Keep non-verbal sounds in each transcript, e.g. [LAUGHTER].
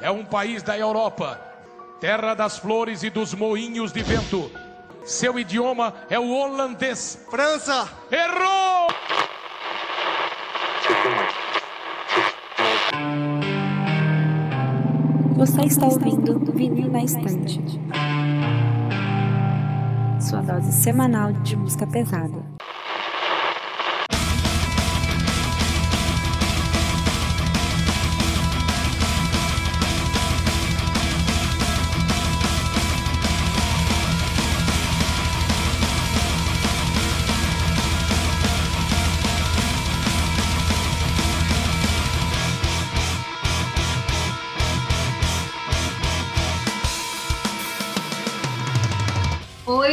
é um país da Europa, terra das flores e dos moinhos de vento. Seu idioma é o holandês. França! Errou! Você está ouvindo Vinil na Estante. Sua dose semanal de música pesada.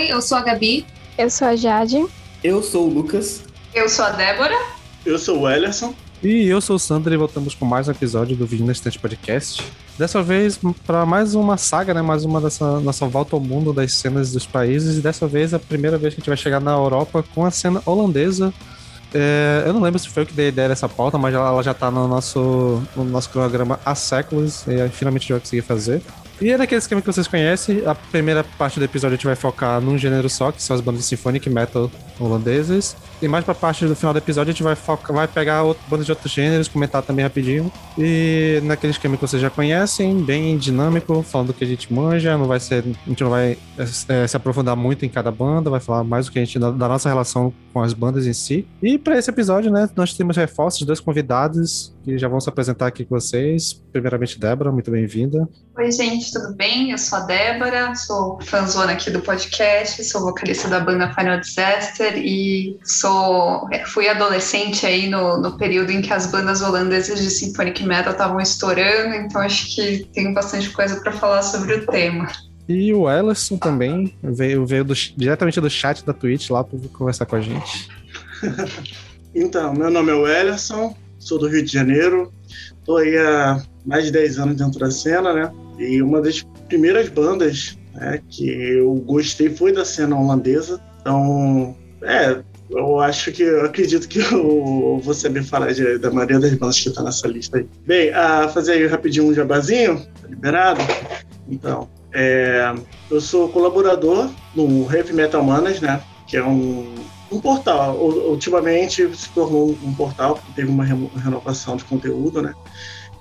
Oi, eu sou a Gabi. Eu sou a Jade. Eu sou o Lucas. Eu sou a Débora. Eu sou o Ellerson. E eu sou o Sandro e voltamos com mais um episódio do Vídeo na Estante Podcast. Dessa vez para mais uma saga, né? Mais uma dessa nossa volta ao mundo das cenas dos países. E dessa vez é a primeira vez que a gente vai chegar na Europa com a cena holandesa. É, eu não lembro se foi eu que dei a ideia dessa pauta, mas ela, ela já tá no nosso, no nosso cronograma há séculos e aí, finalmente a gente vai conseguir fazer. E é naquele esquema que vocês conhecem, a primeira parte do episódio a gente vai focar num gênero só, que são as bandas symphonic metal holandesas. E mais pra parte do final do episódio a gente vai, focar, vai pegar outro, bandas de outros gêneros, comentar também rapidinho. E naquele esquema que vocês já conhecem, bem dinâmico, falando do que a gente manja, não vai ser. A gente não vai é, se aprofundar muito em cada banda, vai falar mais do que a gente da, da nossa relação com as bandas em si. E para esse episódio, né, nós temos reforços, dois convidados que já vão se apresentar aqui com vocês. Primeiramente, Débora, muito bem-vinda. Oi, gente, tudo bem? Eu sou a Débora, sou fãzona aqui do podcast, sou vocalista da banda Final Disaster e sou fui adolescente aí no, no período em que as bandas holandesas de symphonic metal estavam estourando, então acho que tenho bastante coisa para falar sobre o tema. E o Ellison também veio, veio do, diretamente do chat da Twitch lá para conversar com a gente. [LAUGHS] então, meu nome é o Ellison, sou do Rio de Janeiro, estou aí há mais de 10 anos dentro da cena, né? E uma das primeiras bandas né, que eu gostei foi da cena holandesa. Então, é, eu acho que, eu acredito que [LAUGHS] eu vou saber falar de, da maioria das bandas que está nessa lista aí. Bem, a fazer aí rapidinho um jabazinho, tá liberado? Então, é, eu sou colaborador no Heavy Metal Manas, né? Que é um, um portal. Ultimamente se tornou um portal, porque teve uma renovação de conteúdo, né?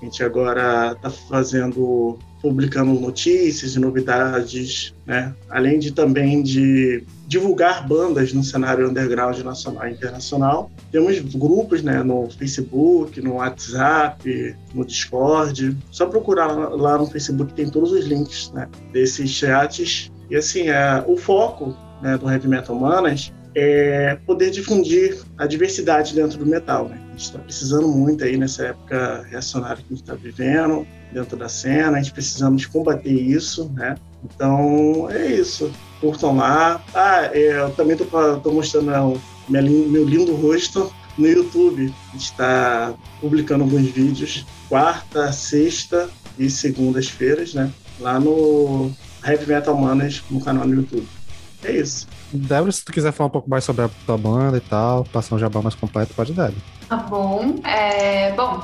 A gente agora está fazendo, publicando notícias e novidades, né? Além de também de divulgar bandas no cenário underground nacional e internacional. Temos grupos, né? No Facebook, no WhatsApp, no Discord. Só procurar lá no Facebook tem todos os links, né? Desses chats. E assim, é, o foco né, do Heavy Metal Manas é poder difundir a diversidade dentro do metal. Né? A gente está precisando muito aí nessa época reacionária que a gente está vivendo, dentro da cena, a gente precisamos combater isso, né? Então, é isso. Curtam lá. Ah, é, eu também estou mostrando né, meu, lindo rosto no YouTube. A gente está publicando alguns vídeos quarta, sexta e segundas-feiras, né? Lá no Heavy Metal Manas, no canal no YouTube. É isso. Débora, se tu quiser falar um pouco mais sobre a tua banda e tal, passar um jabá mais completo, pode dar. Tá bom. É, bom,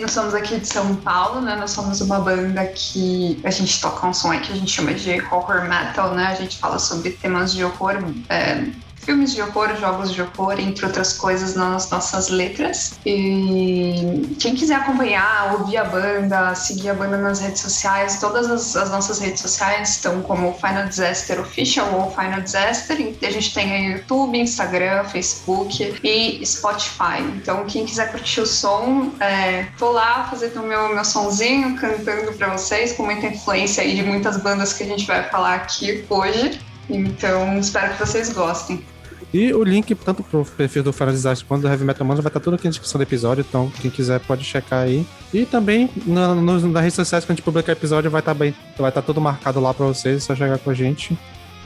nós somos aqui de São Paulo, né? Nós somos uma banda que a gente toca um som que a gente chama de horror metal, né? A gente fala sobre temas de horror é, filmes de horror, jogos de horror, entre outras coisas nas nossas letras. E quem quiser acompanhar, ouvir a banda, seguir a banda nas redes sociais, todas as, as nossas redes sociais estão como Final Disaster Official ou Final Disaster. A gente tem YouTube, Instagram, Facebook e Spotify. Então, quem quiser curtir o som, é, tô lá fazendo o meu, meu sonzinho, cantando para vocês, com muita influência aí de muitas bandas que a gente vai falar aqui hoje. Então, espero que vocês gostem. E o link, tanto pro perfil do Final Disaster quanto do Heavy Metal Manos, vai estar tudo aqui na descrição do episódio, então quem quiser pode checar aí. E também na, no, redes sociais, quando a gente publicar o episódio, vai estar bem, vai estar tudo marcado lá para vocês, é só chegar com a gente.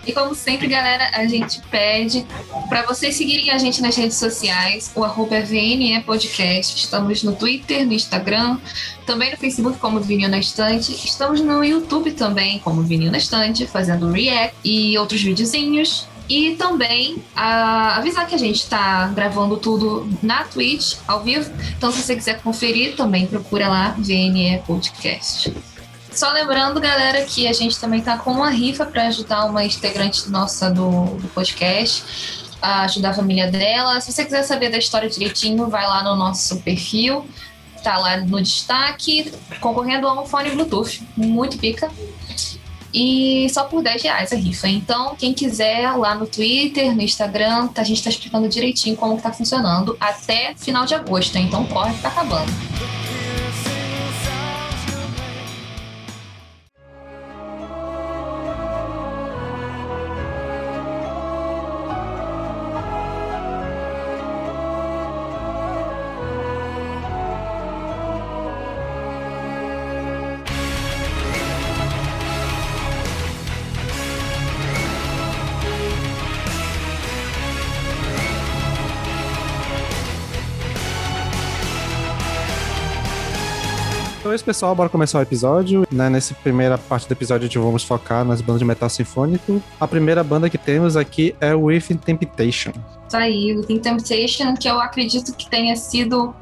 E como sempre, galera, a gente pede para vocês seguirem a gente nas redes sociais. O arroba VNE Podcast. Estamos no Twitter, no Instagram, também no Facebook como Vinil na Estante. Estamos no YouTube também como Vinil na Estante, fazendo react e outros videozinhos. E também a, avisar que a gente está gravando tudo na Twitch, ao vivo. Então, se você quiser conferir, também procura lá VNE Podcast. Só lembrando, galera, que a gente também tá com uma rifa para ajudar uma integrante nossa do, do podcast a ajudar a família dela. Se você quiser saber da história direitinho, vai lá no nosso perfil, tá lá no destaque, concorrendo a um fone Bluetooth, muito pica. E só por 10 reais a rifa. Então, quem quiser lá no Twitter, no Instagram, a gente tá explicando direitinho como que tá funcionando até final de agosto. Então corre que tá acabando. Pessoal. Bora começar o episódio. Né? Nessa primeira parte do episódio, a gente vamos focar nas bandas de metal sinfônico. A primeira banda que temos aqui é o Within Temptation. Tá aí, Within Temptation, que eu acredito que tenha sido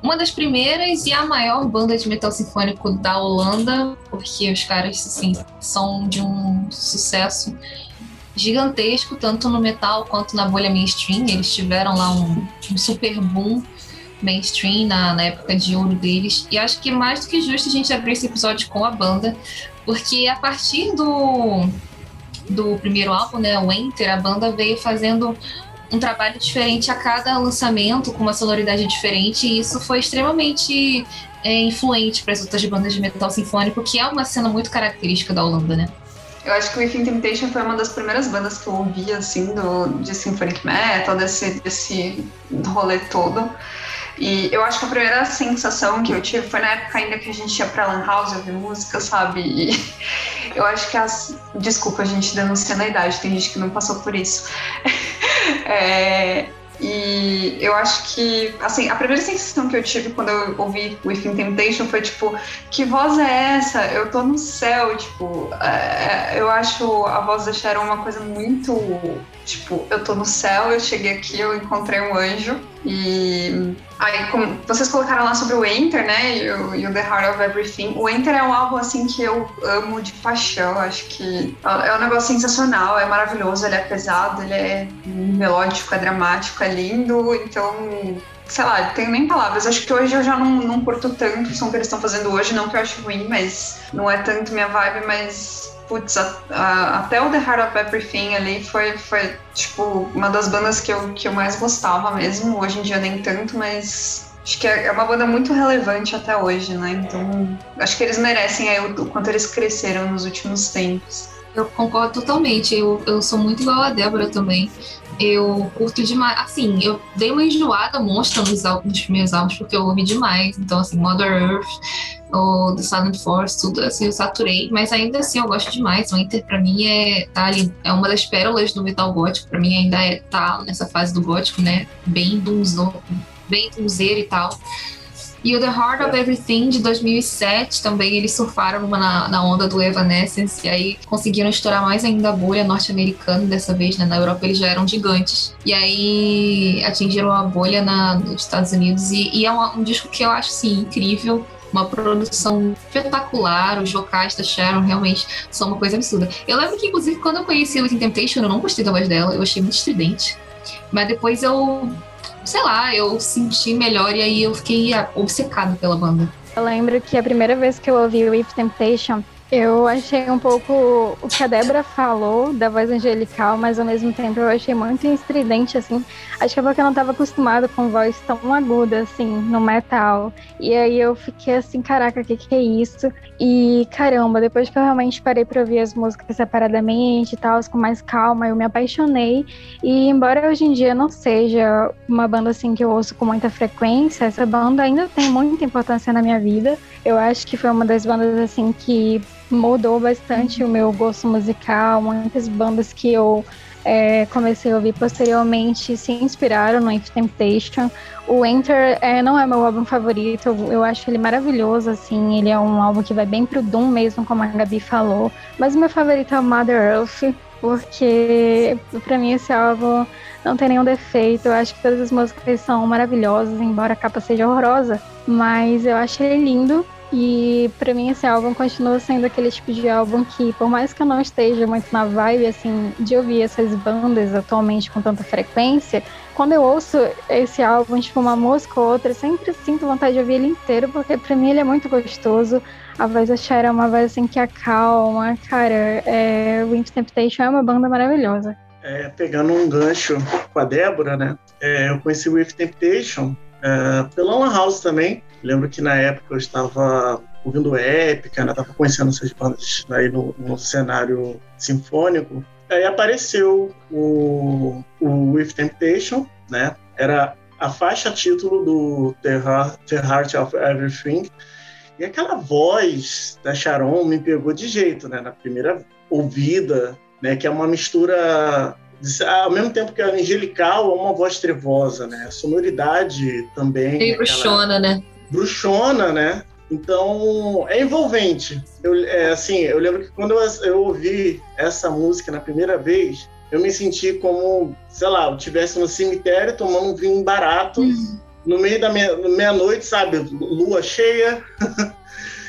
uma das primeiras e a maior banda de metal sinfônico da Holanda, porque os caras, assim, são de um sucesso gigantesco, tanto no metal quanto na bolha mainstream. Eles tiveram lá um, um super boom mainstream na, na época de ouro deles. E acho que mais do que justo a gente abrir esse episódio com a banda, porque a partir do, do primeiro álbum, né, o Enter, a banda veio fazendo um trabalho diferente a cada lançamento, com uma sonoridade diferente, e isso foi extremamente é, influente para as outras bandas de metal sinfônico, que é uma cena muito característica da Holanda, né? Eu acho que o Within Temptation foi uma das primeiras bandas que eu ouvi, assim, do, de symphonic metal, desse, desse rolê todo. E eu acho que a primeira sensação que eu tive foi na época ainda que a gente ia pra Lan House ouvir música, sabe? E [LAUGHS] eu acho que as. Desculpa, a gente denunciando a idade, tem gente que não passou por isso. [LAUGHS] é, e eu acho que, assim, a primeira sensação que eu tive quando eu ouvi Within Temptation foi tipo, que voz é essa? Eu tô no céu, tipo, é, eu acho a voz da Sharon uma coisa muito, tipo, eu tô no céu, eu cheguei aqui, eu encontrei um anjo e aí como vocês colocaram lá sobre o Enter, né, e o, e o The Heart of Everything, o Enter é um álbum, assim, que eu amo de paixão, acho que é um negócio sensacional, é maravilhoso, ele é pesado, ele é melódico, é dramático, é lindo, então sei lá, tenho nem palavras. Acho que hoje eu já não, não curto tanto o som que eles estão fazendo hoje, não que eu acho ruim, mas não é tanto minha vibe, mas putz, a, a, até o The Heart of Everything ali foi, foi tipo, uma das bandas que eu, que eu mais gostava mesmo. Hoje em dia nem tanto, mas acho que é, é uma banda muito relevante até hoje, né? Então, acho que eles merecem aí o, o quanto eles cresceram nos últimos tempos. Eu concordo totalmente. Eu, eu sou muito igual a Débora também. Eu curto demais. Assim, eu dei uma enjoada monstra nos, nos primeiros álbuns, porque eu ouvi demais. Então, assim, Mother Earth, o The Silent Force, tudo assim, eu saturei. Mas ainda assim, eu gosto demais. O Inter, pra mim, é, tá ali, é uma das pérolas do metal gótico. Pra mim, ainda é, tá nessa fase do gótico, né? Bem dunzo, bem dunzeiro e tal. E o The Heart of Everything de 2007 também eles surfaram numa, na, na, onda do Evanescence e aí conseguiram estourar mais ainda a bolha norte-americana dessa vez, né? Na Europa eles já eram gigantes. E aí atingiram a bolha na, nos Estados Unidos e, e é um, um disco que eu acho sim incrível uma produção espetacular, os vocais da Sharon realmente são uma coisa absurda. Eu lembro que, inclusive, quando eu conheci Within Temptation, eu não gostei da voz dela, eu achei muito estridente. Mas depois eu sei lá, eu senti melhor e aí eu fiquei obcecado pela banda. Eu lembro que a primeira vez que eu ouvi o If Temptation, eu achei um pouco o que a Débora falou da voz angelical, mas ao mesmo tempo eu achei muito estridente, assim. Acho que é porque eu não estava acostumada com voz tão aguda, assim, no metal. E aí eu fiquei assim, caraca, o que, que é isso? E caramba, depois que eu realmente parei para ouvir as músicas separadamente e tal, com mais calma, eu me apaixonei. E embora hoje em dia não seja uma banda assim que eu ouço com muita frequência, essa banda ainda tem muita importância na minha vida. Eu acho que foi uma das bandas assim que mudou bastante o meu gosto musical. Muitas bandas que eu é, comecei a ouvir posteriormente se inspiraram no If Temptation. O Enter é, não é meu álbum favorito, eu, eu, acho ele maravilhoso, assim, ele é um álbum que vai bem pro Doom mesmo, como a Gabi falou. Mas o meu favorito é o Mother Earth, porque pra mim esse álbum não tem nenhum defeito. Eu acho que todas as músicas são maravilhosas, embora a capa seja horrorosa. Mas eu acho ele lindo. E pra mim esse álbum continua sendo aquele tipo de álbum que, por mais que eu não esteja muito na vibe assim de ouvir essas bandas atualmente com tanta frequência, quando eu ouço esse álbum, tipo uma música ou outra, eu sempre sinto vontade de ouvir ele inteiro, porque pra mim ele é muito gostoso. A voz da Cher é uma voz assim que acalma. Cara, é, Wind Temptation é uma banda maravilhosa. É, pegando um gancho com a Débora, né? É, eu conheci o With Temptation é, pela Lan House também. Lembro que na época eu estava ouvindo épica, né? Tava conhecendo essas bandas aí no, no cenário sinfônico. Aí apareceu o, o With Temptation, né? Era a faixa título do The Heart, The Heart of Everything. E aquela voz da Sharon me pegou de jeito, né? Na primeira ouvida, né? Que é uma mistura ao mesmo tempo que é angelical, é uma voz trevosa, né? A sonoridade também. E bruxona, né? Bruxona, né? Então, é envolvente. Eu, é, assim, eu lembro que quando eu, eu, ouvi essa música na primeira vez, eu me senti como, sei lá, eu estivesse no cemitério tomando um vinho barato, uhum. no meio da meia-noite, sabe? Lua cheia.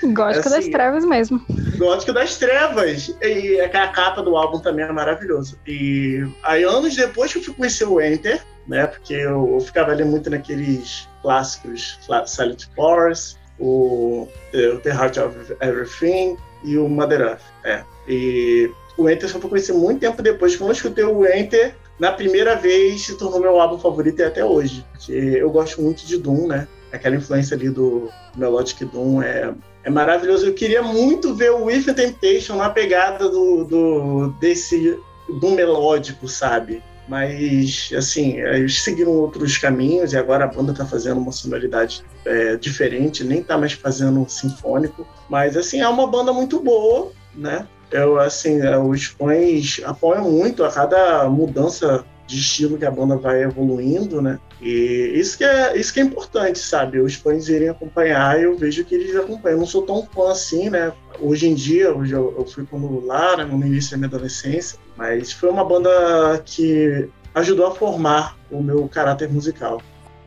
Gótico assim, das trevas mesmo. Gótico das trevas. E a capa do álbum também é maravilhosa. E aí, anos depois que eu fui conhecer o Enter, né? Porque eu, eu ficava ali muito naqueles clássicos Silent Force, o, o The Heart of Everything e o Mother Earth. É. E o Enter só fui conhecer muito tempo depois. Quando eu escutei o Enter, na primeira vez se tornou meu álbum favorito e até hoje. Eu gosto muito de Doom, né? Aquela influência ali do Melodic Doom é, é maravilhoso. Eu queria muito ver o With Temptation na pegada do, do desse do melódico, sabe? Mas, assim, eles seguiram outros caminhos e agora a banda está fazendo uma sonoridade é, diferente, nem está mais fazendo sinfônico. Mas, assim, é uma banda muito boa, né? Eu, assim, é, os fãs apoiam muito a cada mudança de estilo que a banda vai evoluindo, né? E isso que é, isso que é importante, sabe? Os fãs irem acompanhar, eu vejo que eles acompanham. Eu não sou tão fã assim, né? Hoje em dia, eu, eu fui quando lá, no início da minha adolescência, mas foi uma banda que ajudou a formar o meu caráter musical.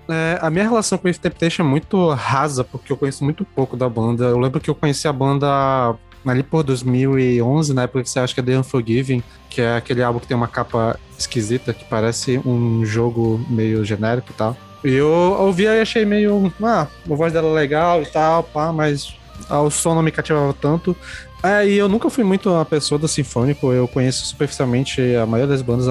É, a minha relação com o Temptation é muito rasa, porque eu conheço muito pouco da banda. Eu lembro que eu conheci a banda ali por 2011, na época que você acha que é The Unforgiving, que é aquele álbum que tem uma capa esquisita, que parece um jogo meio genérico e tal. E eu ouvi e achei meio. Ah, a voz dela é legal e tal, pá, mas o som não me cativava tanto. É, e eu nunca fui muito uma pessoa do sinfônico, eu conheço superficialmente a maioria das bandas,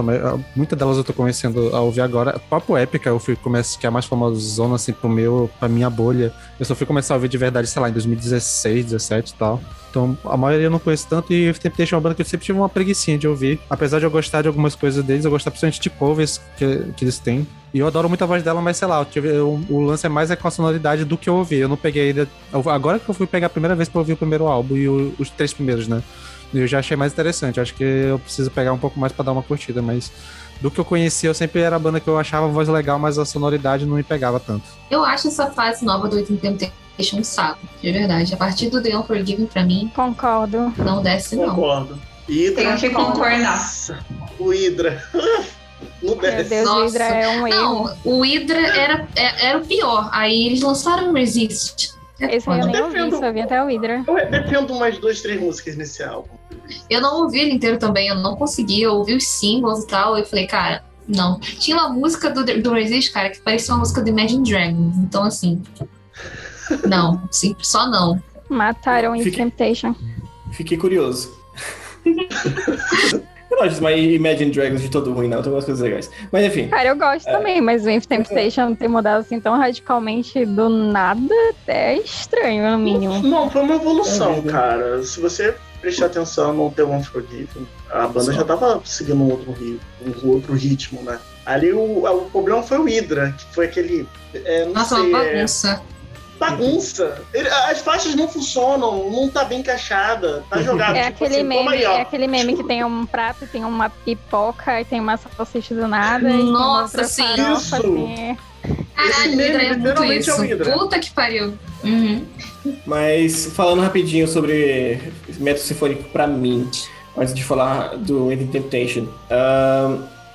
muitas delas eu tô conhecendo a ouvir agora. Papo Épica, eu fui começar, que é a mais famosona, assim, pro meu, pra minha bolha. Eu só fui começar a ouvir de verdade, sei lá, em 2016, 17 e tal. Então, a maioria eu não conheço tanto e Temptation é uma banda que eu sempre tive uma preguiçinha de ouvir. Apesar de eu gostar de algumas coisas deles, eu gosto principalmente de covers que, que eles têm. E eu adoro muito a voz dela, mas sei lá, tive, eu, o lance é mais é com a sonoridade do que eu ouvi. Eu não peguei ainda. Agora que eu fui pegar a primeira vez pra ouvir o primeiro álbum e o, os três primeiros, né? Eu já achei mais interessante. Acho que eu preciso pegar um pouco mais para dar uma curtida, mas do que eu conhecia, eu sempre era a banda que eu achava a voz legal, mas a sonoridade não me pegava tanto. Eu acho essa fase nova do Item Temptation um saco, de verdade. A partir do The Unforgiven, pra mim. Concordo. Não desce, não. Concordo. Hydra. Tenho que concordar. O Hydra. [LAUGHS] Meu Deus, Nossa. o Hydra é um erro. Não, o Hydra era, é, era o pior. Aí eles lançaram o Resist. Esse aí eu nem ouvi, só vi até o Hydra. Eu defendo umas duas, três músicas nesse álbum. Eu não ouvi ele inteiro também, eu não consegui. Eu ouvi os singles e tal. Eu falei, cara, não. Tinha uma música do, do Resist, cara, que parecia uma música do Imagine Dragons. Então, assim. Não, sim, só não. Mataram em Temptation. Fiquei curioso. [LAUGHS] Eu não acho mais Imagine Dragons de todo ruim, não. Tem algumas coisas legais. Mas enfim. Cara, eu gosto é... também, mas o Inf Temptation ter mudado assim tão radicalmente do nada é estranho, no mínimo. Não, foi uma evolução, é cara. Se você prestar atenção no The One Forgiven, a banda já tava seguindo um outro, ritmo, um outro ritmo, né? Ali o, o problema foi o Hydra, que foi aquele. É, Nossa, sei, uma é bagunça. É, bagunça. Ele, as faixas não funcionam, não tá bem encaixada, tá jogado. É, tipo aquele, assim, meme, aí, é aquele meme que tem um prato, tem uma pipoca e tem uma salsicha do nada. Nossa, sim. Farofa, assim. Caralho, é muito isso. É Puta que pariu. Uhum. Mas falando rapidinho sobre método sinfônico pra mim. antes de falar do Ending Temptation.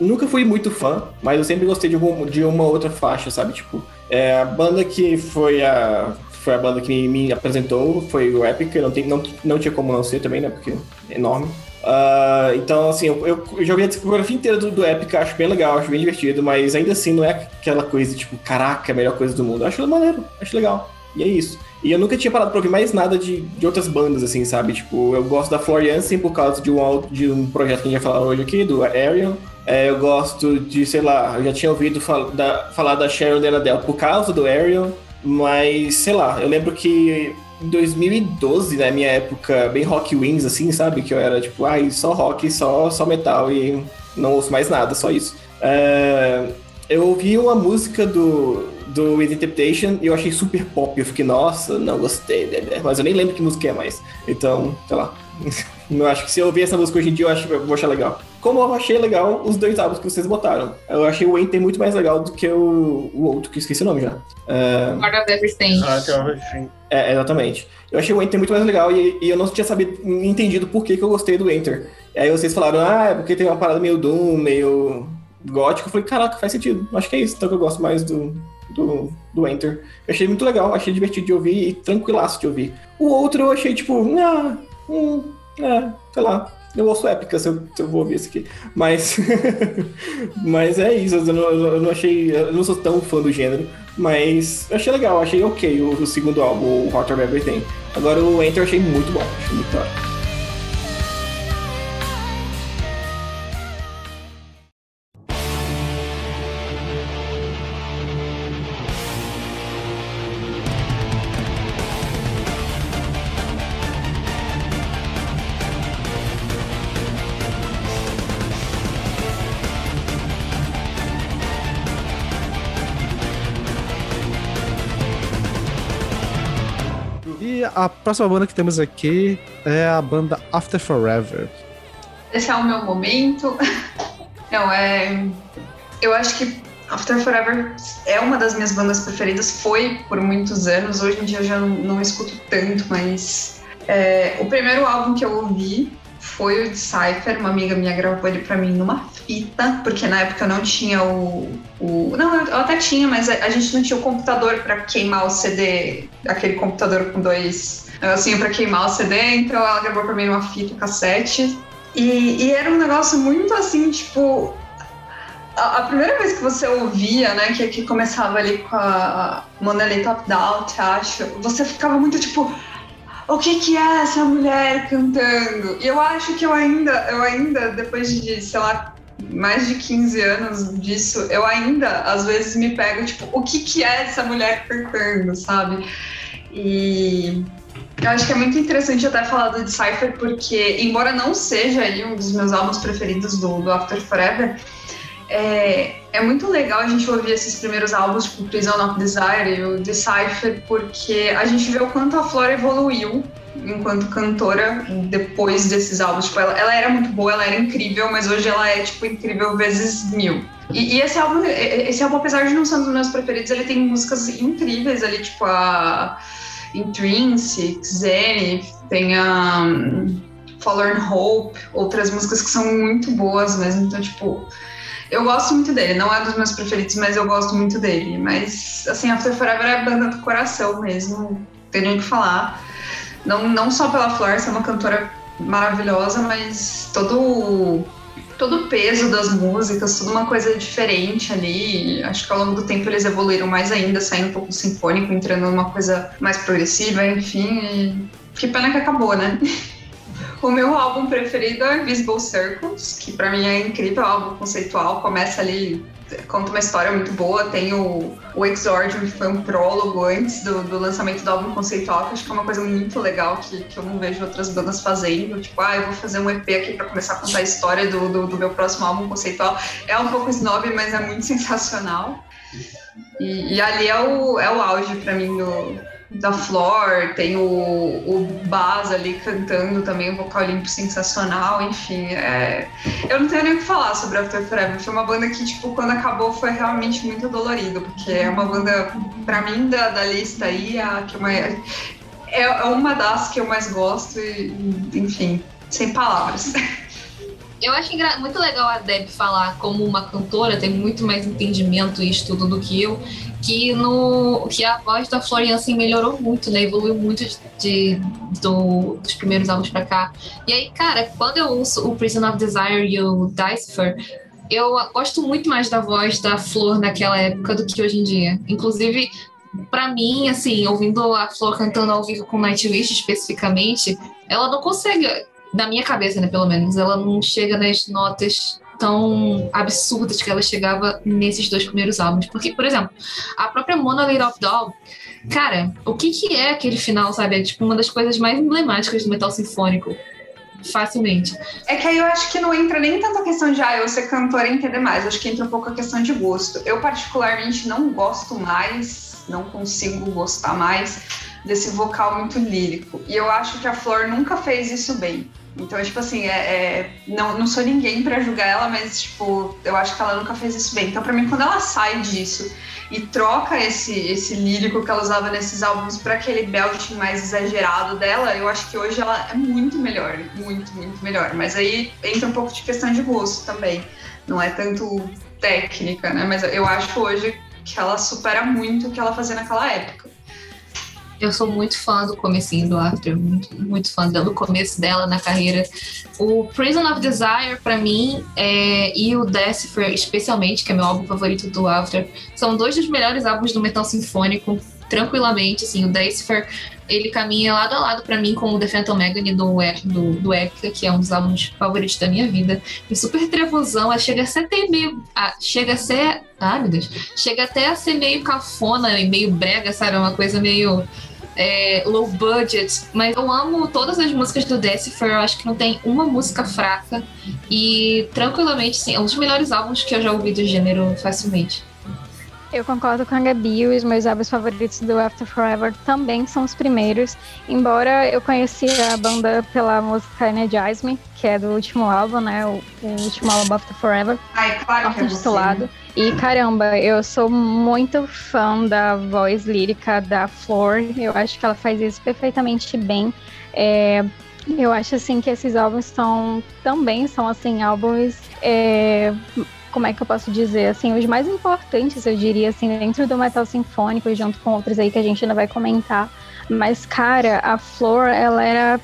Nunca fui muito fã, mas eu sempre gostei de, algum- de uma outra faixa, sabe? Tipo, é, a banda que foi a, foi a banda que me, apresentou foi o Epic, não, tem, não, não tinha como não ser também, né? Porque é enorme. Ah, então, assim, eu, eu, joguei a discografia inteira do, do Epic, acho bem legal, acho bem divertido, mas ainda assim não é aquela coisa, tipo, caraca, a melhor coisa do mundo. Acho maneiro, acho legal. E é isso. E eu nunca tinha parado pra ouvir mais nada de, de outras bandas, assim, sabe? Tipo, eu gosto da Floriansen por causa de um, de um projeto que a gente vai falar hoje aqui, do Arion. É, eu gosto de, sei lá, eu já tinha ouvido fal- da- falar da Sharon Denadel por causa do Arion, mas, sei lá, eu lembro que em 2012, na minha época, bem rock wings, assim, sabe? Que eu era tipo, ai, só rock, só, só metal e não ouço mais nada, só isso. É, eu ouvi uma música do, do With Temptation e eu achei super pop. Eu fiquei, nossa, não gostei, né? mas eu nem lembro que música é mais. Então, sei lá. [LAUGHS] Eu acho que se eu ouvir essa música hoje em dia, eu acho que eu vou achar legal. Como eu achei legal os dois álbuns que vocês botaram. Eu achei o Enter muito mais legal do que o, o outro, que eu esqueci o nome já. É, Lord of Everything. Ah, é, exatamente. Eu achei o Enter muito mais legal e, e eu não tinha sabido, entendido por que, que eu gostei do Enter. E aí vocês falaram, ah, é porque tem uma parada meio Doom, meio gótico. Eu falei, caraca, faz sentido. Acho que é isso, então que eu gosto mais do, do, do Enter. Eu achei muito legal, achei divertido de ouvir e tranquilaço de ouvir. O outro eu achei, tipo, ah, hum, é, sei lá. Eu ouço épica se eu, se eu vou ouvir esse aqui. Mas. [LAUGHS] mas é isso, eu não, eu não achei. Eu não sou tão fã do gênero. Mas achei legal, achei ok o, o segundo álbum, o of Everything. Agora o Enter eu achei muito bom, achei muito da próxima banda que temos aqui é a banda After Forever. Esse é o meu momento. [LAUGHS] Não, é. Eu acho que After Forever é uma das minhas bandas preferidas, foi por muitos anos. Hoje em dia eu já não, não escuto tanto, mas. é, o primeiro álbum que eu ouvi foi o de Cypher, uma amiga minha gravou ele pra mim numa fita, porque na época eu não tinha o. o não, eu até tinha, mas a, a gente não tinha o computador pra queimar o CD, aquele computador com dois negocinho pra queimar o CD, então ela gravou pra mim numa fita cassete. E, e era um negócio muito assim, tipo. A, primeira vez que você ouvia, né, que, que começava ali com a Monolith Top Down, acho, você ficava muito tipo. O que, que é essa mulher cantando? E eu acho que eu ainda, eu ainda, depois de, sei lá, mais de 15 anos disso, eu ainda, às vezes, me pego, tipo, o que, que é essa mulher cantando, sabe? E eu acho que é muito interessante até falar do Decipher, porque, embora não seja aí um dos meus álbuns preferidos do, do After Forever, é, é muito legal a gente ouvir esses primeiros álbuns, tipo Prison of Desire e o Decipher, porque a gente vê o quanto a Flora evoluiu enquanto cantora depois desses álbuns. Tipo, ela, ela era muito boa, ela era incrível, mas hoje ela é, tipo, incrível vezes mil. E, e esse álbum, esse álbum, apesar de não ser um dos meus preferidos, ele tem músicas incríveis ali, tipo a Intrinsic, Zenith, tem a um, Forlorn Hope, outras músicas que são muito boas mesmo. Então, tipo, eu gosto muito dele. Não é dos meus preferidos, mas eu gosto muito dele. Mas, assim, After Forever é a banda do coração mesmo, não tem nem o que falar. Não, não só pela Flor ser uma cantora maravilhosa, mas todo todo o peso das músicas, tudo uma coisa diferente ali. Acho que ao longo do tempo eles evoluíram mais ainda, saindo um pouco sinfônico, entrando numa coisa mais progressiva, enfim. E... Que pena que acabou, né? [LAUGHS] O meu álbum preferido é Invisible Circles, que pra mim é incrível, é um álbum conceitual, começa ali, conta uma história muito boa, tem o, o Exordium, que foi um prólogo antes do, do lançamento do álbum conceitual, que acho que é uma coisa muito legal que, que eu não vejo outras bandas fazendo, tipo, ah, eu vou fazer um EP aqui pra começar a contar a história do, do, do meu próximo álbum conceitual. É um pouco snob, mas é muito [LAUGHS] sensacional. E, e ali é o, é o auge pra mim do, da Flor, tem o, o Baz ali cantando também, um vocal limpo sensacional, enfim. É... Eu não tenho nem o que falar sobre After Forever. Foi uma banda que, tipo, quando acabou foi realmente muito dolorido, porque é uma banda, pra mim, da, da lista aí, a que é, é uma das que eu mais gosto e, enfim. sem palavras. [LAUGHS] Eu acho muito legal a Deb falar como uma cantora, tem muito mais entendimento e estudo do que eu, que no que a voz da Florian assim, melhorou muito, né? Evoluiu muito de, do, dos primeiros álbuns pra cá. E aí, cara, quando eu ouço o Prison of Desire e o Decipher, eu gosto muito mais da voz da Flor naquela época do que hoje em dia. Inclusive, para mim, assim, ouvindo a Flor cantando ao vivo com Nightwish especificamente, ela não consegue, na minha cabeça, né, pelo menos, ela não chega nas notas tão absurdas que ela chegava nesses dois primeiros álbuns. Porque, por exemplo, a própria Monolith of Doll, cara, o que que é aquele final, sabe? É tipo uma das coisas mais emblemáticas do metal sinfônico facilmente. É que aí eu acho que não entra nem tanto a questão de ah, eu ser cantora e entender mais. Acho que entra um pouco a questão de gosto. Eu, particularmente, não gosto mais, não consigo gostar mais desse vocal muito lírico. E eu acho que a Flor nunca fez isso bem. Então, tipo assim, é, é, não, não sou ninguém para julgar ela, mas, tipo, eu acho que ela nunca fez isso bem. Então, para mim, quando ela sai disso e troca esse, esse lírico que ela usava nesses álbuns para aquele belting mais exagerado dela, eu acho que hoje ela é muito melhor, muito, muito melhor. Mas aí entra um pouco de questão de gosto também, não é tanto técnica, né? Mas eu acho hoje que ela supera muito o que ela fazia naquela época. Eu sou muito fã do comecinho do After, muito, muito fã do começo dela na carreira. O Prison of Desire, para mim, é, e o Decipher, especialmente, que é meu álbum favorito do After, são dois dos melhores álbuns do metal sinfônico, tranquilamente. Assim, o Decipher, ele caminha lado a lado para mim com o The Phantom Agony do, do, do Epica, que é um dos álbuns favoritos da minha vida. E super trevosão, chega a ser até meio. Ah, chega a ser. Ah, meu Deus. Chega até a ser meio cafona e meio brega, sabe? Uma coisa meio é, low budget, mas eu amo todas as músicas do Decipher, eu acho que não tem uma música fraca e tranquilamente, sim, é um dos melhores álbuns que eu já ouvi do gênero facilmente. Eu concordo com a Gabi, os meus álbuns favoritos do After Forever também são os primeiros, embora eu conheci a banda pela música Energize Me, que é do último álbum, né, o, o último álbum After Forever, Ai, claro que é titulado. E caramba, eu sou muito fã da voz lírica da Flor, eu acho que ela faz isso perfeitamente bem. É, eu acho assim que esses álbuns são também são assim álbuns é, como é que eu posso dizer, assim, os mais importantes, eu diria, assim, dentro do metal sinfônico, junto com outros aí que a gente ainda vai comentar. Mas, cara, a Flor, ela era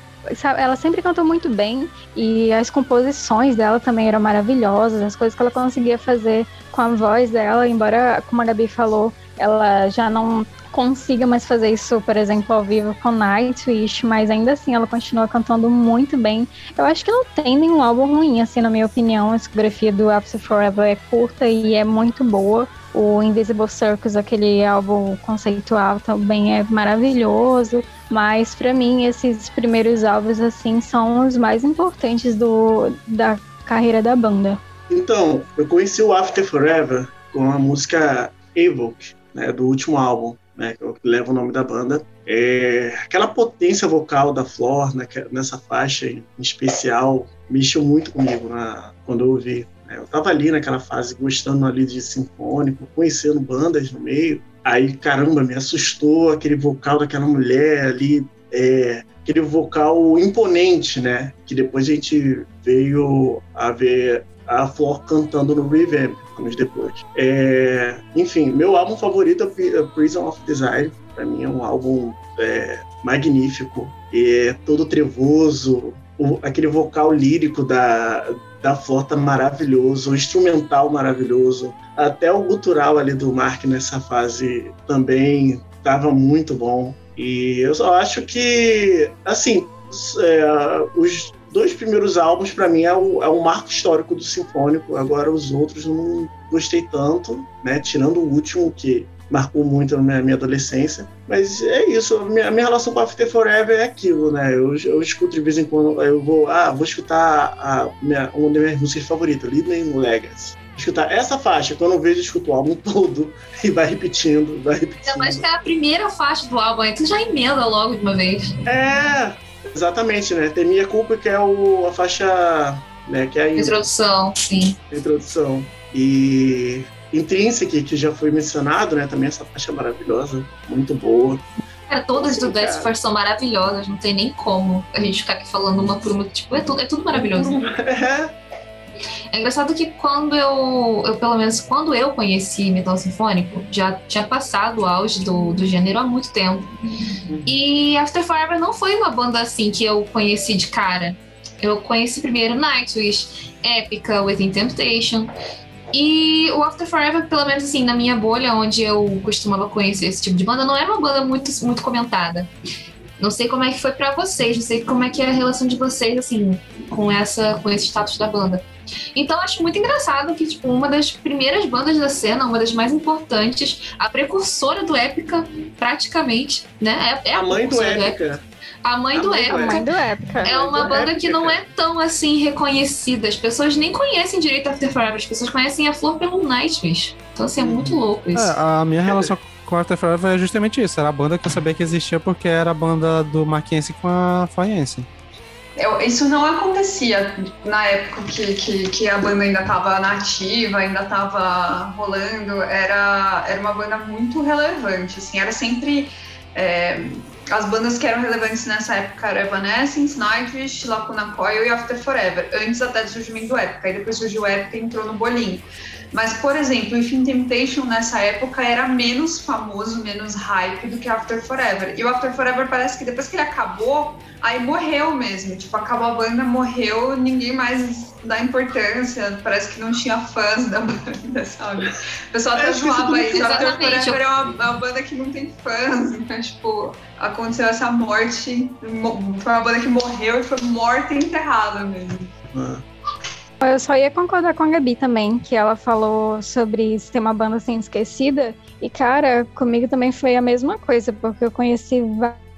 ela sempre cantou muito bem e as composições dela também eram maravilhosas, as coisas que ela conseguia fazer com a voz dela, embora, como a Gabi falou, ela já não consiga mais fazer isso, por exemplo, ao vivo com Nightwish, mas ainda assim ela continua cantando muito bem. Eu acho que não tem nenhum álbum ruim, assim, na minha opinião. A discografia do After Forever é curta e é muito boa. O Invisible Circus, aquele álbum conceitual, também é maravilhoso. Mas para mim, esses primeiros álbuns, assim, são os mais importantes do, da carreira da banda. Então, eu conheci o After Forever com a música Evoke, né, do último álbum né, que leva o nome da banda. É, aquela potência vocal da Flor né, nessa faixa em especial mexeu muito comigo na, quando eu ouvi. Né. Eu estava ali naquela fase gostando ali de sinfônico, conhecendo bandas no meio. Aí, caramba, me assustou aquele vocal daquela mulher ali, é, aquele vocal imponente, né? Que depois a gente veio a ver a Flor cantando no Revamp anos depois. É, enfim, meu álbum favorito é Prison of Desire. Para mim é um álbum é, magnífico, é todo trevoso, o, aquele vocal lírico da, da Flor tá maravilhoso, o instrumental maravilhoso, até o gutural ali do Mark nessa fase também estava muito bom. E eu só acho que, assim, é, os dois primeiros álbuns, para mim, é o, é o marco histórico do Sinfônico. Agora, os outros não gostei tanto, né? Tirando o último, que marcou muito na minha, adolescência. Mas é isso, a minha, relação com After Forever é aquilo, né? Eu, eu escuto de vez em quando, eu vou, ah, vou escutar a minha, uma das minhas músicas favoritas, Living Legacy. Escutar essa faixa, quando eu vejo, eu escuto o álbum [LAUGHS] todo e vai repetindo, vai repetindo. Ainda mais que é a primeira faixa do álbum, aí tu já emenda logo de uma vez. É, Exatamente, né? Tem Minha Culpa, que é o, a faixa. Né, que é a introdução, sim. Introdução. E Intrinsic, que já foi mencionado, né? Também essa faixa maravilhosa, muito boa. Cara, todas Sim, do. Force são maravilhosas, não tem nem como a gente ficar aqui falando uma por uma. Tipo, é tudo, é tudo maravilhoso. [LAUGHS] É, É engraçado que quando eu, eu, pelo menos quando eu conheci metal sinfônico, já tinha passado o auge do, do gênero há muito tempo. E After Forever não foi uma banda assim que eu conheci de cara. Eu conheci primeiro Nightwish, Epica, Within Temptation. E o After Forever, pelo menos assim, na minha bolha, onde eu costumava conhecer esse tipo de banda, não era uma banda muito, muito comentada. Não sei como é que foi pra vocês, não sei como é que é a relação de vocês, assim, com, essa, com esse status da banda. Então acho muito engraçado que, tipo, uma das primeiras bandas da cena, uma das mais importantes, a precursora do Épica, praticamente, né? É, é a mãe do precursora Épica. A mãe A do mãe. Mãe do época. É uma banda que não é tão assim reconhecida. As pessoas nem conhecem direito After Forever. As pessoas conhecem a Flor pelo Nightwish. Então, assim, é muito louco isso. É, a minha relação com After Forever é justamente isso. Era a banda que eu sabia que existia porque era a banda do Mackenzie com a Foyense. Eu- isso não acontecia na época que, que, que a banda ainda estava nativa, ainda estava rolando. Era, era uma banda muito relevante, assim, era sempre... é, as bandas que eram relevantes nessa época eram Evanescence, Nightwish, Lacuna Coil e After Forever, antes até do surgimento do Epica. Aí depois surgiu o Epica e entrou no bolinho. Mas, por exemplo, If Temptation nessa época era menos famoso, menos hype do que After Forever. E o After Forever parece que depois que ele acabou, aí morreu mesmo. Tipo, acabou a banda, morreu, ninguém mais dá importância. Parece que não tinha fãs da [LAUGHS] banda, sabe? O pessoal até É, isso zoava tudo- isso. After Exatamente. Forever é uma, é uma banda que não tem fãs. Então, tipo, aconteceu essa morte. mo- Foi uma banda que morreu e foi morta e enterrada mesmo. Ah. Eu só ia concordar com a Gabi também, que ela falou sobre ser uma banda assim esquecida. E, cara, comigo também foi a mesma coisa, porque eu conheci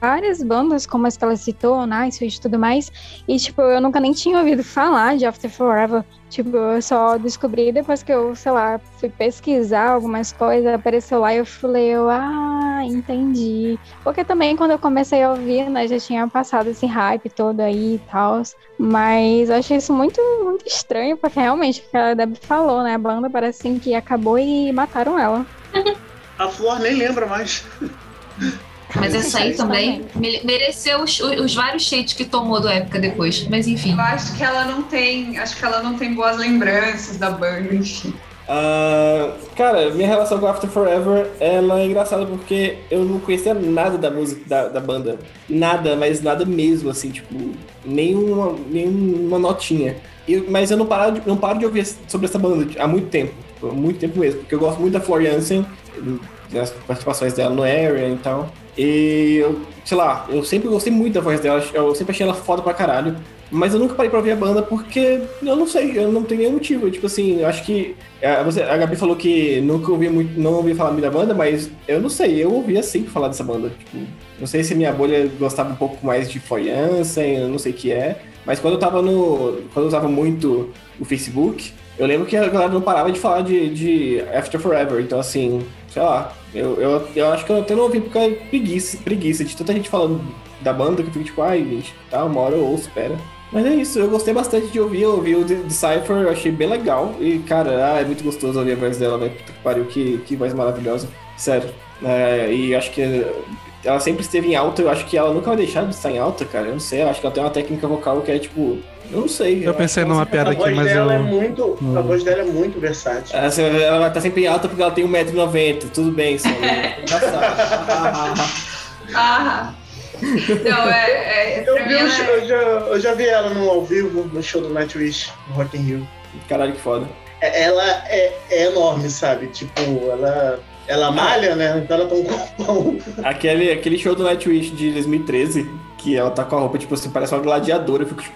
várias bandas, como as que ela citou, Nightwish e tudo mais. E, tipo, eu nunca nem tinha ouvido falar de After Forever. Tipo, eu só descobri depois que eu, sei lá, fui pesquisar algumas coisas, apareceu lá e eu falei, eu, ah, entendi. Porque também quando eu comecei a ouvir, né, já tinha passado esse hype todo aí e tal. Mas eu achei isso muito, muito estranho, porque realmente, que a Deb falou, né? A banda parece assim que acabou e mataram ela. [LAUGHS] A Flor nem lembra mais. Mas essa aí também me- mereceu os, os vários shades que tomou do época depois. Mas enfim. Eu acho que ela não tem. Acho que ela não tem boas lembranças da banda, enfim. Ah, cara, minha relação com After Forever ela é engraçada porque eu não conhecia nada da música da, da banda. Nada, mas nada mesmo, assim, tipo, nenhuma, nenhuma notinha. E- mas eu não paro, de, não paro de ouvir sobre essa banda há muito tempo. Tipo, há muito tempo mesmo, porque eu gosto muito da Floriansen, das participações dela no Area e tal. E eu, sei lá, eu sempre gostei muito da voz dela, eu sempre achei ela foda pra caralho. Mas eu nunca parei pra ouvir a banda porque eu não sei, eu não tenho nenhum motivo. Tipo assim, eu acho que. é, A Gabi falou que nunca ouvi muito, não ouvi falar muito da banda, mas eu não sei, eu ouvia sempre falar dessa banda. Tipo, não sei se minha bolha gostava um pouco mais de Foyansen, eu não sei o que é. Mas quando eu tava no. Quando eu usava muito o Facebook, eu lembro que a galera não parava de falar de, de After Forever. Então, assim, sei lá, eu, eu, eu acho que eu até não ouvi porque é preguiça, preguiça de tanta gente falando da banda que eu fico tipo, ai, gente, tá, uma hora eu ouço, espera. Mas é isso, eu gostei bastante de ouvir, eu ouvi o The- Decipher, eu achei bem legal. E, cara, ah, é muito gostoso ouvir a voz dela, velho. Puta que pariu, que, que voz maravilhosa. Sério. É, e acho que ela sempre esteve em alta, eu acho que ela nunca vai deixar de estar em alta, cara. Eu não sei, eu acho que ela tem uma técnica vocal que é tipo. Eu não sei. Eu pensei acho que numa piada a aqui, voz mas dela eu. é muito. A Hum. voz dela é muito versátil. Ela, ela vai estar sempre em alta porque ela tem 1,90m, tudo bem, só. [LAUGHS] Engraçado. Ah! Não, é. é Eu, vi ela é- eu, já, eu já vi ela no ao vivo, no show do Nightwish, no Rock in Rio. Caralho, que foda. É- Ela é, é enorme, sabe? Tipo, ela, ela malha, né? Então ela tem um corpão. Aquele, aquele show do Nightwish de 2013, que ela tá com a roupa, tipo assim, parece uma gladiadora. Eu fico tipo.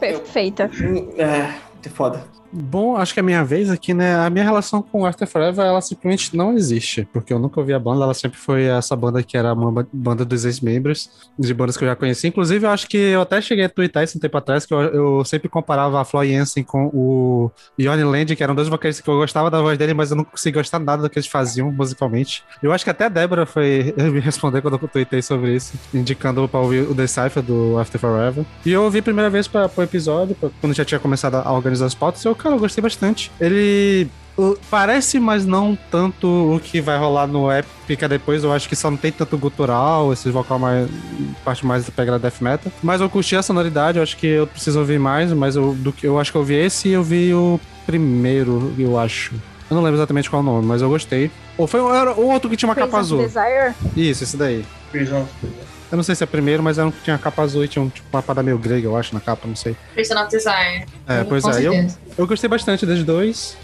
Perfeita. hum, É, muito foda. Bom, acho que é a minha vez aqui, né? A minha relação com After Forever, ela simplesmente não existe, porque eu nunca ouvi a banda, ela sempre foi essa banda que era uma ba- banda dos ex-membros, de bandas que eu já conheci. Inclusive, eu acho que eu até cheguei a twittar isso um tempo atrás, que eu, eu sempre comparava a Flo Jensen com o Johnny Land, que eram dois vocalistas que eu gostava da voz dele, mas eu não conseguia gostar nada do que eles faziam musicalmente. Eu acho que até a Débora foi [LAUGHS] me responder quando eu tweetei sobre isso, indicando pra ouvir o Decipher do After Forever. E eu ouvi a primeira vez para o episódio, pra- quando já tinha começado a organizar as pautas, eu, cara, eu gostei bastante. Ele parece, mas não tanto o que vai rolar no Epica depois. Eu acho que só não tem tanto gutural, esses vocal mais. parte mais da pegada death metal. Mas eu curti a sonoridade, eu acho que eu preciso ouvir mais, mas eu, do que eu acho que eu vi esse e eu vi o primeiro, eu acho. Eu não lembro exatamente qual o nome, mas eu gostei. Ou foi o- outro que tinha uma Praise capa azul. Desire? Isso, esse daí. Prisão. Eu não sei se é primeiro, mas era um que tinha capa azul e tinha um, tipo, uma parada meio grega, eu acho, na capa, não sei. Person of Desire. É, pois Com é. Eu, certeza. eu gostei bastante dos dois.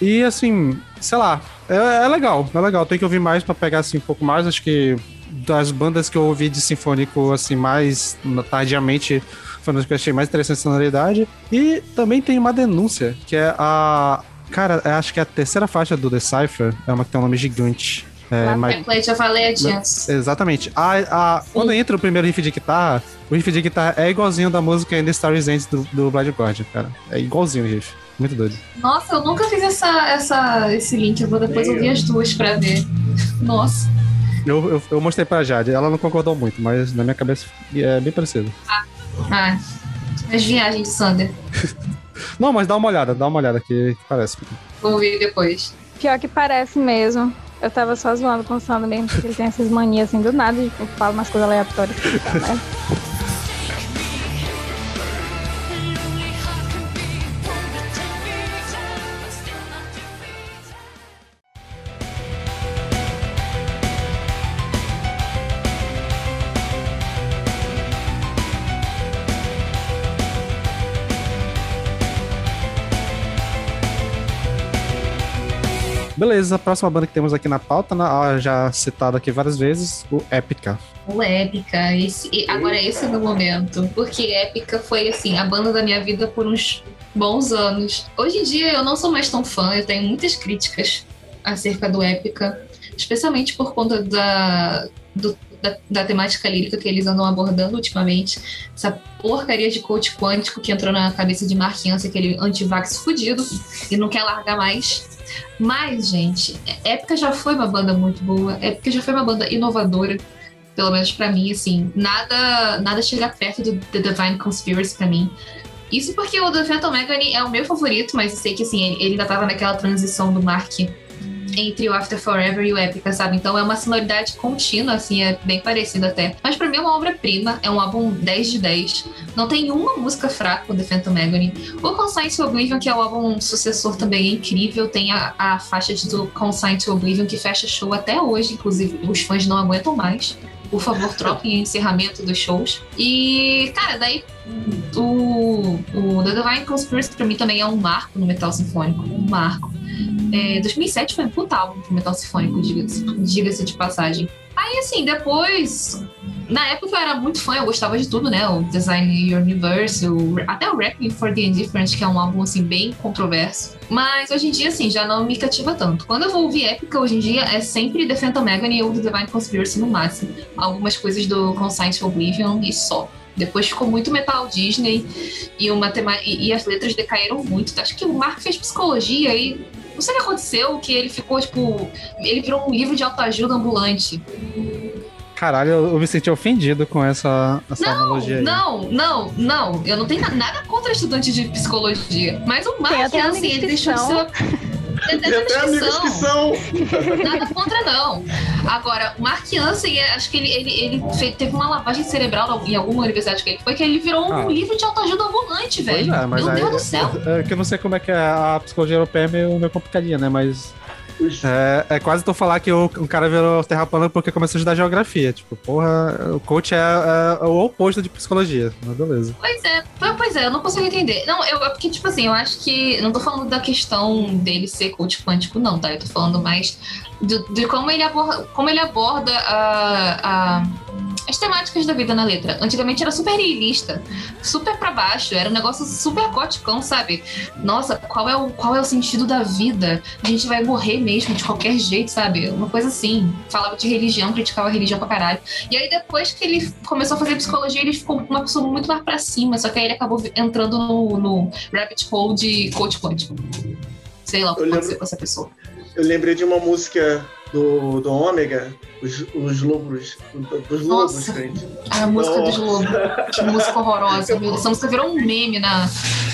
E assim, sei lá, é, é legal, é legal. Tem que ouvir mais pra pegar assim um pouco mais. Acho que das bandas que eu ouvi de sinfônico, assim, mais tardiamente, foi uma das que eu achei mais interessante a sonoridade. E também tem uma denúncia, que é a. Cara, eu acho que é a terceira faixa do Decipher, é uma que tem um nome gigante. É, mas- É Plate of Allegiance. Exatamente. A, a, quando entra o primeiro riff de guitarra, o riff de guitarra é igualzinho da música In The Starry's End do, do Blind Guardian, cara. É igualzinho o riff. Muito doido. Nossa, eu nunca fiz essa, essa, esse link. Eu vou depois ouvir as duas pra ver. [LAUGHS] Nossa. Eu, eu, eu mostrei pra Jade, ela não concordou muito, mas na minha cabeça é bem parecido. Ah, as viagens de Sander. [LAUGHS] Não, mas dá uma olhada, dá uma olhada que, que parece. Vou ouvir depois. Pior que parece mesmo. Eu tava só zoando com o Sander mesmo, porque ele tem essas manias assim do nada, tipo, fala umas coisas aleatórias. né? [LAUGHS] Beleza, a próxima banda que temos aqui na pauta, né, ah, já citado aqui várias vezes, o Epica. O Épica, esse, e agora esse é o meu momento, porque Épica foi assim, a banda da minha vida por uns bons anos. Hoje em dia eu não sou mais tão fã, eu tenho muitas críticas acerca do Épica, especialmente por conta da, do- da, da temática lírica que eles andam abordando ultimamente. Essa porcaria de coach quântico que entrou na cabeça de Mark Hansen, aquele antivax fudido, e não quer largar mais. Mas, gente, Épica já foi uma banda muito boa, Épica já foi uma banda inovadora pelo menos pra mim, assim, nada, nada chega perto do The Divine Conspiracy pra mim. Isso porque o The Phantom Agony é o meu favorito, mas eu sei que, assim, ele ainda tava naquela transição do Mark entre o After Forever e o Epica, sabe? Então é uma sonoridade contínua, assim, é bem parecido até. Mas pra mim é uma obra-prima, é um álbum 10 de 10. Não tem uma música fraca, o The Phantom Agony. O Consign to Oblivion, que é o álbum sucessor, também é incrível. Tem a, a faixa do Consign to Oblivion, que fecha show até hoje, inclusive os fãs não aguentam mais. Por favor, troquem o encerramento dos shows. E, cara, daí o, o The Divine Conspiracy pra mim também é um marco no metal sinfônico. Um marco. É, 2007 foi um puta álbum pro metal sinfônico, diga-se diga-se de passagem. Aí, assim, depois. Na época eu era muito fã, eu gostava de tudo, né? O Design Universe, o, até o Requiem for the Indifferent, que é um álbum, assim, bem controverso. Mas hoje em dia, assim, já não me cativa tanto. Quando eu vou ouvir épica, hoje em dia, é sempre The Phantom Agony ou The Divine Conspiracy no máximo. Algumas coisas do Consign to Oblivion e só. Depois ficou muito metal Disney e, uma e, e as letras decaíram muito. Acho que o Mark fez psicologia e não sei o que aconteceu, que ele ficou, tipo. Ele virou um livro de autoajuda ambulante. Caralho, eu, me senti ofendido com essa, essa analogia aí. Não, não, não. Eu não tenho na- nada contra estudante de psicologia. Mas o Mark, assim, ele que deixou de ser. Tem Tem até amigos que são. Nada contra, não. Agora, o Mark Hansen, é, acho que ele, ele, ele teve uma lavagem cerebral em alguma universidade que ele foi, que ele virou um Ah. livro de autoajuda ambulante, velho. é, mas Meu aí, Deus do céu. É, é que eu não sei como é que é a psicologia europeia é meio, meio complicadinha, né? Mas é, é quase tu falar que o, um cara virou terra plana porque começou a estudar geografia. Tipo, porra, o coach é, é o oposto de psicologia. Mas beleza. Pois é, po- pois é, eu não consigo entender. Não, eu, é porque, tipo assim, eu acho que. Não tô falando da questão dele ser coach quântico, não, tá? Eu tô falando mais do- de, como ele aborda, como ele aborda a, a- as temáticas da vida na letra. Antigamente era super niilista, super pra baixo, era um negócio super goticão, sabe? Nossa, qual é, o, qual é o sentido da vida? A gente vai morrer mesmo, de qualquer jeito, sabe? Uma coisa assim. Falava de religião, criticava a religião pra caralho. E aí, depois que ele começou a fazer psicologia, ele ficou uma pessoa muito mais pra cima. Só que aí ele acabou entrando no, no rabbit hole de coach quântico. Sei lá o que aconteceu com essa pessoa. Eu lembrei de uma música do, do Ômega, os, os lobos. Dos lobos, Nossa. gente. A música Nossa. dos lobos. Que música horrorosa. Meu Deus, essa música virou um meme na,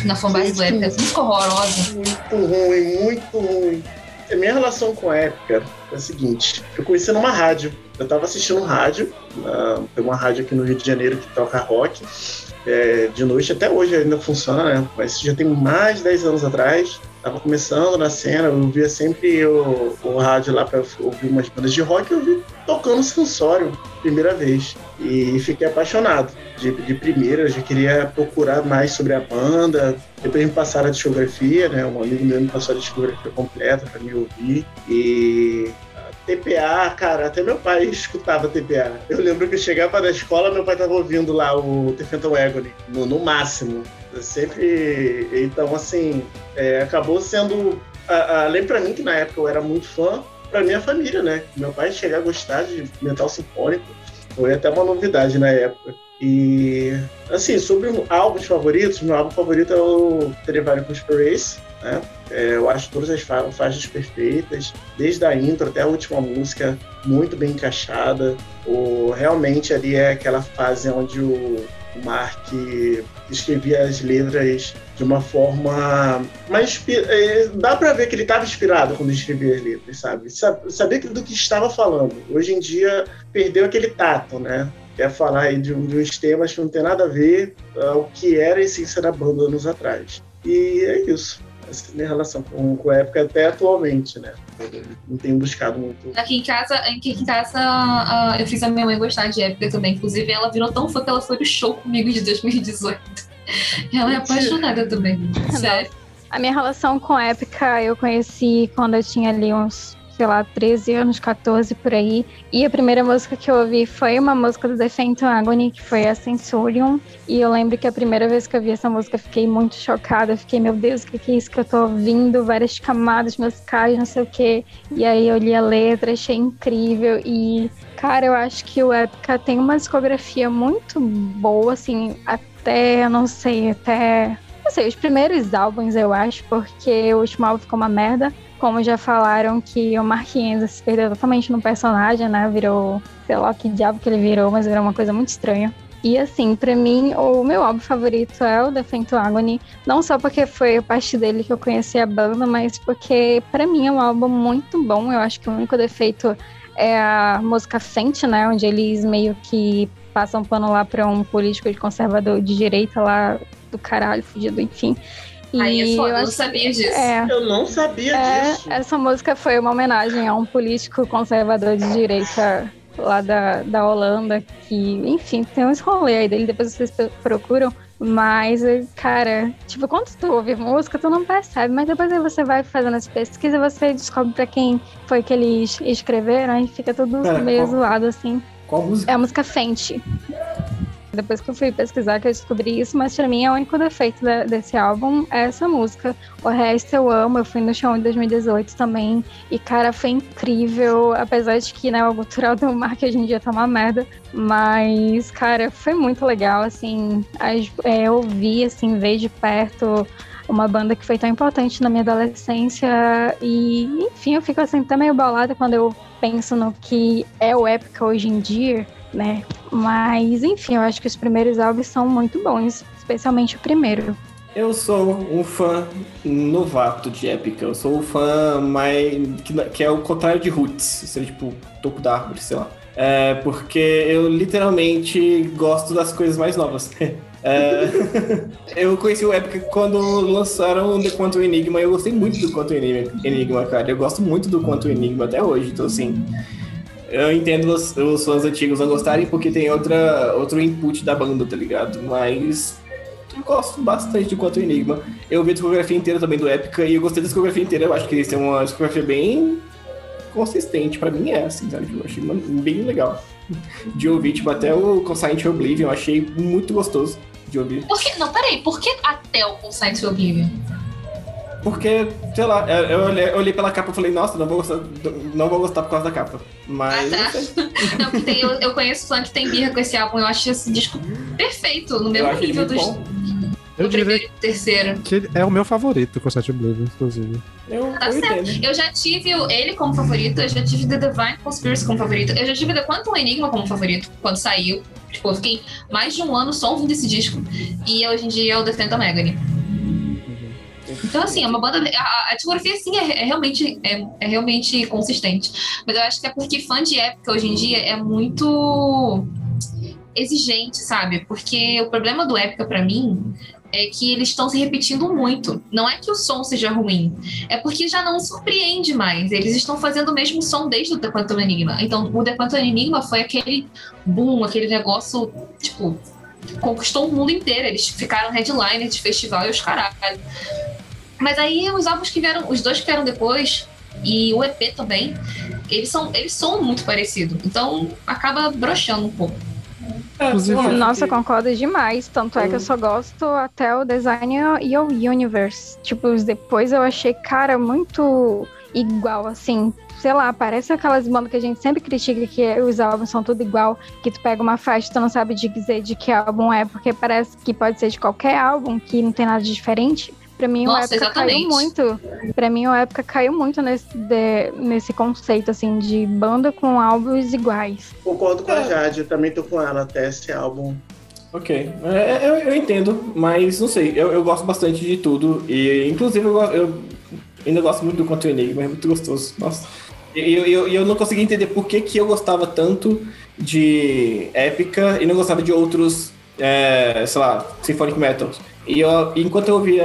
na fanbase do. Essa música horrorosa. Muito ruim, muito ruim. A minha relação com a época é a seguinte: eu conheci numa rádio. Eu tava assistindo um rádio, na- tem uma rádio aqui no Rio de Janeiro que toca rock. é, de noite até hoje ainda funciona, né? Mas já tem mais de 10 anos atrás. Tava começando na cena, eu ouvia sempre o, o rádio lá pra ouvir umas bandas de rock. Eu vi tocando Sensório, primeira vez. E fiquei apaixonado. De, de primeira, já queria procurar mais sobre a banda. Depois me passaram a discografia, né? Um amigo meu me passou a discografia completa pra me ouvir. E TPA, cara, até meu pai escutava TPA. Eu lembro que eu chegava da escola, meu pai tava ouvindo lá o The Phantom Agony, no, no máximo. Sempre. Então, assim, é, acabou sendo. Além pra mim, que na época eu era muito fã, pra minha família, né? Meu pai chegar a gostar de metal sinfônico foi até uma novidade na época. E, assim, sobre álbuns favoritos, meu álbum favorito é o Television Conspiracy, né? É, eu acho todas as fa- faixas perfeitas, desde a intro até a última música, muito bem encaixada. O, realmente ali é aquela fase onde o, o Mark escrevia as letras de uma forma mais. é, dá pra ver que ele estava inspirado quando escrevia as letras, sabe? Sa- Sabia do que estava falando. Hoje em dia perdeu aquele tato, né? Quer falar aí de, de uns temas que não tem nada a ver ao que era a essência da banda anos atrás. E é isso. Essa é minha relação com, com a época até atualmente, né? Não tenho buscado muito. Aqui em casa, aqui em casa ah, eu fiz a minha mãe gostar de época também. Inclusive, ela virou tão fã que ela foi no show comigo de 2018. [LAUGHS] Ela é apaixonada também. Sério. A minha relação com a época eu conheci quando eu tinha ali uns, sei lá, 13 anos, 14 por aí. E a primeira música que eu ouvi foi uma música do The Phantom Agony, que foi a Sensorium. E eu lembro que a primeira vez que eu vi essa música fiquei muito chocada. Fiquei, meu Deus, o que que é isso que eu tô ouvindo? Várias camadas musicais, não sei o quê. E aí eu li a letra, achei incrível. E, cara, eu acho que o Épica tem uma discografia muito boa, assim, até, eu não sei, até não sei, os primeiros álbuns eu acho, porque o último álbum ficou uma merda. Como já falaram que o Mark Enzo se perdeu totalmente no personagem, né? Virou, sei lá que diabo que ele virou, mas virou uma coisa muito estranha. E assim, pra mim, o meu álbum favorito é o The Agony. Não só porque foi a parte dele que eu conheci a banda, mas porque pra mim é um álbum muito bom. Eu acho que o único defeito é a música Fente, né? Onde eles meio que passam pano lá pra um político de conservador de direita lá do caralho, fudido, enfim. E Aí é foda, eu não acho- sabia disso. É, Eu não sabia é, disso. essa música foi uma homenagem a um político conservador de direita lá da, da Holanda, que, enfim, tem uns rolê aí dele, depois vocês procuram. Mas, cara, tipo, quando tu ouve música, tu não percebe, mas depois aí você vai fazendo as pesquisas, você descobre pra quem foi que eles escreveram, e fica tudo Pera, meio qual? zoado, assim. Qual música? É a música Fente. Depois que eu fui pesquisar que eu descobri isso, mas pra mim é o único defeito desse álbum é essa música. O resto eu amo, eu fui no show em 2018 também. E, cara, foi incrível. Apesar de que, né, o cultural [LAUGHS] do Mark hoje em dia tá uma merda. Mas, cara, foi muito legal, assim, as- é, ouvir, assim, ver de perto uma banda que foi tão importante na minha adolescência. E, enfim, eu fico assim, até meio bolada quando eu penso no que é o Épica hoje em dia, né? Mas, enfim, eu acho que os primeiros álbuns são muito bons, especialmente o primeiro. Eu sou um fã novato de Epica. Eu sou um fã mais. que, que é o contrário de Roots. Seria tipo topo da árvore, sei lá. É, porque eu literalmente gosto das coisas mais novas. [LAUGHS] É, [LAUGHS] eu conheci o Epica quando lançaram o The Quantum Enigma eu gostei muito do Quantum Enigma, cara. Eu gosto muito do Quantum Enigma até hoje, então assim. Eu entendo os, os fãs antigos não gostarem porque tem outra, outro input da banda, tá ligado? Mas eu gosto bastante de Quantum Enigma. Eu vi a discografia inteira também do Epica e eu gostei da discografia inteira. Eu acho que eles têm uma discografia bem consistente. Pra mim é assim, sabe? Eu achei bem legal de ouvir. Tipo, até o to Oblivion eu achei muito gostoso de ouvir. Por que, não, peraí, por que até o to Oblivion? Porque, sei lá, eu, eu olhei, eu olhei pela capa e falei, nossa, não vou gostar, não vou gostar por causa da capa. Mas. Ah, tá. não [LAUGHS] tem- eu, eu conheço fã que tem birra com esse álbum, eu acho esse disco perfeito, no Eu mesmo nível dos. bom. Eu diria primeiro e terceiro. que é o meu favorito com o Sete Blues, inclusive. Eu, Tá eu certo. entendo. Eu já tive o- ele como favorito, eu já tive The Divine Conspiracy como favorito, eu já tive The Quantum Enigma como favorito quando saiu. Tipo, eu fiquei mais de um ano só ouvindo esse disco. E hoje em dia é o The Phantom Agony. Então, assim, é uma banda. A, a discografia, sim, é, é realmente, é, é realmente consistente. Mas eu acho que é porque fã de época hoje em dia é muito exigente, sabe? Porque o problema do época, pra mim, é que eles estão se repetindo muito. Não é que o som seja ruim, é porque já não surpreende mais. Eles estão fazendo o mesmo som desde o The Quantum Enigma. Então, o The Quantum Enigma foi aquele boom, aquele negócio, tipo, conquistou o mundo inteiro. Eles ficaram headliner de festival e os caralho. Mas aí os álbuns que vieram, os dois que vieram depois, e o EP também, eles são, eles são muito parecidos. Então acaba broxando um pouco. É, Nossa, concordo demais. Tanto é que eu só gosto até o Design e o Universe. Tipo, os depois eu achei, cara, muito igual, assim. Sei lá, parece aquelas bandas que a gente sempre critica que os álbuns são tudo igual, que tu pega uma faixa e tu não sabe dizer de que álbum é, porque parece que pode ser de qualquer álbum, que não tem nada de diferente. Pra mim, o Nossa, época caiu exatamente. muito. Pra mim, o época caiu muito nesse, de- nesse conceito, assim, de banda com álbuns iguais. Concordo com É. a Jade, eu também tô com ela até esse álbum. Ok, É, eu, eu entendo, mas não sei, eu, eu gosto bastante de tudo. E inclusive eu, eu ainda gosto muito do Quantum Enigma, é muito gostoso. Nossa. E eu, eu, eu não consegui entender por que, que eu gostava tanto de épica e não gostava de outros, é, sei lá, Symphonic Metals. E eu, enquanto eu ouvia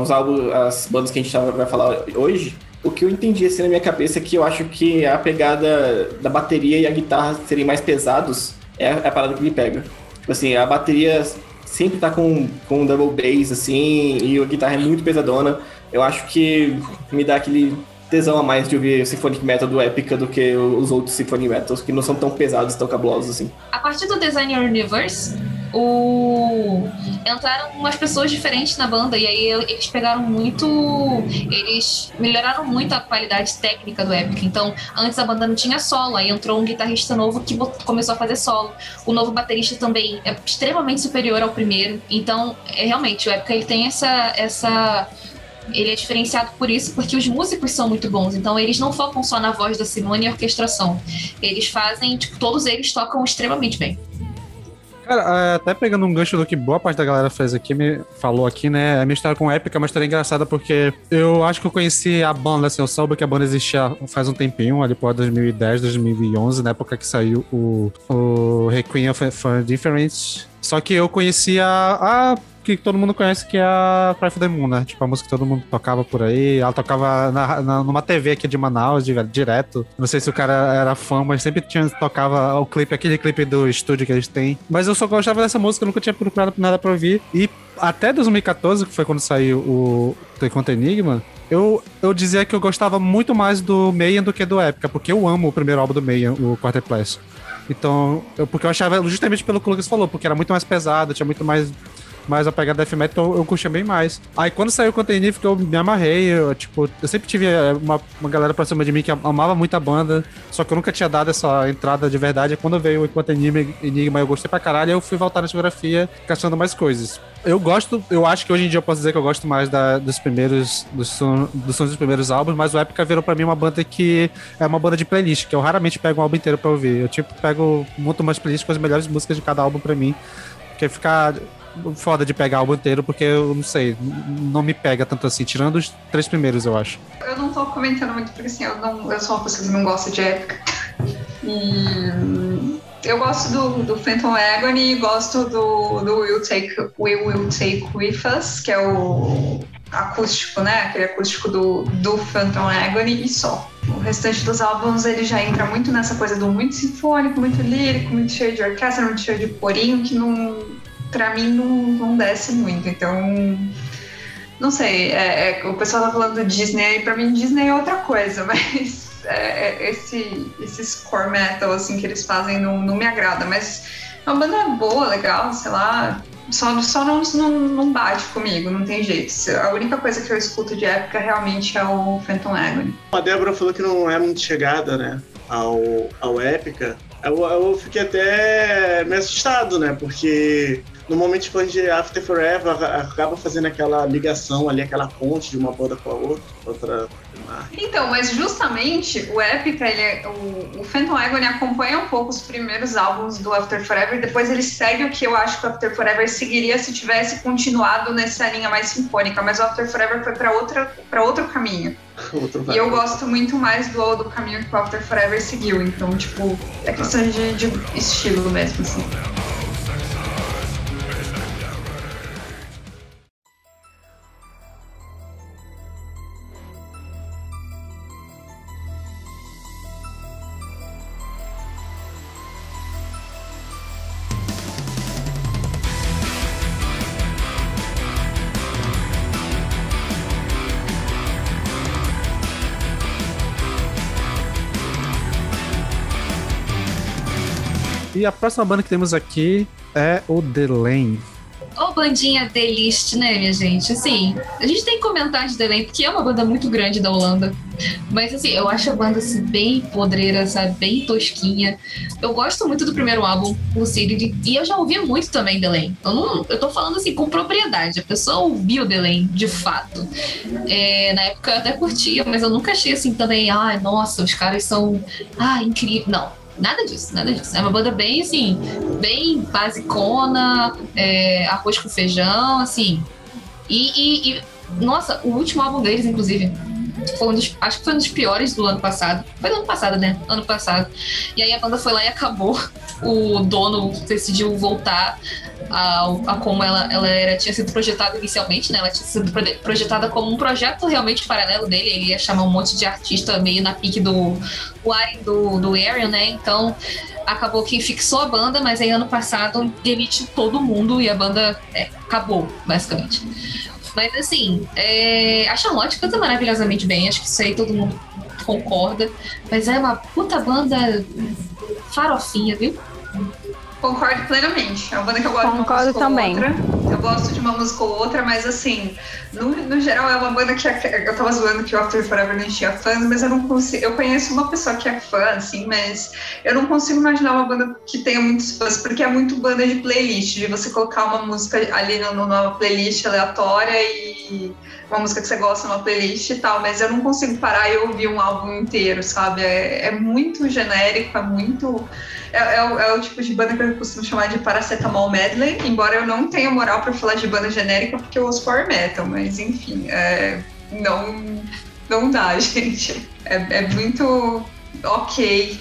os álbuns, as bandas que a gente tava, vai falar hoje, o que eu entendi assim na minha cabeça é que eu acho que a pegada da bateria e a guitarra serem mais pesados é a, é a parada que me pega. Assim, a bateria sempre tá com, com um double bass, assim, e a guitarra é muito pesadona. Eu acho que me dá aquele tesão a mais de ouvir Symphonic Metal do Epica do que os outros Symphonic Metals, que não são tão pesados, tão cabulosos assim. A partir do Design Universe, o... entraram umas pessoas diferentes na banda e aí eles pegaram muito. Eles melhoraram muito a qualidade técnica do Epic. Então, antes a banda não tinha solo, aí entrou um guitarrista novo que começou a fazer solo. O novo baterista também é extremamente superior ao primeiro. Então, é, realmente, o Epic ele tem essa. essa ele é diferenciado por isso, porque os músicos são muito bons. Então, eles não focam só na voz da Simone e orquestração. Eles fazem, tipo, todos eles tocam extremamente bem. Cara, é, até pegando um gancho do que boa parte da galera fez aqui, me falou aqui, né? A minha história com Épica é uma história engraçada porque eu acho que eu conheci a banda, assim, eu soube que a banda existia faz um tempinho, ali por 2010, 2011, na época que saiu o, o Requiem of for Difference. Só que eu conhecia a que todo mundo conhece, que é a Cry for the Moon, né? Tipo, a música que todo mundo tocava por aí. Ela tocava na, na- numa TV aqui de Manaus, de- direto. Não sei se o cara era fã, mas sempre tinha, tocava o clipe, aquele clipe do estúdio que eles têm. Mas eu só gostava dessa música, nunca tinha procurado nada pra ouvir. E até 2014, que foi quando saiu o The Conta Enigma, eu, eu dizia que eu gostava muito mais do Mayhem do que do Épica, porque eu amo o primeiro álbum do Mayhem, o Quarterplace. Então, eu, porque eu achava, justamente pelo que o Lucas falou, porque era muito mais pesado, tinha muito mais mais a pegada death metal eu, eu curtia bem mais. Aí quando saiu o Containífico eu me amarrei, eu, tipo, eu sempre tive eh, uma, uma galera pra cima de mim que amava muito a banda, só que eu nunca tinha dado essa entrada de verdade. Quando veio o Enquanto Enigma eu gostei pra caralho, eu fui voltar na geografia caçando mais coisas. Eu gosto, eu acho que hoje em dia eu posso dizer que eu gosto mais da, dos primeiros, dos, som, dos sons dos primeiros álbuns, mas o Epica virou pra mim uma banda que é uma banda de playlist, que eu raramente pego um álbum inteiro pra ouvir. Eu, tipo, pego, monto umas playlists com as melhores músicas de cada álbum pra mim, porque ficar foda de pegar o álbum inteiro, porque eu não sei, não me pega tanto assim, tirando os três primeiros, eu acho. Eu não tô comentando muito porque assim, eu, não, eu sou uma pessoa que não gosta de época. E eu gosto do, do Phantom Agony gosto do, do Will Take, We Will Take With Us, que é o acústico, né? Aquele acústico do, do Phantom Agony e só. O restante dos álbuns ele já entra muito nessa coisa do muito sinfônico, muito lírico, muito cheio de orquestra, muito cheio de corinho, que não, pra mim não, não desce muito. Então, não sei, é, é, o pessoal tá falando do Disney, pra mim Disney é outra coisa, [LAUGHS] mas é, é, esse, esses core metal assim que eles fazem não, não me agrada, mas é uma banda boa, legal, sei lá, só, só não, não, não bate comigo, não tem jeito. A única coisa que eu escuto de época realmente é o Phantom Agony. A Débora falou que não é muito chegada, né, ao, ao Épica. Eu, eu fiquei até meio assustado, né, porque normalmente fãs de After Forever acaba fazendo aquela ligação ali, aquela ponte de uma banda com a outra, outra marca. Então, mas justamente o Epica, ele é- o, o Phantom Agony acompanha um pouco os primeiros álbuns do After Forever, e depois ele segue o que eu acho que o After Forever seguiria se tivesse continuado nessa linha mais sinfônica, mas o After Forever foi para outra para outro caminho. [LAUGHS] E eu gosto muito mais do, do caminho que o After Forever seguiu, então, tipo, é questão de, de estilo mesmo, assim. E a próxima banda que temos aqui é o The Lane. Ô, bandinha The List, né, minha gente? Assim, a gente tem que comentar de The Lane, porque é uma banda muito grande da Holanda. Mas, assim, eu acho a banda assim, bem podreira, sabe? Bem tosquinha. Eu gosto muito do primeiro álbum, Lucidity, e eu já ouvi muito também The Lane. Eu, não, eu tô falando, assim, com propriedade. A pessoa ouviu The Lane, de fato. É, na época eu até curtia, mas eu nunca achei, assim, também, ai, nossa, os caras são, ah, incrível. Não. Nada disso, nada disso. É uma banda bem, assim, bem basicona, é, arroz com feijão, assim. E, e- e, nossa, o último álbum deles, inclusive, foi um dos, acho que foi um dos piores do ano passado. Foi do ano passado, né? Ano passado. E aí a banda foi lá e acabou. O dono decidiu voltar a, a como ela, ela era, tinha sido projetada inicialmente, né? Ela tinha sido proje- projetada como um projeto realmente paralelo dele. Ele ia chamar um monte de artista meio na pique do Wire do, do Ariel, né? Então acabou que fixou a banda, mas aí ano passado demitiu todo mundo e a banda é, acabou, basicamente. Mas assim, é, a Charlotte canta maravilhosamente bem, acho que isso aí todo mundo concorda. Mas é uma puta banda farofinha, viu? Concordo plenamente. É uma banda que eu gosto Concordo também. ou outra. Gosto de uma música ou outra, mas assim, no, no geral é uma banda que é- eu tava zoando que o After Forever não tinha fãs, mas eu não consigo. Eu conheço uma pessoa que é fã, assim, mas eu não consigo imaginar uma banda que tenha muitos fãs, porque é muito banda de playlist, de você colocar uma música ali numa playlist aleatória e uma música que você gosta numa playlist e tal, mas eu não consigo parar e ouvir um álbum inteiro, sabe? É, é muito genérico, é muito. É, é é o tipo de banda que eu costumo chamar de paracetamol medley, embora eu não tenha moral pra falar de banda genérica porque eu ouço power metal, mas enfim, é, não, não dá, [LAUGHS] gente. É, é muito ok.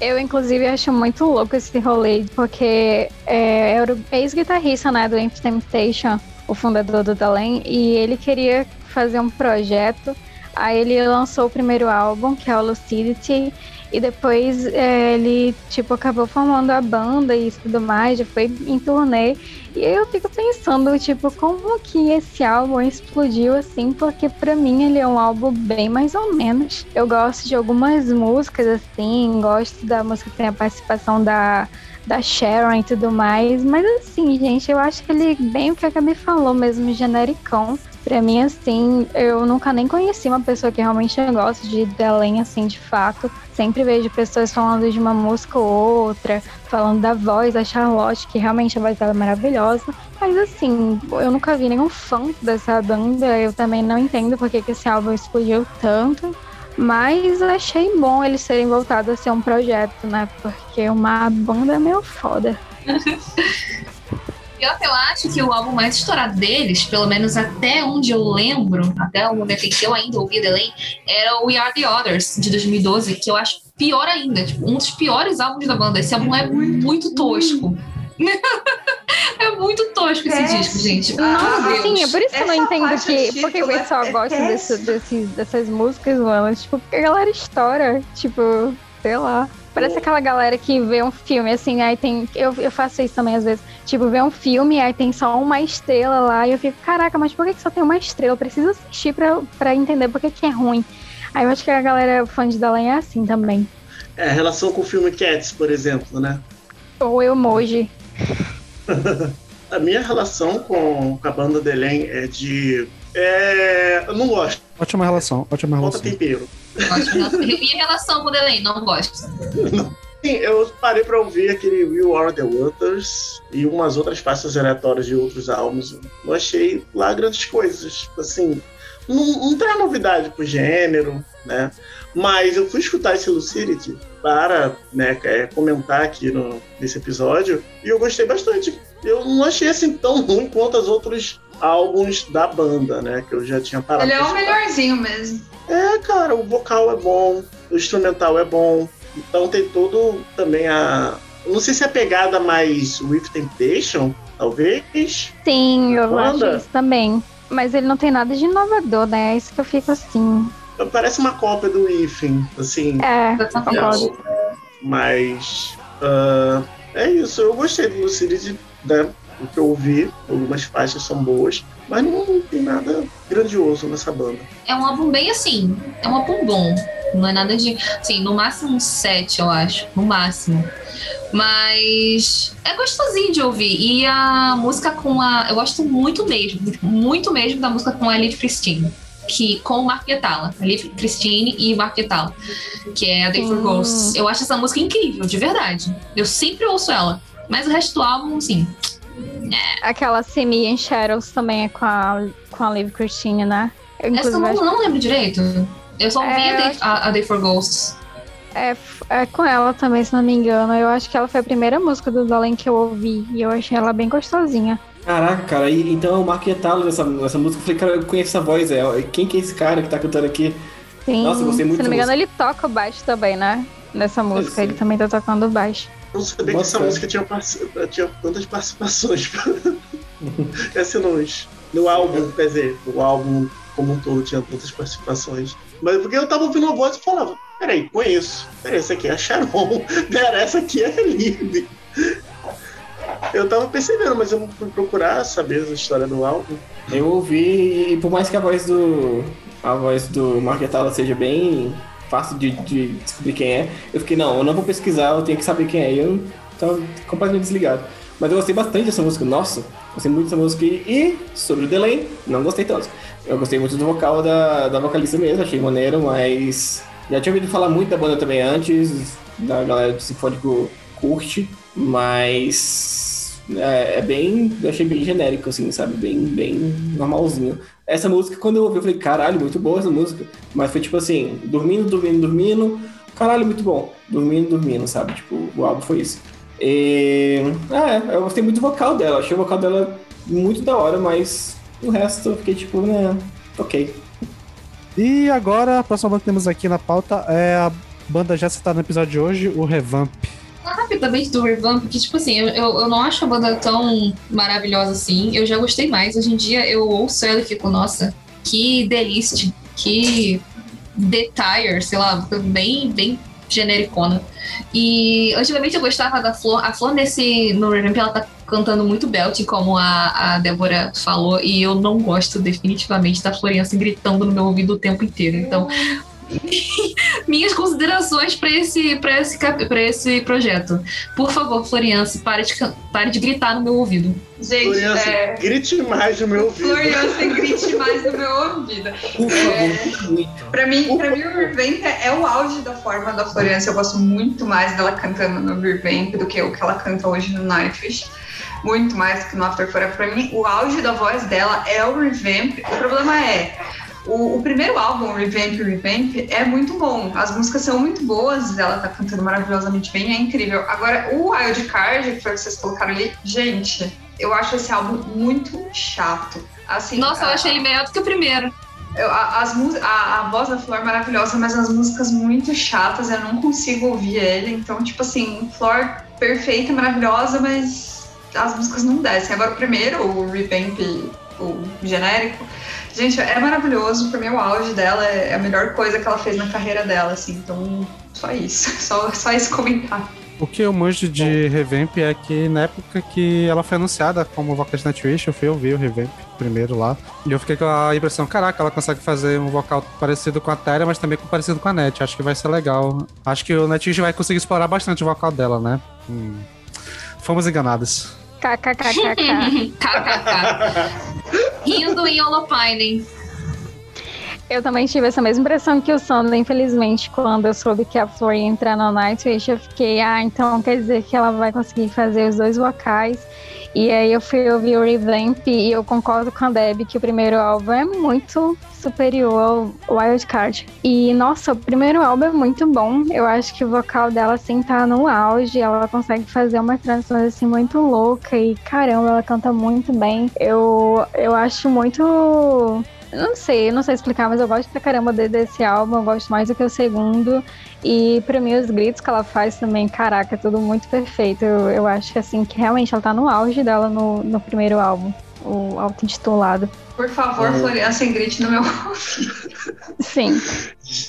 Eu, inclusive, acho muito louco esse rolê, porque é, era o ex-guitarrista né, do Infant Temptation, o fundador do Dalen, e ele queria fazer um projeto. Aí ele lançou o primeiro álbum, que é o Lucidity, e depois é, ele, tipo, acabou formando a banda e tudo mais, já foi em turnê. E eu fico pensando, tipo, como que esse álbum explodiu assim, porque pra mim ele é um álbum bem mais ou menos. Eu gosto de algumas músicas, assim, gosto da música que tem a participação da, da Sharon e tudo mais, mas assim, gente, eu acho que ele bem o que a Gabi falou mesmo, genericão. Pra mim, assim, eu nunca nem conheci uma pessoa que realmente gosta de Delen, assim, de fato. Sempre vejo pessoas falando de uma música ou outra, falando da voz da Charlotte, que realmente a voz dela é maravilhosa. Mas assim, eu nunca vi nenhum fã dessa banda. Eu também não entendo porque que esse álbum explodiu tanto. Mas achei bom eles terem voltado a ser um projeto, né? Porque uma banda é meio foda. [LAUGHS] Pior que eu acho que o álbum mais estourado deles, pelo menos até onde eu lembro, até o momento em que eu ainda ouvi The Lane, era o We Are The Others, de 2012, que eu acho pior ainda, tipo, um dos piores álbuns da banda. Esse álbum é muito tosco. [LAUGHS] é muito tosco esse Péssimo. disco, gente. Ah, Meu Deus. Sim, é por isso que eu não entendo que, de por que o pessoal é- é gosta desse, desse- dessas músicas, mano. Tipo, porque a galera estoura. Tipo, sei lá. Parece aquela galera que vê um filme, assim, aí tem. Eu, eu faço isso também às vezes. Tipo, vê um filme, aí tem só uma estrela lá, e eu fico, caraca, mas por que, que só tem uma estrela? Eu preciso assistir pra, pra entender por que, que é ruim. Aí eu acho que a galera fã de Dalan é assim também. É, relação com o filme Cats, por exemplo, né? Ou emoji. [LAUGHS] A minha relação com, com a banda Delen é de. É, eu não gosto, Ótima relação, ótima falta relação. tempero. Gosto de relação- com o The Lane? Não gosto. eu parei pra ouvir aquele We Are The Waters e umas outras faixas aleatórias de outros álbuns. Não achei lá grandes coisas. Assim, não, não traz novidade pro gênero, né? Mas eu fui escutar esse Lucidity para né, é, comentar aqui no, nesse episódio e eu gostei bastante. Eu não achei assim tão ruim quanto os outros álbuns da banda, né? Que eu já tinha parado. Ele é o melhorzinho mesmo. É, cara, o vocal é bom, o instrumental é bom. Então tem todo também a. Não sei se é a pegada mais With Temptation, talvez. Sim, eu Banda? acho isso também. Mas ele não tem nada de inovador, né? É isso que eu fico assim. Parece uma cópia do Ifin, assim. É, concordo. Mas. ah, é isso, eu gostei do Lucidity, né? O que eu ouvi, algumas faixas são boas, mas não tem nada grandioso nessa banda. É um álbum bem assim, é um álbum bom. Não é nada de. Assim, no máximo um 7, eu acho. No máximo. Mas é gostosinho de ouvir. E a música com a. Eu gosto muito mesmo, muito mesmo da música com a Elite Christine. Que, com o Mark Pietala. Elite Christine e Mark Pietala. Que é a Day for Hum. Ghosts. Eu acho essa música incrível, de verdade. Eu sempre ouço ela. Mas o resto do álbum, sim. Aquela Semi and Shadows também é com a, com a Liv Christine, né? Eu, Essa eu não, não lembro direito. Eu só ouvi É, a, Day, a, a Day for Ghosts. É, é com ela também, se não me engano. Eu acho que ela foi a primeira música do Dolan que eu ouvi. E eu achei ela bem gostosinha. Caraca, cara, e, então o Mark Etalo nessa, nessa música, eu falei, cara, eu conheço essa voz, é, quem que é esse cara que tá cantando aqui? Sim. Nossa, eu gostei muito Se não me engano, ele toca o baixo também, né? Nessa música. Ele também tá tocando o baixo. Eu não sabia que essa música tinha, tinha tantas participações. [LAUGHS] Essa nos, no álbum, quer dizer, o álbum como um todo tinha tantas participações. Mas porque eu tava ouvindo a voz e falava, peraí, conheço. Peraí, essa aqui é a Sharon. [LAUGHS] Essa aqui é a Liv. Eu tava percebendo, mas eu fui procurar saber a história do álbum. Eu ouvi, e por mais que a voz do. A voz do Mark Etalo seja bem fácil de, de descobrir quem é, eu fiquei, não, eu não vou pesquisar, eu tenho que saber quem é. E eu tava completamente desligado. Mas eu gostei bastante dessa música, nossa, gostei muito dessa música. E, sobre o Delay, não gostei tanto. Eu gostei muito do vocal da, da vocalista mesmo, achei maneiro, mas já tinha ouvido falar muito da banda também antes, da galera do Sinfônico curte, mas é, é bem, eu achei bem genérico, assim, sabe? Bem, bem normalzinho. Essa música, quando eu ouvi, eu falei, caralho, muito boa essa música. Mas foi tipo assim, dormindo, dormindo, dormindo, caralho, muito bom. Dormindo, dormindo, sabe? Tipo, o álbum foi isso. E, é, eu gostei muito do vocal dela, achei o vocal dela muito da hora, mas o resto eu fiquei tipo, né, ok. E agora, a próxima banda que temos aqui na pauta é a banda já citada no episódio de hoje, o Revamp. Rapidamente do Revamp, porque, tipo assim, eu, eu, eu não acho a banda tão maravilhosa assim. Eu já gostei mais. Hoje em dia eu ouço ela e fico, nossa, que delícia, que detire, sei lá, bem, bem genericona. E antigamente eu gostava da Flor. A Flor nesse, no Revamp ela tá cantando muito belt, como a, a Débora falou, e eu não gosto definitivamente da Floriança gritando no meu ouvido o tempo inteiro. Então, [LAUGHS] minhas considerações para esse, pra esse, pra esse projeto. Por favor, Floriança, pare de, pare de gritar no meu ouvido. Gente, Floriança, é. grite mais no meu ouvido. Floriança grite mais no meu ouvido. Por favor, muito. Pra mim, pra mim, o Revamp é o auge da forma da Floriança. Eu gosto muito mais dela cantando no Revamp do que o que ela canta hoje no Nightwish. Muito mais que no After Forever. Pra mim, o auge da voz dela é o Revamp. O problema é, o, o primeiro álbum, Revamp Revamp, é muito bom. As músicas são muito boas, ela tá cantando maravilhosamente bem, é incrível. Agora, o Wild Card, que foi o que vocês colocaram ali, gente, eu acho esse álbum muito chato. Assim, Nossa, eu a- achei ele melhor do que o primeiro. eu- a, as a, a voz da Flor é maravilhosa, mas as músicas muito chatas, eu não consigo ouvir ele. Então, tipo assim, Flor perfeita, maravilhosa, mas as músicas não descem. Agora, o primeiro, o Revamp, o genérico, gente, é maravilhoso. Pra mim, o auge dela é a melhor coisa que ela fez na carreira dela, assim. Então, só isso. [LAUGHS] Só, só esse comentário. O que eu manjo de Revamp é que na época que ela foi anunciada como vocalista Nightwish, eu fui ouvir o Revamp primeiro lá. E eu fiquei com a impressão, caraca, ela consegue fazer um vocal parecido com a Terra, mas também parecido com a Net. Acho que vai ser legal. Acho que o Nightwish vai conseguir explorar bastante o vocal dela, né? Hum. Fomos enganados. Rindo em Holopining. Eu também tive essa mesma impressão que o Sandra, infelizmente, quando eu soube que a Flor ia entrar no Nightwish, eu fiquei, ah, então quer dizer que ela vai conseguir fazer os dois vocais. E aí eu fui ouvir o Revamp e eu concordo com a Deb que o primeiro álbum é muito superior ao Wild Card. E nossa, o primeiro álbum é muito bom. Eu acho que o vocal dela assim tá no auge, ela consegue fazer uma transição assim muito louca e caramba, ela canta muito bem. Eu eu acho muito não sei, não sei explicar, mas eu gosto pra caramba desse álbum, eu gosto mais do que o segundo. E pra mim, os gritos que ela faz também, caraca, é tudo muito perfeito. Eu, eu acho que assim, que realmente ela tá no auge dela no, no primeiro álbum, o auto-intitulado. Por favor, é. Florian, sem grite no meu. [LAUGHS] Sim.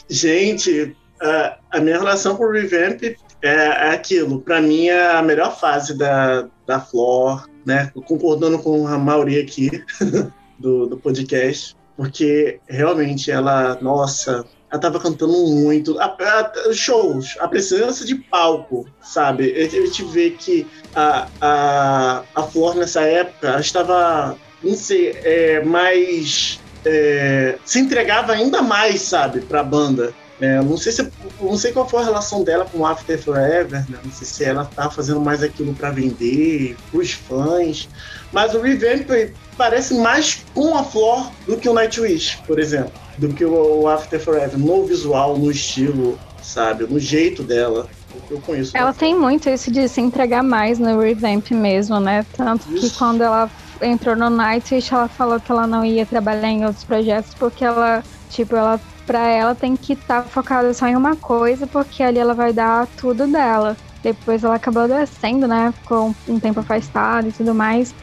Gente, a, a minha relação com o Revamp é, é aquilo. Pra mim, é a melhor fase da, da Flor, né? Concordando com a maioria aqui [LAUGHS] do, do podcast porque realmente ela, nossa, ela tava cantando muito. A, a, shows, a presença de palco, sabe? A gente vê que a, a, a Flor nessa época estava, não sei, é, mais. É, se entregava ainda mais, sabe, pra banda. É, não sei se não sei qual foi a relação dela com After Forever, né? não sei se ela tá fazendo mais aquilo para vender, os fãs, mas o Revamp parece mais com a Flor do que o Nightwish, por exemplo, do que o After Forever, no visual, no estilo, sabe, no jeito dela. Eu conheço. Ela tem muito isso de se entregar mais no Revamp mesmo, né? Tanto isso. que quando ela entrou no Nightwish, ela falou que ela não ia trabalhar em outros projetos porque ela, tipo, ela pra ela tem que estar tá focada só em uma coisa, porque ali ela vai dar tudo dela. Depois ela acabou adoecendo, né? Ficou um tempo afastada e tudo mais.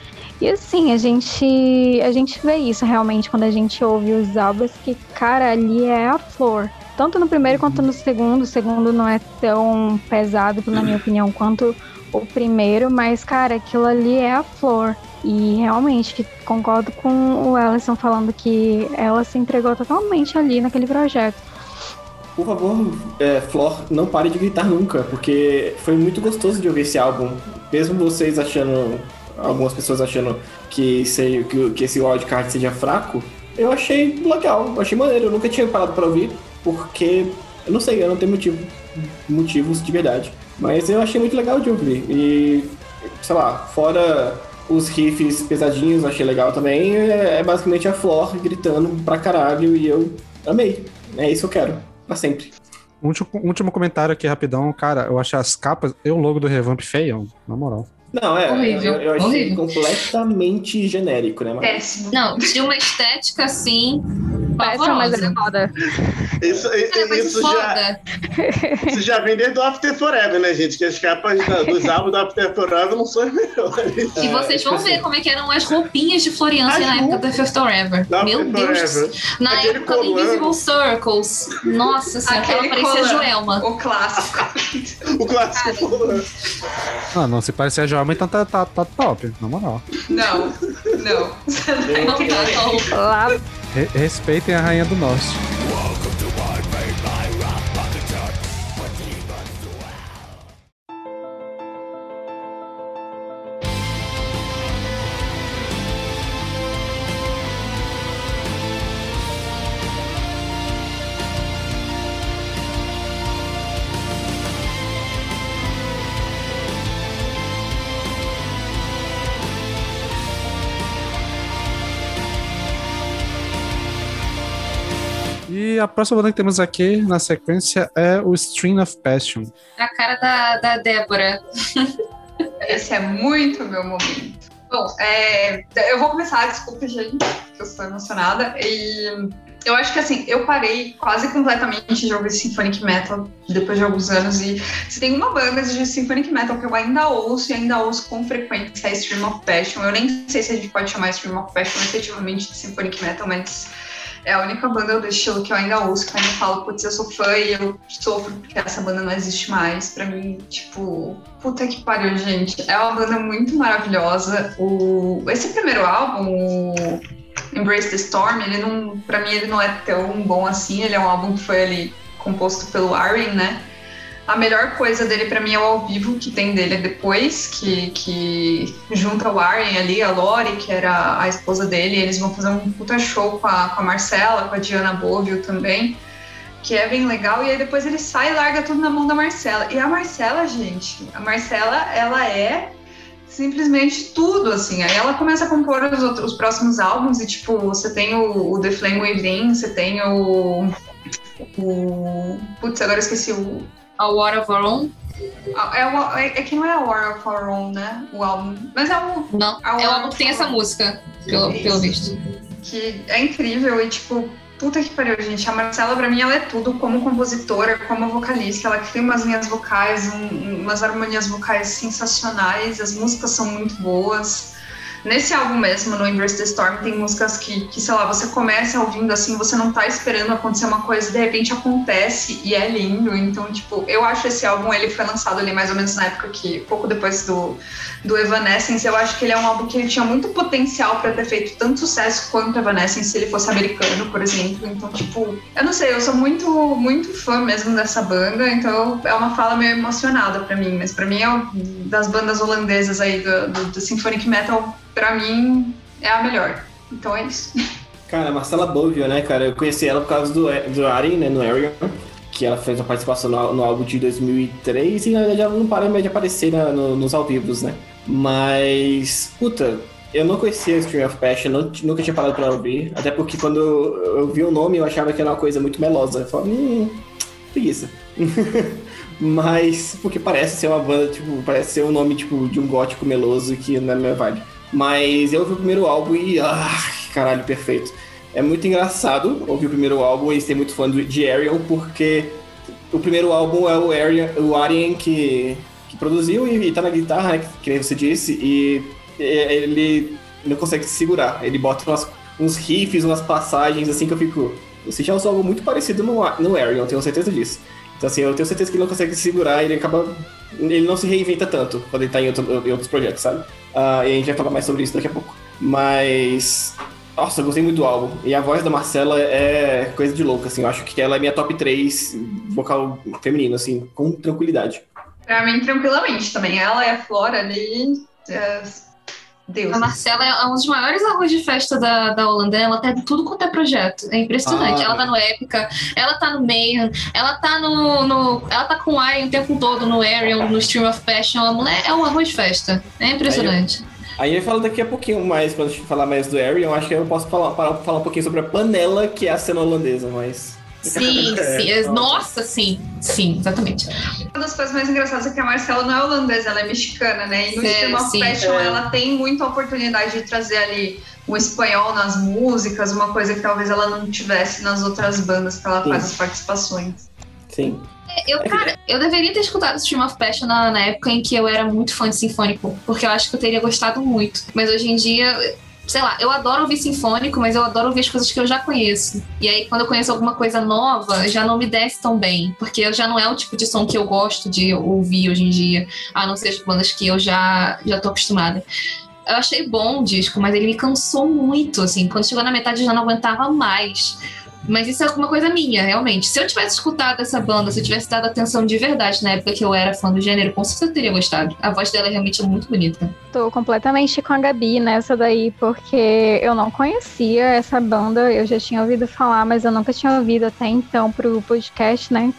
E assim, a gente, a gente vê isso realmente quando a gente ouve os álbuns, que, cara, ali é a flor. Tanto no primeiro quanto no segundo. O segundo não é tão pesado, na minha opinião, quanto o primeiro, mas, cara, aquilo ali é a flor. E realmente concordo com o Ellison falando que ela se entregou totalmente ali naquele projeto. Por favor, é, Flor, não pare de gritar nunca, porque foi muito gostoso de ouvir esse álbum. Mesmo vocês achando algumas pessoas achando que, sei, que, que esse wildcard seja fraco, eu achei legal, achei maneiro. Eu nunca tinha parado para ouvir, porque eu não sei, eu não tenho motivo, motivos de verdade. Mas eu achei muito legal de ouvir. E, sei lá, fora os riffs pesadinhos, achei legal também. É, é basicamente a Flor gritando pra caralho e eu amei. É isso que eu quero, pra sempre. Último, último comentário aqui rapidão, cara. Eu achei as capas e o logo do Revamp feião, na moral. Não, é. Horrível. Eu, eu achei horrível. completamente genérico, né? Péssimo. Não, tinha uma estética assim. Péssimo, mas é moda. Isso, é, isso, já, isso já vem desde o After Forever, né, gente? Que as capas da, dos álbuns do After Forever não são as melhores. E vocês vão ver como é que eram as roupinhas de Floriança na época do After Forever. Meu Deus. Na Aquele época do Invisible Circles. Nossa senhora, aquela parecia Joelma. O clássico. o clássico. Ah, não, se parecer a Joelma então tá, tá, tá top, na moral. Não, não. não tá Re respeitem a Rainha do Norte. A próxima banda que temos aqui na sequência é o String of Passion. A cara da, da Débora. Esse é muito meu momento. Bom, é, eu vou começar, desculpa, gente, que eu estou emocionada. E eu acho que assim, eu parei quase completamente de ouvir Symphonic Metal depois de alguns anos. E se tem uma banda de Symphonic Metal que eu ainda ouço e ainda ouço com frequência é Stream of Passion. Eu nem sei se a gente pode chamar Stream of Passion efetivamente de Symphonic Metal, mas é a única banda do estilo que eu ainda ouço, que eu ainda falo, putz, eu sou fã e eu sofro porque essa banda não existe mais. Pra mim, tipo, puta que pariu, gente. É uma banda muito maravilhosa. O... Esse primeiro álbum, o Embrace the Storm, ele não, pra mim ele não é tão bom assim. Ele é um álbum que foi ali composto pelo Aaron, né? A melhor coisa dele para mim é o ao vivo que tem dele depois, que, que junta o Warren ali, a Lori, que era a esposa dele, eles vão fazer um puta show com a, com a Marcela, com a Diana Bovio também, que é bem legal, e aí depois ele sai e larga tudo na mão da Marcela. E a Marcela, gente, a Marcela, ela é simplesmente tudo, assim. Aí ela começa a compor os, outros, os próximos álbuns e, tipo, você tem o, o The Flame Within, você tem o... o... Putz, agora esqueci o... A War of Our Own. É, o, é, é que não é a War of Our Own, né? O álbum. Mas é o... Não, é o álbum que tem essa música, pelo, pelo visto. Que é incrível e, tipo, puta que pariu, gente. A Marcela, pra mim, ela é tudo como compositora, como vocalista. Ela cria umas linhas vocais, um, umas harmonias vocais sensacionais. As músicas são muito boas. Nesse álbum mesmo, no Inverse the Storm, tem músicas que, que, sei lá, você começa ouvindo assim, você não tá esperando acontecer uma coisa, de repente acontece e é lindo. Então, tipo, eu acho esse álbum, ele foi lançado ali mais ou menos na época que, pouco depois do, do Evanescence, eu acho que ele é um álbum que ele tinha muito potencial para ter feito tanto sucesso quanto Evanescence se ele fosse americano, por exemplo. Então, tipo, eu não sei, eu sou muito, muito fã mesmo dessa banda, então é uma fala meio emocionada para mim, mas para mim é das bandas holandesas aí do, do, do Symphonic Metal pra mim, é a melhor. Então é isso. [LAUGHS] Cara, a Marcela Bovio, né, cara? Eu conheci ela por causa do, do Arin, né, no Arion, que ela fez uma participação no, no álbum de 2003 e na verdade ela não para mais de aparecer no, nos ao vivos, né? Mas, puta, eu não conhecia Stream of Passion, não, nunca tinha parado pra ouvir, até porque quando eu, eu vi o nome eu achava que era uma coisa muito melosa. Eu falava, hum, preguiça. [LAUGHS] Mas, porque parece ser uma banda, tipo, parece ser um nome, tipo, de um gótico meloso que não é minha vibe. Mas eu ouvi o primeiro álbum e. Ah, caralho, perfeito. É muito engraçado ouvir o primeiro álbum e ser muito fã de Ariel, porque o primeiro álbum é o Arian, o Arian que, que produziu e, e tá na guitarra, né, que, nem você disse, e ele não consegue se segurar. Ele bota umas, uns riffs, umas passagens assim que eu fico. Você já usou algo muito parecido no, no Arian, tenho certeza disso. Então, assim, eu tenho certeza que ele não consegue se segurar, ele acaba. Ele não se reinventa tanto quando ele tá em, outro, em outros projetos, sabe? Uh, e a gente vai falar mais sobre isso daqui a pouco. Mas. Nossa, eu gostei muito do álbum. E a voz da Marcela é coisa de louco, assim. Eu acho que ela é minha top 3 vocal feminino, assim, com tranquilidade. Pra mim, tranquilamente também. Ela e a Flora ali. Deus. A Marcela é um dos maiores arroz de festa da, da Holanda. Ela tá tudo quanto é projeto. É impressionante. Ah, ela tá no Épica, ela tá no Mayhem, ela tá no, no. Ela tá com o o tempo todo no Ariel, no Stream of Passion. A mulher é um arroz de festa. É impressionante. Aí eu falo daqui a pouquinho mais, quando a gente falar mais do Ariel, acho que eu posso falar, falar um pouquinho sobre a panela que é a cena holandesa, mas. Sim, [LAUGHS] sim. É, Nossa, sim. Sim, exatamente. Uma das coisas mais engraçadas é que a Marcela não é holandesa, ela é mexicana, né? E no Stream of Fashion é. ela tem muita oportunidade de trazer ali o espanhol nas músicas, uma coisa que talvez ela não tivesse nas outras bandas que ela sim. faz as participações. Sim. Eu, cara, eu deveria ter escutado Stream of Passion na, na época em que eu era muito fã de Sinfônico, porque eu acho que eu teria gostado muito. Mas hoje em dia, sei lá, eu adoro ouvir sinfônico, mas eu adoro ouvir as coisas que eu já conheço. E aí, quando eu conheço alguma coisa nova, já não me desce tão bem, porque já não é o tipo de som que eu gosto de ouvir hoje em dia, a não ser as bandas que eu já, já tô acostumada. Eu achei bom o disco, mas ele me cansou muito, assim. Quando chegou na metade, eu já não aguentava mais. Mas isso é alguma coisa minha, realmente. Se eu tivesse escutado essa banda, se eu tivesse dado atenção de verdade na época que eu era fã do gênero, com certeza eu teria gostado. A voz dela é realmente muito bonita. Tô completamente com a Gabi nessa daí, porque eu não conhecia essa banda, eu já tinha ouvido falar, mas eu nunca tinha ouvido até então pro podcast, né?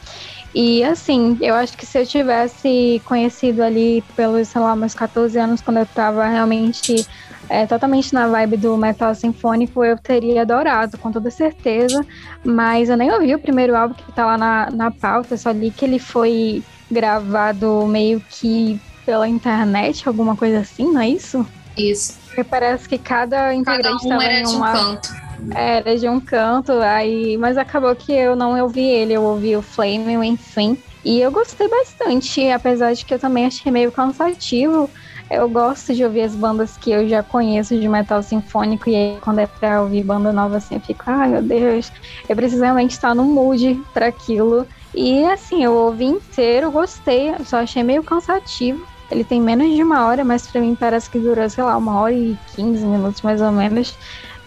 E assim, eu acho que se eu tivesse conhecido ali pelos, sei lá, meus 14 anos, quando eu tava realmente é, totalmente na vibe do metal sinfônico, eu teria adorado, com toda certeza. Mas eu nem ouvi o primeiro álbum que tá lá na, na pauta, só li que ele foi gravado meio que pela internet, alguma coisa assim, não é isso? Isso. Porque parece que cada integrante cada um era em de um canto. Era de um canto, aí, mas acabou que eu não ouvi ele, eu ouvi o Flame, enfim. E eu gostei bastante, apesar de que eu também achei meio cansativo eu gosto de ouvir as bandas que eu já conheço de metal sinfônico e aí quando é pra ouvir banda nova assim, eu fico, ai meu Deus, eu preciso realmente estar no mood para aquilo. E assim, eu ouvi inteiro, gostei, só achei meio cansativo. Ele tem menos de uma hora, mas pra mim parece que durou, sei lá, uma hora e quinze minutos mais ou menos.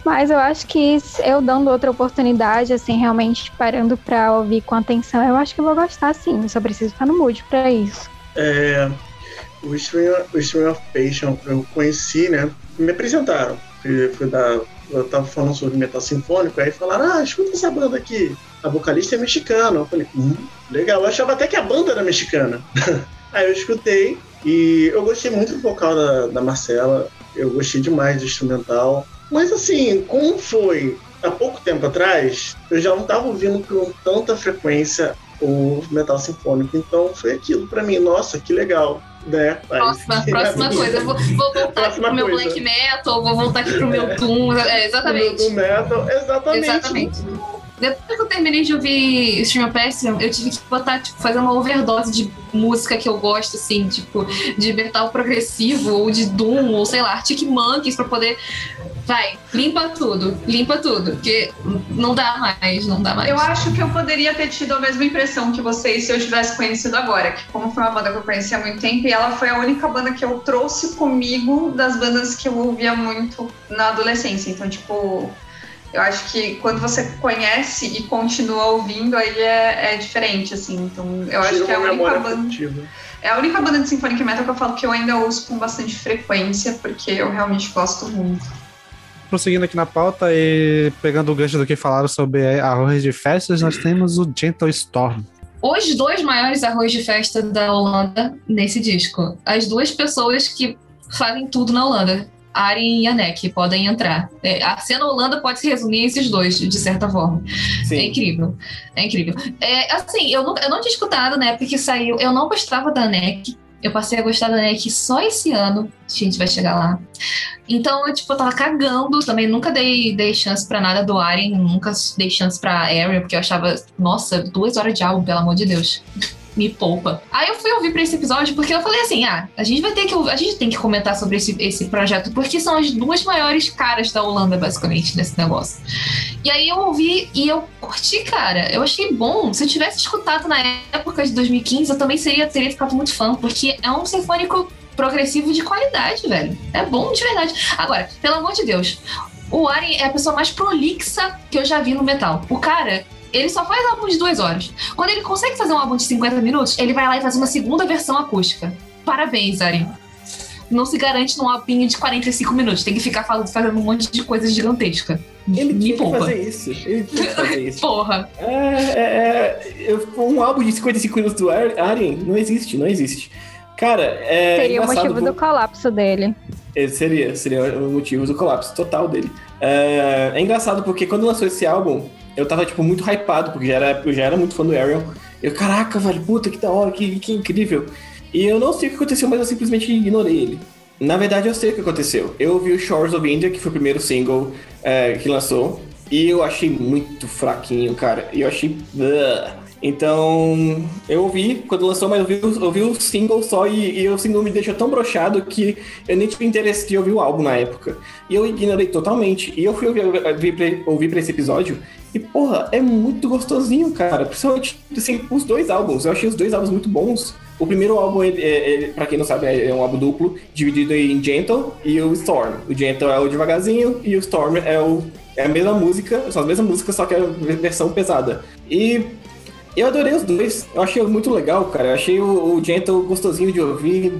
Mas eu acho que eu dando outra oportunidade, assim, realmente parando pra ouvir com atenção, eu acho que eu vou gostar sim. Só preciso estar no mood pra isso. É, o Stream, o Stream of Passion eu conheci, né? Me apresentaram. Fui, fui dar, eu tava falando sobre metal sinfônico, aí falaram: ah, escuta essa banda aqui. A vocalista é mexicana. Eu falei: hum, legal. Eu achava até que a banda era mexicana. [LAUGHS] aí eu escutei e eu gostei muito do vocal da, da Marcela. Eu gostei demais do instrumental. Mas assim, como foi há pouco tempo atrás, eu já não estava ouvindo com tanta frequência o metal sinfônico. Então foi aquilo para mim, nossa, que legal. Né? Próxima, próxima [LAUGHS] coisa. Vou, vou voltar próxima aqui pro meu black metal, vou voltar aqui pro meu doom. É, exatamente. Do metal, exatamente. Exatamente. Depois que eu terminei de ouvir Stream of Passion, eu tive que botar, tipo, fazer uma overdose de música que eu gosto, assim, tipo, de metal progressivo, ou de Doom, ou sei lá, Arctic Monkeys, pra poder Vai, limpa tudo, limpa tudo, porque não dá mais, não dá mais. Eu acho que eu poderia ter tido a mesma impressão que vocês se eu tivesse conhecido agora, que como foi uma banda que eu conheci há muito tempo, e ela foi a única banda que eu trouxe comigo das bandas que eu ouvia muito na adolescência. Então, tipo, eu acho que quando você conhece e continua ouvindo, aí é, é diferente, assim. Então, eu acho que é a única banda. É a única banda de Symphonic Metal que eu falo que eu ainda ouço com bastante frequência, porque eu realmente gosto muito prosseguindo aqui na pauta e pegando o gancho do que falaram sobre arroz de festas, nós temos o Gentle Storm. Os dois maiores arroz de festa da Holanda nesse disco. As duas pessoas que fazem tudo na Holanda. Arjen e Anek podem entrar. É, a cena Holanda pode se resumir a esses dois, de certa forma. Sim. É incrível. É incrível. É, assim, eu não, eu não tinha escutado, né? Porque saiu. Eu não gostava da Anek. Eu passei a gostar da NEC só esse ano. A gente vai chegar lá. Então, eu, tipo, eu tava cagando também. Nunca dei, dei chance pra nada do Aren. Nunca dei chance pra Ariel, porque eu achava, nossa, duas horas de álbum, pelo amor de Deus me poupa. Aí eu fui ouvir pra esse episódio porque eu falei assim: ah, a gente vai ter que. A gente tem que comentar sobre esse, esse projeto, porque são as duas maiores caras da Holanda, basicamente, nesse negócio. E aí eu ouvi e eu curti, cara. Eu achei bom. Se eu tivesse escutado na época de 2015, eu também seria, teria ficado muito fã, porque é um sinfônico progressivo de qualidade, velho. É bom de verdade. Agora, pelo amor de Deus, o Aren é a pessoa mais prolixa que eu já vi no metal. O cara, ele só faz álbum de duas horas. Quando ele consegue fazer um álbum de 50 minutos, ele vai lá e faz uma segunda versão acústica. Parabéns, Ari. Não se garante num álbum de 45 minutos. Tem que ficar fazendo um monte de coisa gigantesca. Ele Me tinha poupa. que fazer isso. Ele tinha que fazer [LAUGHS] isso. Porra. É, é, é, um álbum de 55 minutos do Arien não existe, não existe. Cara, é. Seria o motivo do colapso dele. É, seria, seria o motivo do colapso total dele. É, é engraçado porque quando lançou esse álbum, eu tava, tipo, muito hypado, porque já era, eu já era muito fã do Ariel. Eu, caraca, velho, puta, que da hora, que, que incrível. E eu não sei o que aconteceu, mas eu simplesmente ignorei ele. Na verdade, eu sei o que aconteceu. Eu ouvi o Shores of India, que foi o primeiro single é, que lançou, e eu achei muito fraquinho, cara. Eu achei. Uh, então, eu ouvi quando lançou, mas eu ouvi, ouvi o single só e, e, o single me deixou tão brochado que eu nem tive interesse de ouvir o álbum na época. E eu ignorei totalmente. E eu fui ouvir, ouvir, ouvir pra esse episódio e, porra, é muito gostosinho, cara. Principalmente, assim, os dois álbuns. Eu achei os dois álbuns muito bons. O primeiro álbum, ele, ele, pra quem não sabe, é um álbum duplo, dividido em Gentle e o Storm. O Gentle é o devagarzinho e o Storm é, o, é a mesma música, são as mesmas músicas, só que é a versão pesada. E eu adorei os dois. Eu achei muito legal, cara. Eu achei o, o Gentle gostosinho de ouvir,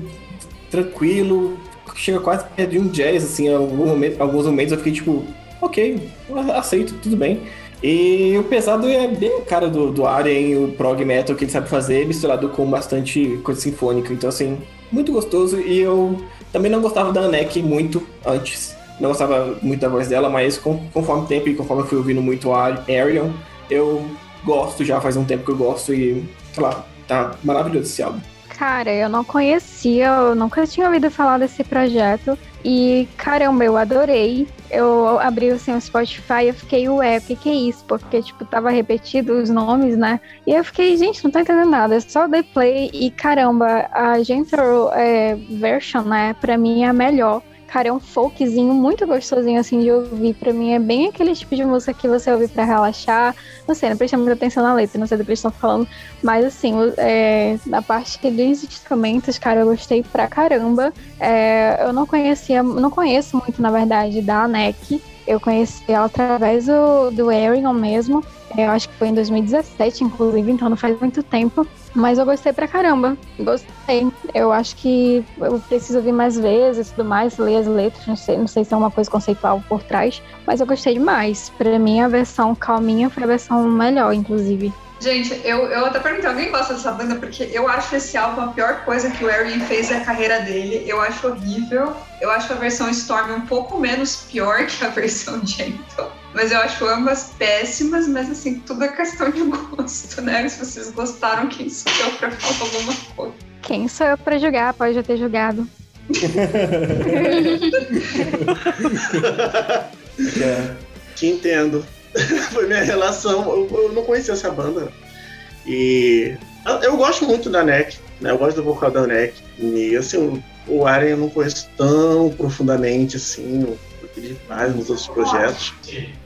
tranquilo. Chega quase perto de um jazz, assim. Algum momento, alguns momentos eu fiquei tipo, ok, aceito, tudo bem. E o pesado é bem cara do, do Arien, o prog metal que ele sabe fazer, misturado com bastante coisa sinfônica. Então, assim, muito gostoso. E eu também não gostava da Anek muito antes. Não gostava muito da voz dela, mas conforme o tempo e conforme eu fui ouvindo muito a Arion, eu gosto já faz um tempo que eu gosto e, sei lá, tá maravilhoso esse álbum. Cara, eu não conhecia, eu nunca tinha ouvido falar desse projeto. E caramba, eu adorei. Eu abri assim, o Spotify e fiquei, ué, o que, que é isso? Porque, tipo, tava repetido os nomes, né? E eu fiquei, gente, não tô entendendo nada. É só dei play e caramba, a Gentle é, version, né, pra mim é a melhor. Cara, é um folkzinho muito gostosinho assim de ouvir. Pra mim é bem aquele tipo de música que você ouve pra relaxar. Não sei, não presta muita atenção na letra, não sei do que eles estão falando. Mas assim, é, na parte dos instrumentos, cara, eu gostei pra caramba. É, eu não conhecia, não conheço muito, na verdade, da ANEC. Eu conheci ela através do, do Arion mesmo. Eu acho que foi em 2017, inclusive, então não faz muito tempo. Mas eu gostei pra caramba. Gostei. Eu acho que eu preciso ouvir mais vezes tudo mais, ler as letras. Não sei, não sei se é uma coisa conceitual por trás. Mas eu gostei demais. Pra mim, a versão calminha foi a versão melhor, inclusive. Gente, eu, eu até perguntei, alguém gosta dessa banda? Porque eu acho esse álbum a pior coisa que o Arian fez na carreira dele. Eu acho horrível. Eu acho a versão Storm um pouco menos pior que a versão [LAUGHS] Gentle. Mas eu acho ambas péssimas, mas assim, tudo é questão de gosto, né? Se vocês gostaram, quem sou eu pra falar alguma coisa? Quem sou eu pra julgar? Pode já ter julgado. [LAUGHS] é. Que entendo. [LAUGHS] Foi minha relação. Eu, eu, não conhecia essa banda. E eu gosto muito da NEC, né? Eu gosto do vocal da NEC. E assim, o Aren eu não conheço tão profundamente assim, o ele faz nos outros projetos.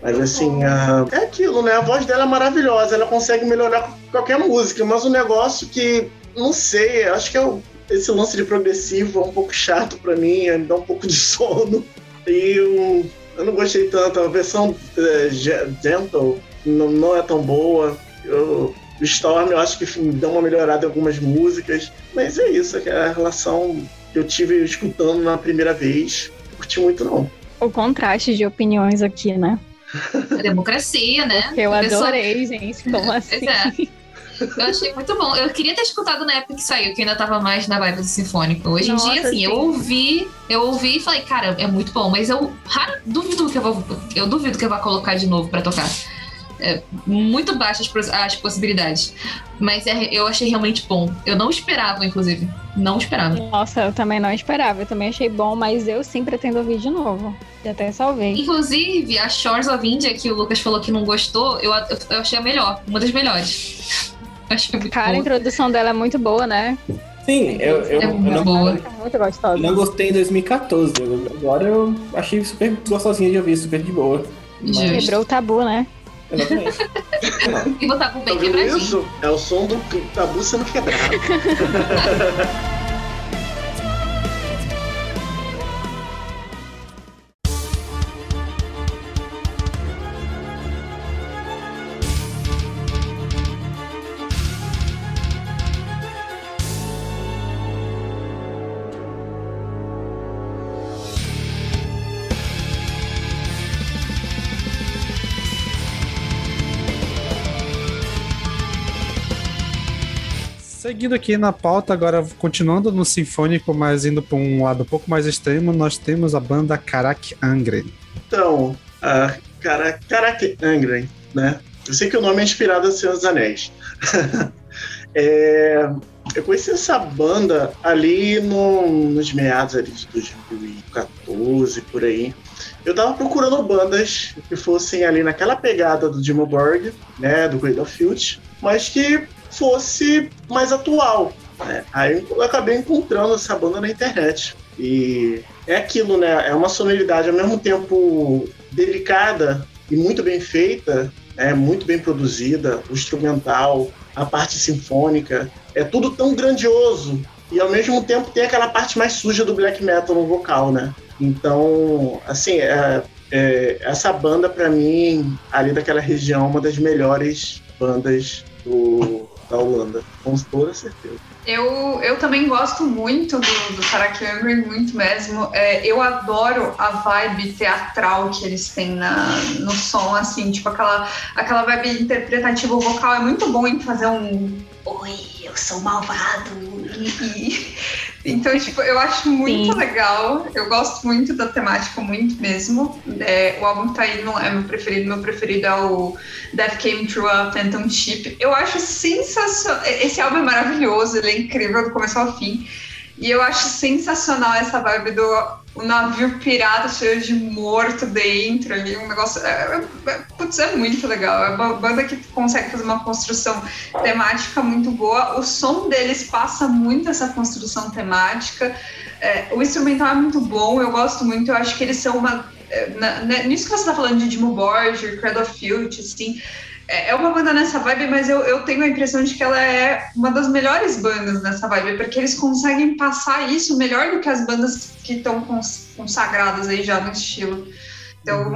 Mas assim, a... é aquilo, né? A voz dela é maravilhosa, ela consegue melhorar qualquer música, mas o um negócio que, não sei, acho que é o... esse lance de progressivo é um pouco chato para mim, me dá um pouco de [LAUGHS] sono. E um eu não gostei tanto. A versão é, Gentle não, não, é tão boa. Eu, o Storm eu acho que deu uma melhorada em algumas músicas. Mas é isso, é a relação que eu tive escutando na primeira vez. Não curti muito, não. O contraste de opiniões aqui, né? A democracia, né? Eu adorei, gente. Como [LAUGHS] assim? Exato. Eu achei muito bom. Eu queria ter escutado na época que saiu, que ainda tava mais na vibe do sinfônico. Hoje Nossa, em dia, assim, sim. eu ouvi, eu ouvi e falei, cara, é muito bom, mas eu raro, duvido que eu vou. Eu duvido que eu vá colocar de novo para tocar. É, muito baixas as possibilidades. Mas é, eu achei realmente bom. Eu não esperava, inclusive. Não esperava. Nossa, eu também não esperava. Eu também achei bom, mas eu sim pretendo ouvir de novo. Já até salvei. Inclusive, a Shores of India, que o Lucas falou que não gostou, eu, eu achei a melhor. Uma das melhores. Acho muito Cara, boa. a introdução dela é muito boa, né? Sim, eu, eu, é eu não, boa. muito gostosa. não gostei em 2014. Agora eu achei super gostosinha de ouvir, super de boa. Mas... Quebrou o tabu, né? Exatamente. [LAUGHS] e o tabu bem tá quebradinho. Isso é o som do tabu sendo quebrado. [LAUGHS] Seguindo aqui na pauta, agora continuando no sinfônico, mas indo para um lado um pouco mais extremo, nós temos a banda Karak Angren. Então, a Karak, Karak Angren, né? Eu sei que o nome é inspirado a Senhor dos Anéis. [LAUGHS] é, eu conheci essa banda ali no, nos meados ali de 2014, por aí. Eu tava procurando bandas que fossem ali naquela pegada do Dimmu Borg, né, do Cradle of Filth, mas que fosse mais atual. Né? Aí eu acabei encontrando essa banda na internet. E é aquilo, né? É uma sonoridade ao mesmo tempo delicada e muito bem feita, é muito bem produzida, o instrumental, a parte sinfônica, é tudo tão grandioso e ao mesmo tempo tem aquela parte mais suja do black metal no vocal, né? Então, assim, é, é, essa banda para mim ali daquela região uma das melhores bandas do da Holanda, com toda certeza. Eu, eu também gosto muito do, do Karak muito mesmo. É, eu adoro a vibe teatral que eles têm na, no som, assim, tipo aquela, aquela vibe interpretativa vocal. É muito bom em fazer um Oi, eu sou malvado. [LAUGHS] Então, tipo, eu acho muito Sim. legal. Eu gosto muito da temática, muito mesmo. É, o álbum que tá aí não é meu preferido. Meu preferido é o Death Came Through a Phantom Ship. Eu acho sensacional. Esse álbum é maravilhoso, ele é incrível do começo ao fim. E eu acho sensacional essa vibe do o navio pirata cheio de morto dentro ali, um negócio. É, é, putz, é muito legal. É uma banda que consegue fazer uma construção temática muito boa. O som deles passa muito essa construção temática. É, o instrumental é muito bom, eu gosto muito. Eu acho que eles são uma. É, na, na, nisso que você está falando de Dimo Borger, Cradle of Filth, assim é, é uma banda nessa vibe, mas eu, eu tenho a impressão de que ela é uma das melhores bandas nessa vibe, porque eles conseguem passar isso melhor do que as bandas que estão consagradas aí já no estilo. Então,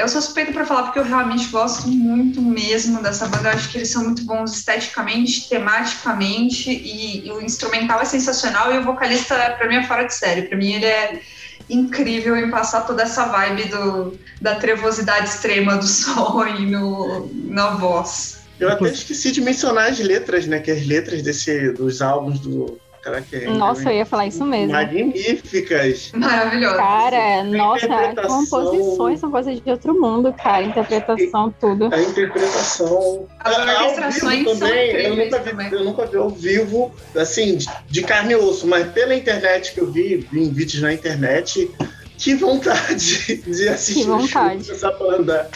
eu sou suspeita para falar porque eu realmente gosto muito mesmo dessa banda. Eu acho que eles são muito bons esteticamente, tematicamente, e, e o instrumental é sensacional e o vocalista, para mim, é fora de série. Para mim, ele é incrível em passar toda essa vibe do, da trevosidade extrema do [LAUGHS] som e no, na voz. Eu até esqueci de mencionar as letras, né? Que as letras desse, dos álbuns do Caraca, é nossa, eu ia falar isso mesmo. Magníficas. Maravilhosas. Cara, nossa, composições são coisas de outro mundo, cara. Interpretação, tudo. A interpretação. As orquestrações também, eu nunca, vi, também. eu nunca vi ao vivo, assim, de carne e osso, mas pela internet que eu vi, vi em vídeos na internet, que vontade [LAUGHS] de assistir que vontade. essa banda.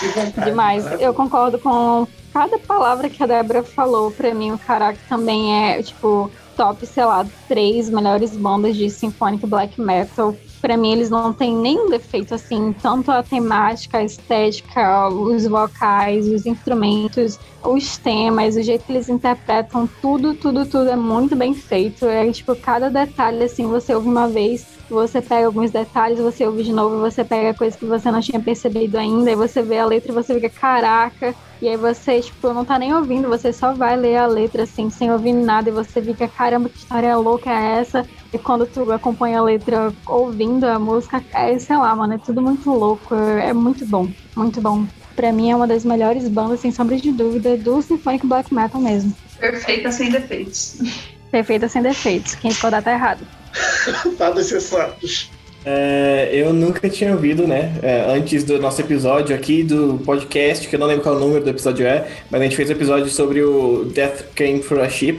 Que vontade. Demais. Eu concordo com cada palavra que a Débora falou. Pra mim, o Caraca também é, tipo, top, sei lá, três melhores bandas de symphonic black metal. Para mim, eles não têm nenhum defeito, assim, tanto a temática, a estética, os vocais, os instrumentos, os temas, o jeito que eles interpretam, tudo, tudo, tudo é muito bem feito. É tipo, cada detalhe, assim, você ouve uma vez, você pega alguns detalhes, você ouve de novo, você pega coisas que você não tinha percebido ainda, e você vê a letra e você fica, caraca, e aí você, tipo, não tá nem ouvindo, você só vai ler a letra, assim, sem ouvir nada, e você fica, caramba, que história louca é essa? E quando tu acompanha a letra ouvindo a música, é, sei lá, mano, é tudo muito louco, é muito bom, muito bom. Pra mim é uma das melhores bandas, sem sombra de dúvida, do Symphonic Black Metal mesmo. Perfeita sem defeitos. Perfeita sem defeitos. Quem discordar tá errado. [LAUGHS] Nada sensatos. É, eu nunca tinha ouvido, né? É, antes do nosso episódio aqui do podcast, que eu não lembro qual o número do episódio é, mas a gente fez um episódio sobre o Death Came for a Ship.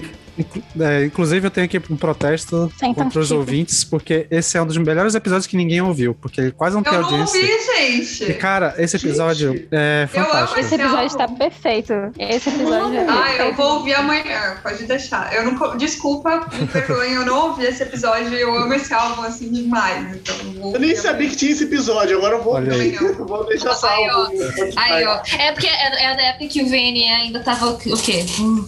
É, inclusive, eu tenho aqui um protesto Sem contra os ouvintes, porque esse é um dos melhores episódios que ninguém ouviu, porque ele quase não tem eu não audiência. ouvi, gente. E, cara, esse episódio Gente, é eu amo fantástico. Esse episódio tá perfeito. Esse episódio é Ah, eu vou ouvir amanhã, pode deixar. Eu não, desculpa, me perdoem, eu não ouvi esse episódio e eu amo esse álbum assim demais. Então eu Eu nem sabia que tinha esse episódio, agora eu vou Olha aí. Eu vou deixar Aí, salvo. ó. no Spotify. Aí, ó. É porque é, é da época que o VNE ainda tava o quê? Com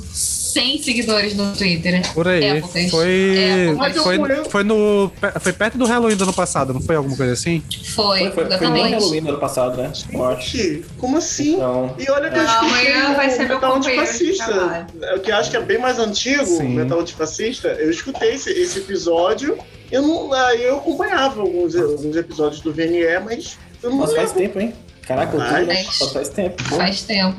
100 seguidores no Twitter. né? Por aí. Épocas. Foi, Épocas. foi, eu- foi, no, foi perto do Halloween do ano passado, não foi alguma coisa assim? Foi, Foi, foi, foi no. Halloween do ano passado, né? Gente, como assim? Então, E olha que eu escutei amanhã vai ser o metal de antifascista. trabalho. O que eu acho que é bem mais antigo, Sim. o metal antifascista. Eu escutei esse, esse episódio. Eu não, aí eu acompanhava alguns, alguns episódios do VNE, mas eu não faz lembro. tempo, hein? Caraca, eu Faz. né? Só faz tempo. Pô, Faz tempo.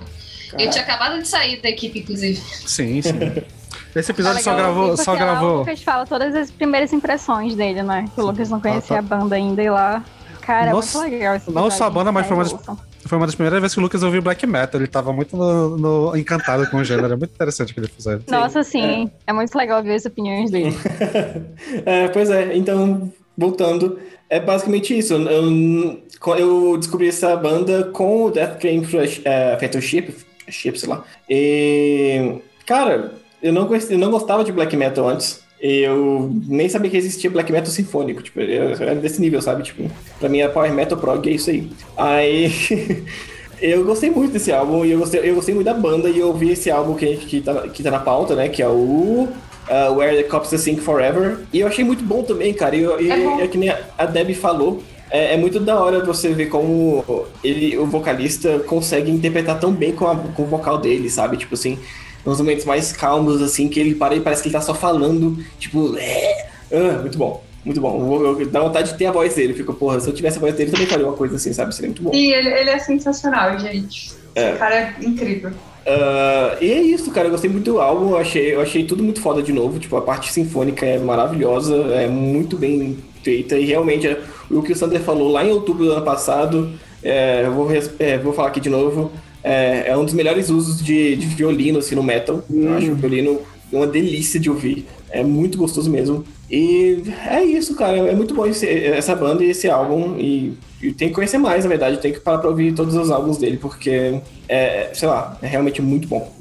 Caraca. Eu tinha acabado de sair da equipe, inclusive. Sim, sim. [LAUGHS] Esse episódio É só gravou, só lá O gravou. Lucas fala todas as primeiras impressões dele, né? Que o Lucas não conhecia Ah, tá. a banda ainda e lá. Cara, Nossa, é muito legal esse não só a banda, mas foi uma das-. Foi uma das primeiras vezes que o Lucas ouviu black metal. Ele tava muito no- no- encantado com o gênero. É muito interessante o que ele fizeram. Nossa, sim. É. muito legal ver as opiniões dele. [LAUGHS] É, pois é, então, voltando, é basicamente isso. Eu, eu descobri essa banda com o Death Came for é, Ship, sei lá. E, cara, eu não, eu não gostava de black metal antes. Eu nem sabia que existia black metal sinfônico, tipo, era desse nível, sabe? Tipo, pra mim era power metal prog, é isso aí. Aí [LAUGHS] eu gostei muito desse álbum e eu gostei, eu gostei muito da banda e eu ouvi esse álbum que, que, tá, que tá na pauta, né? Que é o uh, Where the Cops Sink Forever. E eu achei muito bom também, cara. E, eu- e É é que nem a- a Debbie falou. É, é muito da hora você ver como ele, o vocalista consegue interpretar tão bem com, a- com o vocal dele, sabe? Tipo assim, nos momentos mais calmos, assim, que ele para e parece que ele tá só falando, tipo, é, ah, muito bom, muito bom. Eu, eu, dá vontade de ter a voz dele. Fico, porra, se eu tivesse a voz dele, eu também faria uma coisa assim, sabe? Seria muito bom. E ele, ele é sensacional, gente. É. Esse cara é incrível. Ah, e é isso, cara. Eu gostei muito do álbum. Eu achei, eu achei tudo muito foda de novo. Tipo, a parte sinfônica é maravilhosa, é muito bem feita. E realmente, é, o que o Sander falou lá em outubro do ano passado, é, eu vou, é, vou falar aqui de novo. É, é um dos melhores usos de, de violino assim, no metal. Eu acho o violino uma delícia de ouvir. É muito gostoso mesmo. E é isso, cara. É muito bom esse- essa banda e esse álbum. E, e tem que conhecer mais, na verdade. Tem que parar pra ouvir todos os álbuns dele, porque é, sei lá, é realmente muito bom.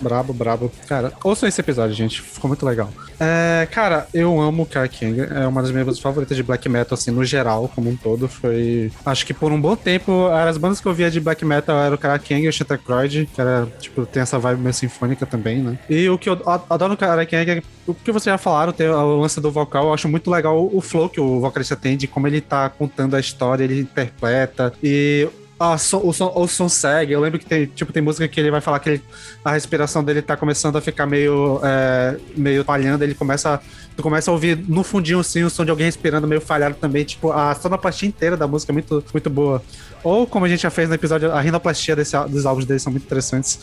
Brabo, brabo. Cara, ouçam esse episódio, gente. Ficou muito legal. É, cara, eu amo Cara King. É uma das minhas bandas favoritas de black metal, assim, no geral, como um todo. Foi. Acho que por um bom tempo, as bandas que eu via de black metal eram o Cara King e o Shattercroyd, que era, tipo, tem essa vibe meio sinfônica também, né? E o que eu adoro no Cara King é que que vocês já falaram, tem o lance do vocal, eu acho muito legal o flow que o vocalista tem, de como ele tá contando a história, ele interpreta. E ah, so, o, som, o som segue. Eu lembro que tem, tipo, tem música que ele vai falar que ele, a respiração dele tá começando a ficar meio, é, meio falhando. Ele começa. Tu começa a ouvir no fundinho assim o som de alguém respirando meio falhado também. Tipo, a sonoplastia inteira da música é muito, muito boa. Ou como a gente já fez no episódio, a rinoplastia desse, dos álbuns dele são muito interessantes.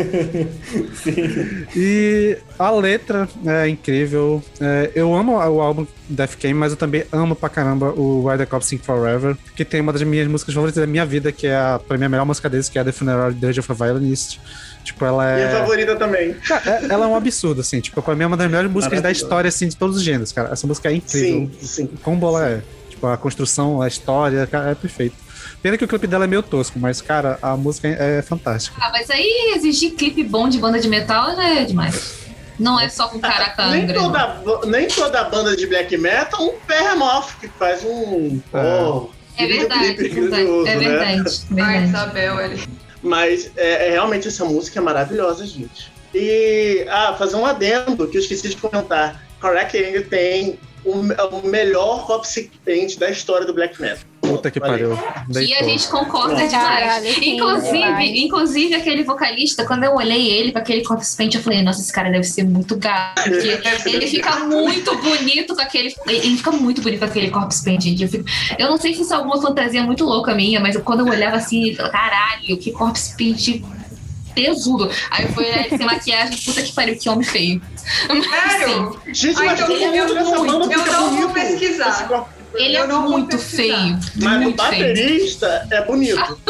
[LAUGHS] Sim. E a letra é incrível. É, eu amo o álbum Death Game, mas eu também amo pra caramba o Why the Cops Sing Forever, que tem uma das minhas músicas favoritas da minha vida, que é a, pra mim a melhor música deles, que é The Funeral Dirge of a Violinist. Tipo, ela Minha é. favorita também. É- Ela é um absurdo, assim. Tipo, pra mim é uma das melhores músicas da história, assim, de todos os gêneros, cara. Essa música é incrível. Sim, sim. Como bola é. Tipo, a construção, a história, cara, é perfeito. Pena que o clipe dela é meio tosco, mas, cara, a música é fantástica. Ah, mas aí exigir clipe bom de banda de metal já é demais. Não é só com caraca Nem toda, nem toda banda de black metal, um Behemoth que faz um. É. Oh, É verdade, clipe é verdade, grandioso, é né? verdade. Ai, verdade. Isabel ali. Mas é, é, realmente essa música é maravilhosa, gente. E ah, fazer um adendo que eu esqueci de comentar. Correct Anger tem o, o melhor copy paint da história do black metal. Puta que pariu. E a gente concorda demais. Inclusive, inclusive, aquele vocalista, quando eu olhei ele com aquele corpse paint, eu falei, nossa, esse cara deve ser muito gato. Porque [LAUGHS] ele fica muito bonito com aquele. Ele fica muito bonito com aquele paint, gente. Eu, fico- eu não sei se isso é alguma fantasia muito louca minha, mas eu- quando eu olhava assim, eu caralho, que corpse paint tesudo. Aí eu fui olhar sem maquiagem, puta que pariu, que homem feio. [LAUGHS] Mas, assim, Sério? Gente, Ai, mas então eu banda eu fica não vou pesquisar. Ele é Eu muito feio. Mas o muito feio. baterista é bonito. [LAUGHS]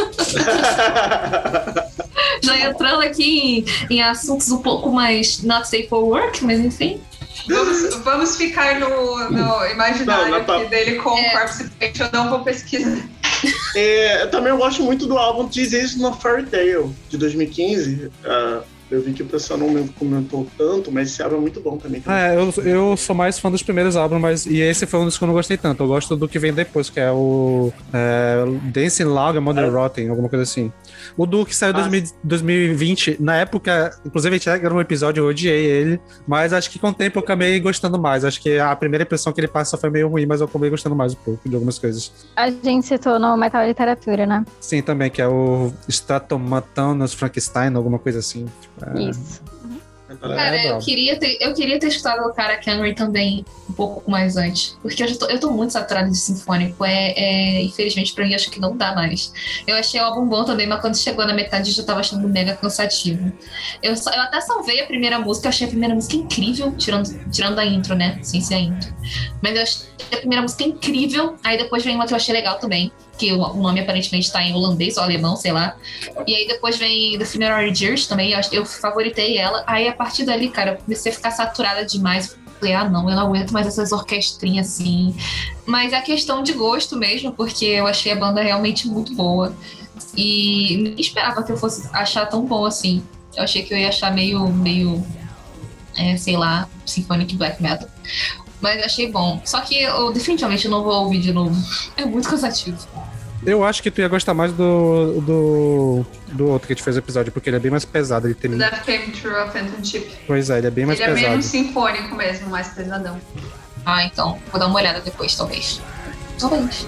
Já entrando aqui em, em assuntos um pouco mais not safe for work, mas enfim. Vamos, vamos ficar no, no imaginário Não, aqui dele com É. o Corpse Paint. Eu não vou pesquisar. É, eu também gosto muito do álbum This Is No Fairy Tale, de 2015. Ah, eu vi que o pessoal não me comentou tanto, mas esse álbum é muito bom também. É, eu, eu sou mais fã dos primeiros álbuns, mas e esse foi um dos que eu não gostei tanto. Eu gosto do que vem depois, que é o é, Dancing Loud and Mother Rotten, alguma coisa assim. O do que saiu em Ah. 2000 2020, na época, inclusive a gente gravou um episódio, eu odiei ele, mas acho que com o tempo eu acabei gostando mais. Acho que a primeira impressão que ele passa foi meio ruim, mas eu acabei gostando mais um pouco de algumas coisas. A gente citou no Metal Literatura, né? Sim, também, que é o Stratomatanus Frankenstein, alguma coisa assim. É- Isso. Cara, eu queria, ter, eu queria ter escutado o cara Henry também um pouco mais antes. Porque eu, já tô, eu tô muito saturada de sinfônico. É, é, infelizmente, pra mim, acho que não dá mais. Eu achei o álbum bom também, mas quando chegou na metade eu já tava achando mega cansativo. Eu, só- eu até salvei a primeira música, eu achei a primeira música incrível, tirando, tirando a intro, né? Sem ser a intro. Mas eu achei a primeira música incrível. Aí depois vem uma que eu achei legal também. Que o, nome aparentemente tá em holandês ou alemão, sei lá. E aí depois vem The Funeral Dirge também, eu, eu favoritei ela. Aí a partir dali, cara, eu comecei a ficar saturada demais. Falei, ah, não, eu não aguento mais essas orquestrinhas assim. Mas é questão de gosto mesmo, porque eu achei a banda realmente muito boa. E nem esperava que eu fosse achar tão boa assim. Eu achei que eu ia achar meio, meio, é, sei lá, symphonic black metal. Mas achei bom. Só que eu definitivamente não vou ouvir de novo. É muito cansativo. Eu acho que tu ia gostar mais do, do, do outro que a gente fez o episódio, porque ele é bem mais pesado. Ele tem. Death Came True of Phantom Chip. Pois é, ele é bem mais Ele é pesado. menos sinfônico mesmo, mais pesadão. Ah, então, vou dar uma olhada depois, talvez. Talvez.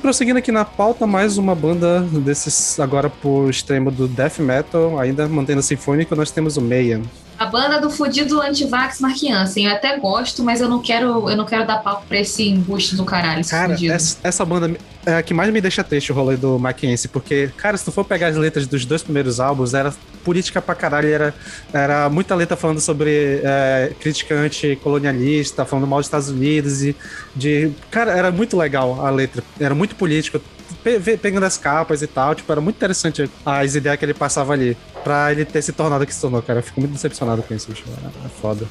Prosseguindo aqui na pauta, mais uma banda desses agora pro extremo do death metal, ainda mantendo sinfônico, nós temos o Mayhem. A banda do fudido antivax Mark Jansen. Eu até gosto, mas eu não quero, eu não quero dar palco pra esse embuste do caralho, Cara, essa, essa banda é a que mais me deixa triste o rolê do Mackenzie, porque, cara, se tu for pegar as letras dos dois primeiros álbuns, era política pra caralho, era, era muita letra falando sobre é, crítica anticolonialista, falando mal dos Estados Unidos e de... Cara, era muito legal a letra, era muito político, pegando as capas e tal, tipo, era muito interessante as ideias que ele passava ali. pra ele ter se tornado o que se tornou, cara. Eu fico muito decepcionado com isso, bicho. É foda.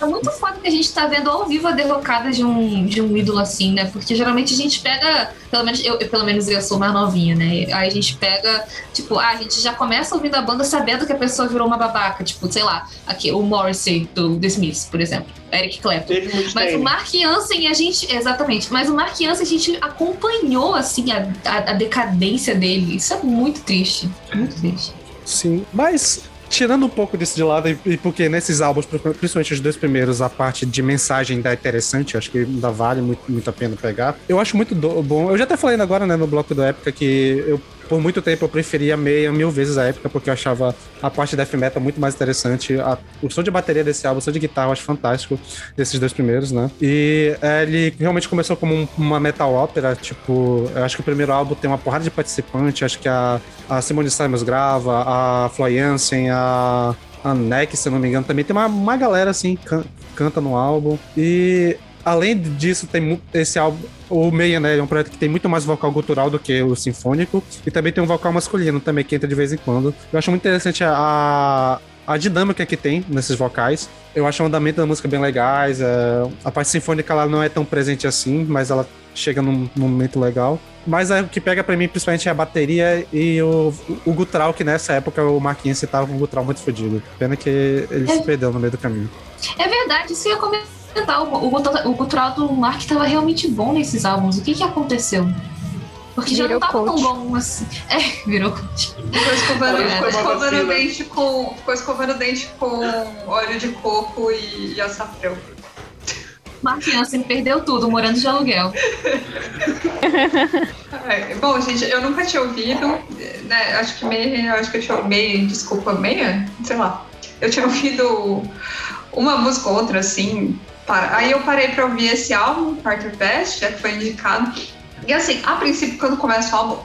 É muito foda que a gente tá vendo ao vivo a derrocada de um, de um ídolo assim, né? Porque geralmente a gente pega, pelo menos eu, eu- pelo menos eu sou mais novinha, né? Aí a gente pega, tipo, ah, a gente já começa ouvindo a banda sabendo que a pessoa virou uma babaca. Tipo, sei lá, aqui, o Morrissey do The Smiths, por exemplo. Eric Clapton. Mas o. Mark Jansen, a gente. Exatamente. Mas o Mark Jansen, a gente acompanhou, assim, a, a, a decadência dele. Isso é muito triste. Muito triste. Sim, mas tirando um pouco disso de lado, e porque nesses álbuns, principalmente os dois primeiros, a parte de mensagem ainda é interessante, acho que ainda vale muito, muito a pena pegar. Eu acho muito do- bom. Eu já até falei agora, né, no bloco da época, que eu. Por muito tempo eu preferia meia mil vezes a época, porque eu achava a parte death metal muito mais interessante. A- o som de bateria desse álbum, o som de guitarra, eu acho fantástico, desses dois primeiros, né? E é, ele realmente começou como um- uma metal ópera, tipo, eu acho que o primeiro álbum tem uma porrada de participantes, acho que a, a Simone Simons grava, a Flo Jansen, a, a Neck, se eu não me engano, também tem uma, uma galera assim, can- canta no álbum. E além disso, tem esse álbum. O Meia, né? É um projeto que tem muito mais vocal gutural do que o sinfônico. E também tem um vocal masculino também, que entra de vez em quando. Eu acho muito interessante a. A dinâmica que tem nesses vocais. Eu acho o andamento da música bem legais. é, A parte sinfônica ela não é tão presente assim, mas ela chega num, num momento legal. Mas é, o que pega pra mim, principalmente, é a bateria e o, o gutural, que nessa época o Marquinhos tava com um gutural muito fodido. Pena que ele se perdeu no meio do caminho. É verdade, isso eu ia comentar. O, o, o cultural do Mark tava realmente bom nesses álbuns. O que que aconteu? Porque já Virou não tava coach. tão bom assim. [LAUGHS] É, virou coach. Ficou escovando, Olha, ficou escovando o dente com. Ficou escovando dente com óleo de coco e, e açafrão. Mark Jansen perdeu tudo, morando de aluguel. [LAUGHS] É, bom, gente, eu nunca tinha ouvido, né? Acho que meia, acho que eu tinha meia, desculpa, meia, sei lá. Eu tinha ouvido uma música ou outra, assim. Para- Aí eu parei pra ouvir esse álbum, Carter Best, já que foi indicado. E assim, a princípio, quando começa o álbum,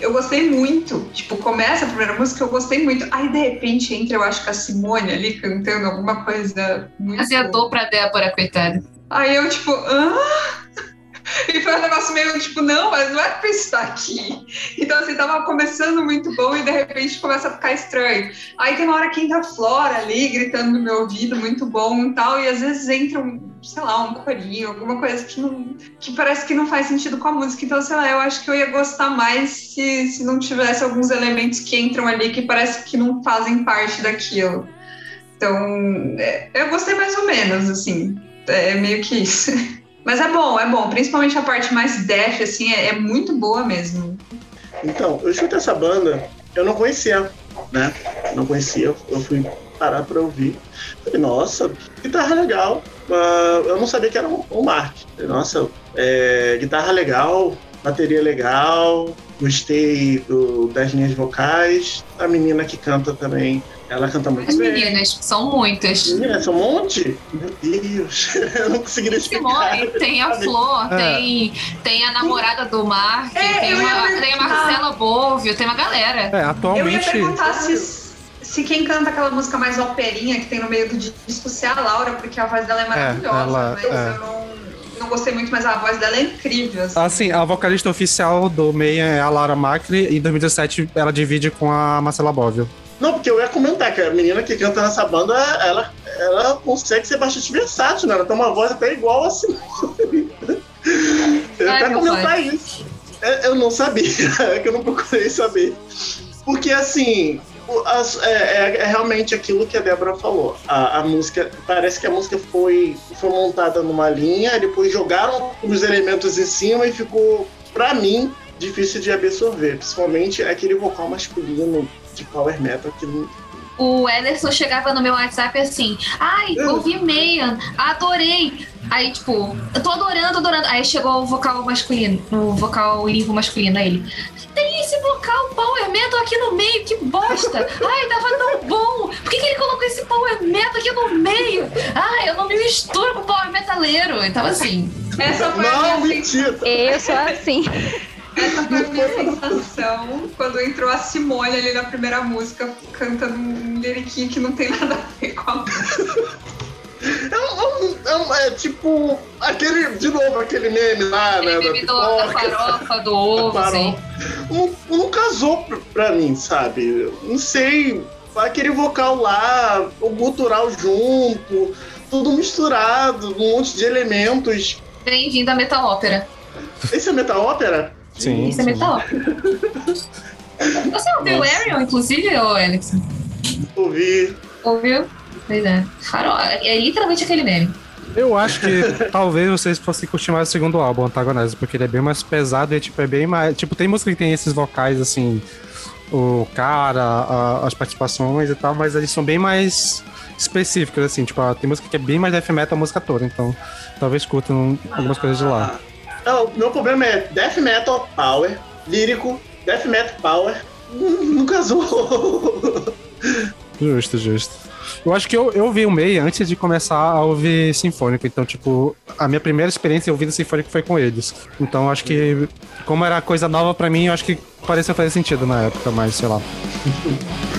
eu gostei muito. Tipo, começa a primeira música, eu gostei muito. Aí, de repente, entra, eu acho que a Simone ali cantando alguma coisa muito. Azedou pra Débora, coitada. Aí eu, tipo, hã? [LAUGHS] E foi um negócio meio tipo, não, mas não é pra estar aqui. Então, assim, tava começando muito bom e de repente começa a ficar estranho. Aí tem uma hora que entra a Flora ali, gritando no meu ouvido, muito bom e tal, e às vezes entra um, sei lá, um corinho, alguma coisa que não. que parece que não faz sentido com a música. Então, sei lá, eu acho que eu ia gostar mais se, se não tivesse alguns elementos que entram ali que parece que não fazem parte daquilo. Então, é, eu gostei mais ou menos, assim. É meio que isso. [LAUGHS] Mas é bom, é bom. Principalmente a parte mais death, assim, é, é muito boa mesmo. Então, eu escutei essa banda, eu não conhecia, né? Não conhecia, eu fui parar pra ouvir. Falei, nossa, guitarra legal. Ah, eu não sabia que era o o Mark. Falei, nossa, é, guitarra legal, bateria legal, gostei do- das linhas vocais. A menina que canta também, ela canta muito As bem. meninas, são muitas. Menina, são um monte? Meu Deus, [LAUGHS] eu não consegui explicar. Simone, tem a Flor, É. tem, tem a namorada do Mark, É, tem, uma, tem a. Marcela Bovio, tem uma galera. É, Eu ia atualmente. perguntar se, se quem canta aquela música mais operinha que tem no meio do disco se é a Laura, porque a voz dela é maravilhosa, ela- mas é. eu não, não gostei muito, mas a voz dela é incrível. assim. Assim, a vocalista oficial do Meia é a Laura Macri, e em 2017 ela divide com a Marcela Bóvio. Não, porque eu ia comentar que a menina que canta nessa banda, ela, ela consegue ser bastante versátil, né? Ela tem uma voz até igual a Simone. Eu Ai, até comentar pai. isso. Eu não sabia, [LAUGHS] é que eu não procurei saber. Porque, assim, as- é, é- é realmente aquilo que a Débora falou. A, a música, parece que a música foi, foi montada numa linha, depois jogaram os elementos em cima e ficou, pra mim, difícil de absorver. Principalmente aquele vocal masculino de power metal que O Ederson chegava no meu WhatsApp assim, ai, ouvi Meia, adorei. Aí, tipo, eu tô adorando, adorando. Aí chegou o vocal masculino, o vocal limpo masculino, aí ele. Tem esse vocal power metal aqui no meio, que bosta! [LAUGHS] Ai, tava tão bom! Por que, que ele colocou esse power metal aqui no meio? Ai, eu não me misturo com power metaleiro. Então, assim, Essa foi a Não, minha mentira! Eu sou assim. Essa foi a minha sensação quando entrou a Simone ali na primeira música, cantando um liriquinho que não tem nada a ver com a música. É, um- é um- é tipo aquele, de novo, aquele meme lá, né? ele Da da farofa, do [LAUGHS] ovo, assim. Não, não casou pra, mim, sabe? Não sei. aquele vocal lá, o gutural junto, tudo misturado, um monte de elementos. Bem-vindo à Metal Ópera. Esse é Metal Ópera? Sim. Isso é Metal Ópera. Você ouviu o Ariel, inclusive, ô Alex? Ouvi. Ouviu? Pois é. Farol. É literalmente aquele meme. Eu acho que [LAUGHS] talvez vocês fossem curtir mais o segundo álbum, Antagonize, porque ele é bem mais pesado e tipo, é bem mais. Tipo, tem música que tem esses vocais assim, o cara, a- as participações e tal, mas eles são bem mais específicos, assim, tipo, ah, tem música que é bem mais death metal a música toda, então talvez curtam algumas coisas de lá. Não, o meu problema é Death Metal Power, lírico, Death Metal Power. [LAUGHS] Não casou. Justo, justo. Eu acho que eu, eu ouvi o MEI antes de começar a ouvir Sinfônico, então, tipo, a minha primeira experiência ouvindo Sinfônico foi com eles. Então, acho que, como era coisa nova pra mim, eu acho que pareceu fazer sentido na época, mas sei lá. [LAUGHS]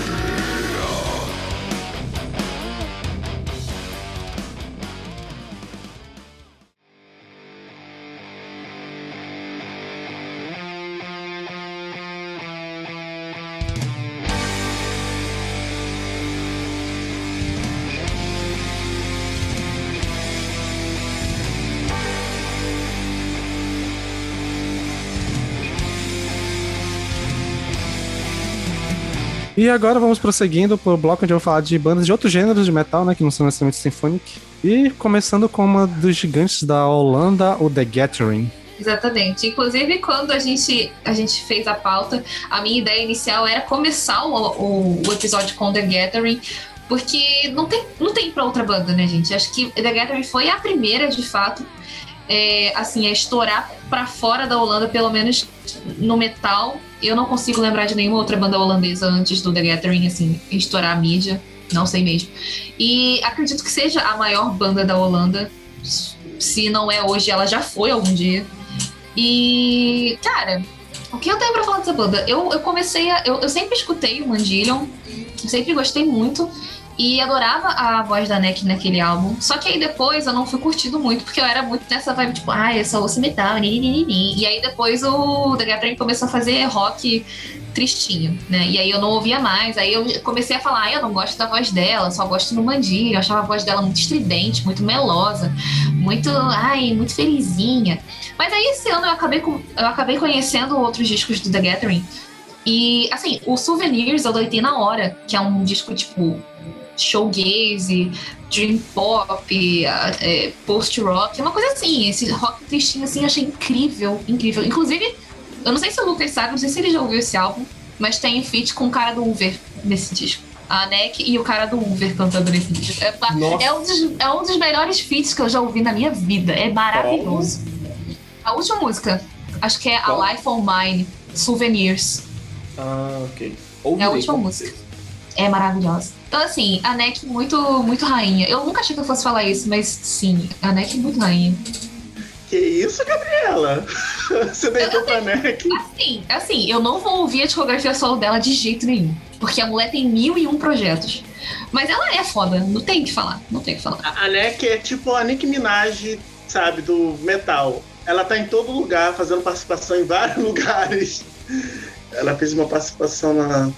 E agora vamos prosseguindo pro bloco onde eu vou falar de bandas de outros gêneros de metal, né? Que não são necessariamente Symphonic. E começando com uma dos gigantes da Holanda, o The Gathering. Exatamente. Inclusive, quando a gente, a gente fez a pauta, a minha ideia inicial era começar o, o, o episódio com The Gathering, porque não tem, não tem pra outra banda, né, gente? Acho que The Gathering foi a primeira, de fato, é, assim, a estourar pra fora da Holanda, pelo menos no metal. Eu não consigo lembrar de nenhuma outra banda holandesa antes do The Gathering, assim, estourar a mídia. Não sei mesmo. E acredito que seja a maior banda da Holanda. Se não é hoje, ela já foi algum dia. E, cara, o que eu tenho pra falar dessa banda? Eu, eu comecei a. Eu, eu sempre escutei o Mandillion, sempre gostei muito. E adorava a voz da Neck naquele álbum. Só que aí depois eu não fui curtindo muito, porque eu era muito nessa vibe, tipo, ah, eu só ouço metal. E aí depois o The Gathering começou a fazer rock tristinho, né? E aí eu não ouvia mais. Aí eu comecei a falar, ah, eu não gosto da voz dela, só gosto no Mandillion. Eu achava a voz dela muito estridente, muito melosa, muito, ai, muito felizinha. Mas aí esse ano eu acabei, com, eu acabei conhecendo outros discos do The Gathering. E, assim, o Souvenirs eu deitei na hora, que é um disco, tipo, showgaze, dream pop, é, post-rock, uma coisa assim. Esse rock tristinho, assim, eu achei incrível, incrível. Inclusive, eu não sei se o Lucas sabe, não sei se ele já ouviu esse álbum, mas tem feat com o cara do Uber nesse disco. A Neck e o cara do Uber cantando nesse disco. É, é um, dos, é um dos melhores feats que eu já ouvi na minha vida. É maravilhoso. A última música, acho que é Qual? A Life on Mine, Souvenirs. Ah, ok. É a Ouvirei, última música. certeza. É maravilhosa. Então, assim, a Neck muito, muito rainha. Eu nunca achei que eu fosse falar isso, mas sim, a Neck muito rainha. Que isso, Gabriela? [LAUGHS] Você deitou pra Neck? Assim, assim, eu não vou ouvir a discografia solo dela de jeito nenhum. Porque a mulher tem mil e um projetos. Mas ela é foda, não tem o que falar. Não tem o que falar. A a Neck é tipo a Nick Minaj, sabe, do metal. Ela tá em todo lugar, fazendo participação em vários [LAUGHS] lugares. Ela fez uma participação na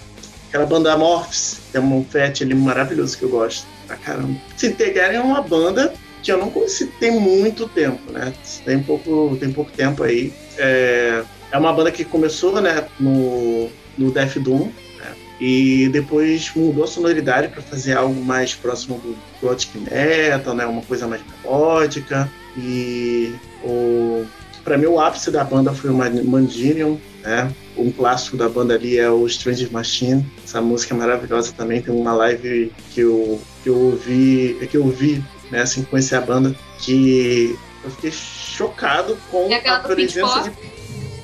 aquela banda Amorphs, que é um fet ali maravilhoso que eu gosto pra caramba. Se Tegarem é uma banda que eu não conheci tem muito tempo, né? Tem pouco, tem pouco tempo aí. É, é uma banda que começou, né, no, no Death Doom, né? E depois mudou a sonoridade para fazer algo mais próximo do Gothic Metal, né? Uma coisa mais melódica. E o para mim o ápice da banda foi o Man- Mandinium, né? Um clássico da banda ali é o Strange Machine. Essa música é maravilhosa também. Tem uma live que eu, que eu ouvi, que eu vi, né, assim, conhecer a banda, que eu fiquei chocado com É aquela a presença de.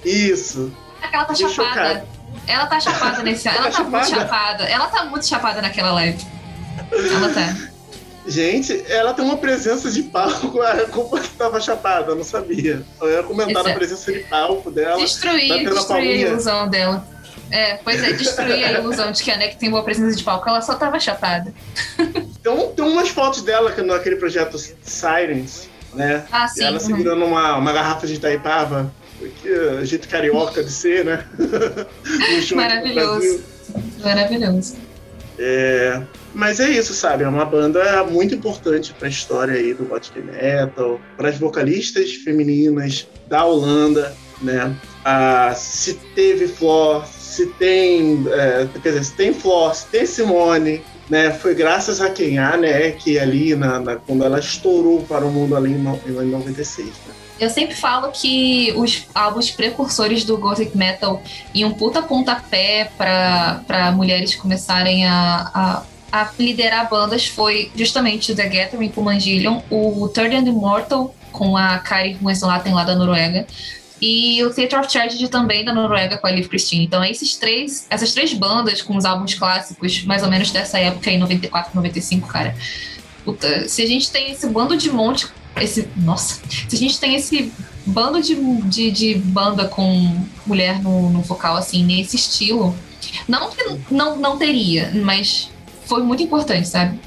Isso. É que ela tá Fiquei chapada. chocado. Ela tá chapada nesse [LAUGHS] Ela Tá tá muito chapada? chapada. Ela tá muito chapada naquela live. Ela tá. Gente, ela tem uma presença de palco. [LAUGHS] A culpa que tava chapada, eu não sabia. Eu ia comentar é. a presença de palco dela. Destruir, a destruir a ilusão dela. É, pois é, destruir a ilusão de que a Neck tem boa presença de palco. Ela só tava chapada. [LAUGHS] Então, tem umas fotos dela que- naquele projeto Sirens, né? Ah, E sim. ela segurando uma, uma garrafa de Itaipava. Porque é jeito carioca de ser, né? [LAUGHS] Maravilhoso. Maravilhoso. É, mas é isso, sabe? É uma banda muito importante para a história aí do gothic metal, para as vocalistas femininas da Holanda, né? Ah, se teve Flor, se tem, é, quer dizer, se tem Flor, se tem Simone, né? Foi graças a quem há, né? Que ali na, na, quando ela estourou para o mundo ali em, em 96. Né? Eu sempre falo que os álbuns precursores do Gothic Metal um puta pontapé para mulheres começarem a, a, a, liderar bandas foi justamente o The Gathering com Mangilion, o Third and Immortal com a Kari Rueslaten lá da Noruega, e o Theatre of Tragedy também da Noruega com a Liv Christine. Então, esses três, essas três bandas com os álbuns clássicos, mais ou menos dessa época, em 94, 95, cara. Puta, se a gente tem esse bando de monte. Esse, nossa, se a gente tem esse bando de, de, de banda com mulher no, no vocal, assim, nesse estilo, não que não, não teria, mas foi muito importante, sabe?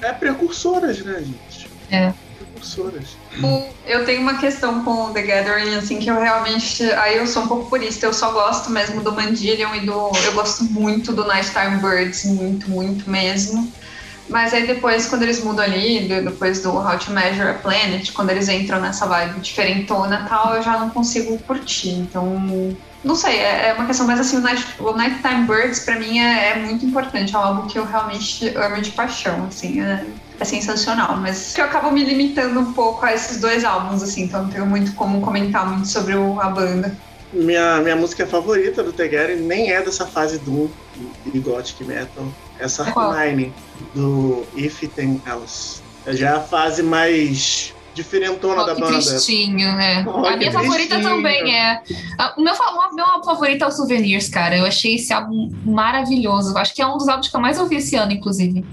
É precursoras, né, gente? É. Precursoras. Eu tenho uma questão com o The Gathering, assim, que eu realmente. Aí eu sou um pouco purista, eu só gosto mesmo do Mandillion e do. Eu gosto muito do Nighttime Birds, muito, muito mesmo. Mas aí depois, quando eles mudam ali, depois do How to Measure a Planet, quando eles entram nessa vibe diferentona e tal, eu já não consigo curtir. Então, não sei, é, é uma questão, mas assim, o, Night, o Nighttime Birds pra mim é, é, muito importante, é algo que eu realmente amo de paixão, assim, é, é sensacional, mas que eu acabo me limitando um pouco a esses dois álbuns, assim, então não tenho muito como comentar muito sobre o, a banda. Minha, minha música favorita do Tegari nem é dessa fase do e Gothic Metal, é Sark Nine, do If Then Else. É já a fase mais diferentona da banda. Tristinho, é. Oh, a minha favorita tristinho. também é. O meu, o meu álbum favorito é o Souvenirs, cara. Eu achei esse álbum maravilhoso. Acho que é um dos álbuns que eu mais ouvi esse ano, inclusive.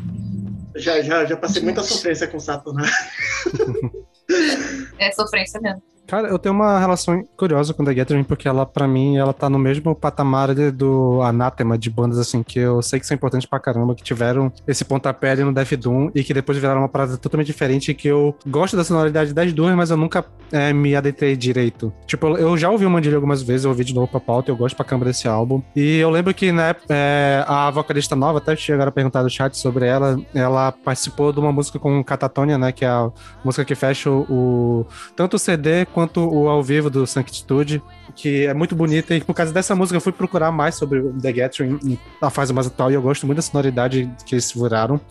Já, já, já passei muita sofrência com Saturno. [LAUGHS] é sofrência mesmo. Cara, eu tenho uma relação curiosa com The Gathering, porque ela, para mim, ela tá no mesmo patamar do Anathema, de bandas assim, que eu sei que são importantes pra caramba, que tiveram esse pontapé ali no Death Doom e que depois viraram uma parada totalmente diferente, que eu gosto da sonoridade das duas, mas eu nunca é, me adentrei direito. Tipo, eu já ouvi o Mandilha algumas vezes, eu ouvi de novo pra pauta, eu gosto pra câmera desse álbum. E eu lembro que, né, é, a vocalista nova, até chegaram a perguntar no chat sobre ela, ela participou de uma música com Catatonia, né, que é a música que fecha o, tanto o CD quanto o ao vivo do Sanctitude, que é muito bonita. E por causa dessa música eu fui procurar mais sobre The Gathering na fase mais atual e eu gosto muito da sonoridade que eles viraram.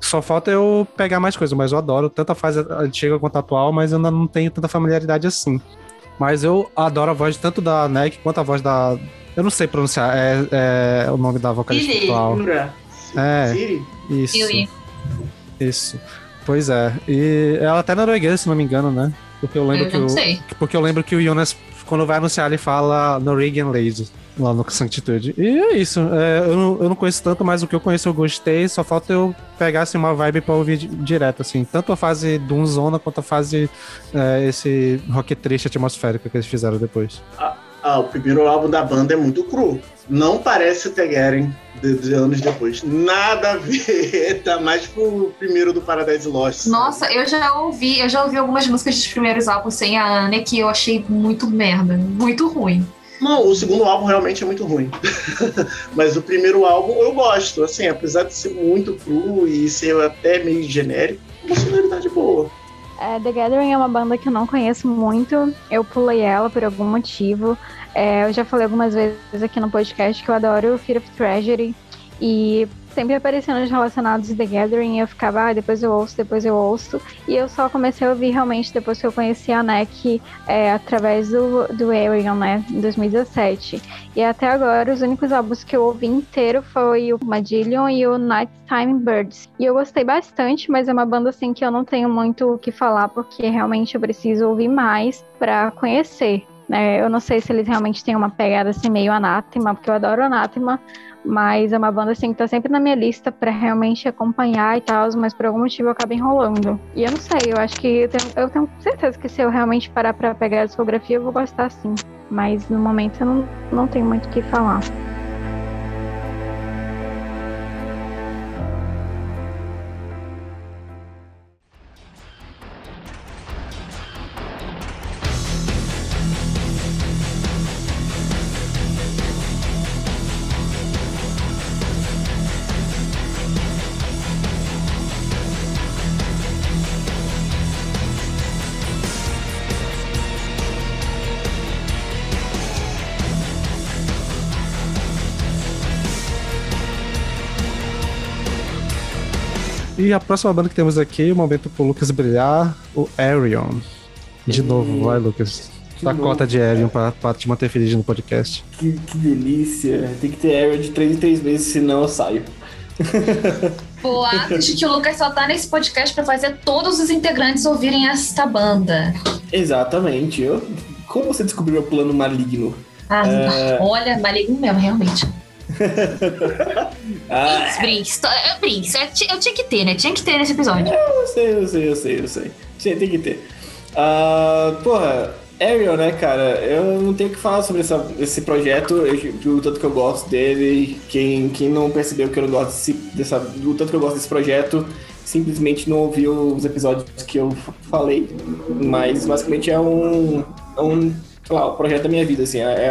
Só falta eu pegar mais coisas, mas eu adoro tanto a fase antiga quanto a atual, mas eu ainda não tenho tanta familiaridade assim. Mas eu adoro a voz tanto da Neck quanto a voz da. Eu não sei pronunciar, é, é o nome da vocalista atual. É, Siri? isso. Siri. Isso. Pois é. E ela até norueguesa, se não me engano, né? Porque eu lembro eu que o, sei. Porque eu lembro que o Jonas, quando vai anunciar, ele fala Norwegian Lady lá no Sanctitude. E é isso. É, eu, não, eu não conheço tanto, mas o que eu conheço eu gostei. Só falta eu pegar assim, uma vibe pra ouvir direto, assim. Tanto a fase Doomzona quanto a fase é, esse rock triste atmosférico que eles fizeram depois. Ah, ah, o primeiro álbum da banda é muito cru. Não parece o Tegeren de, de, anos depois. Nada a ver. [LAUGHS] Tá mais pro primeiro do Paradise Lost. Nossa, eu já ouvi, eu já ouvi algumas músicas dos primeiros álbuns sem a Anne que eu achei muito merda, muito ruim. Não, o segundo álbum realmente é muito ruim. [LAUGHS] Mas o primeiro álbum eu gosto, assim, apesar de ser muito cru e ser até meio genérico, uma sonoridade boa. É, The Gathering é uma banda que eu não conheço muito. Eu pulei ela por algum motivo. É, eu já falei algumas vezes aqui no podcast que eu adoro Fear of Treasury. E sempre aparecendo os relacionados The Gathering, eu ficava, ah, depois eu ouço, depois eu ouço. E eu só comecei a ouvir realmente depois que eu conheci a NEC é, através do, do Arion, né, em 2017. E até agora, os únicos álbuns que eu ouvi inteiro foi o Madillion e o Nighttime Birds. E eu gostei bastante, mas é uma banda assim que eu não tenho muito o que falar, porque realmente eu preciso ouvir mais para conhecer. Né? Eu não sei se eles realmente têm uma pegada assim meio anátema, porque eu adoro anátema, mas é uma banda assim que tá sempre na minha lista para realmente acompanhar e tal, mas por algum motivo eu enrolando. E eu não sei, eu acho que eu tenho, eu tenho certeza que se eu realmente parar para pegar a discografia, eu vou gostar sim. Mas no momento eu não, não tenho muito o que falar. E a próxima banda que temos aqui, o momento pro Lucas brilhar, o Arion. De novo, vai, Lucas. Bom. cota de Arion pra, pra te manter feliz no podcast. Que, que delícia. Tem que ter area de 3 em 3 meses, senão eu saio. Boatos de que o Lucas só tá nesse podcast pra fazer todos os integrantes ouvirem esta banda. Exatamente. Eu... Como você descobriu meu plano maligno? Ah, É. olha, maligno mesmo, realmente. Ah, Brinks, é, Brinks, é, ti- eu tinha que ter, né? Tinha que ter nesse episódio. eu sei, eu sei, eu sei, eu sei. Sim, tem que ter. Ah, porra, Ariel, né, cara? Eu não tenho o que falar sobre essa- esse projeto, eu, o tanto que eu gosto dele. Quem, quem não percebeu que eu não gosto desse, dessa, do tanto que eu gosto desse projeto, simplesmente não ouviu os episódios que eu falei. Mas basicamente é um. É um sei lá, o projeto da minha vida, assim. É,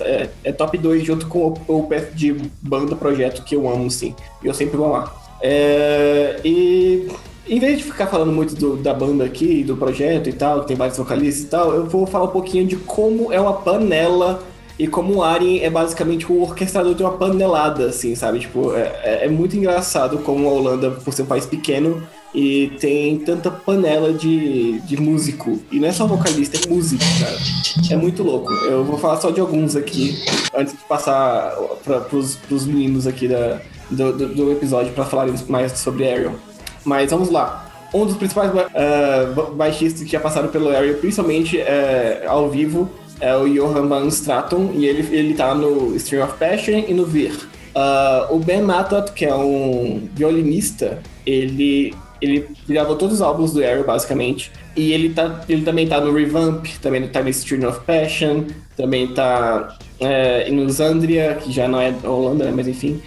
é, é top 2 junto com o, o PF de banda projeto que eu amo, assim. E eu sempre vou lá. É, e em vez de ficar falando muito do- da banda aqui, do projeto e tal, que tem vários vocalistas e tal, eu vou falar um pouquinho de como é uma panela e como o Arien é basicamente o orquestrador de uma panelada, assim, sabe? Tipo, é, é- é muito engraçado como a Holanda, por ser um país pequeno, e tem tanta panela de, de músico. E não é só vocalista, é músico, cara. É muito louco. Eu vou falar só de alguns aqui, antes de passar para pros, pros meninos aqui da, do, do, do episódio para falarem mais sobre Ariel. Mas vamos lá. Um dos principais ba- baixistas que já passaram pelo Ariel, principalmente eh, ao vivo, é o Johan Van Straton, e ele, ele tá no Stream of Passion e no Vir. Ah, o Ben Matot, que é um violinista, ele, ele gravou todos os álbuns do Ariel, basicamente. E ele, tá, ele também tá no Revamp, também no Stream of Passion, também tá é, em Lusandria, que já não é Holanda, né, mas enfim.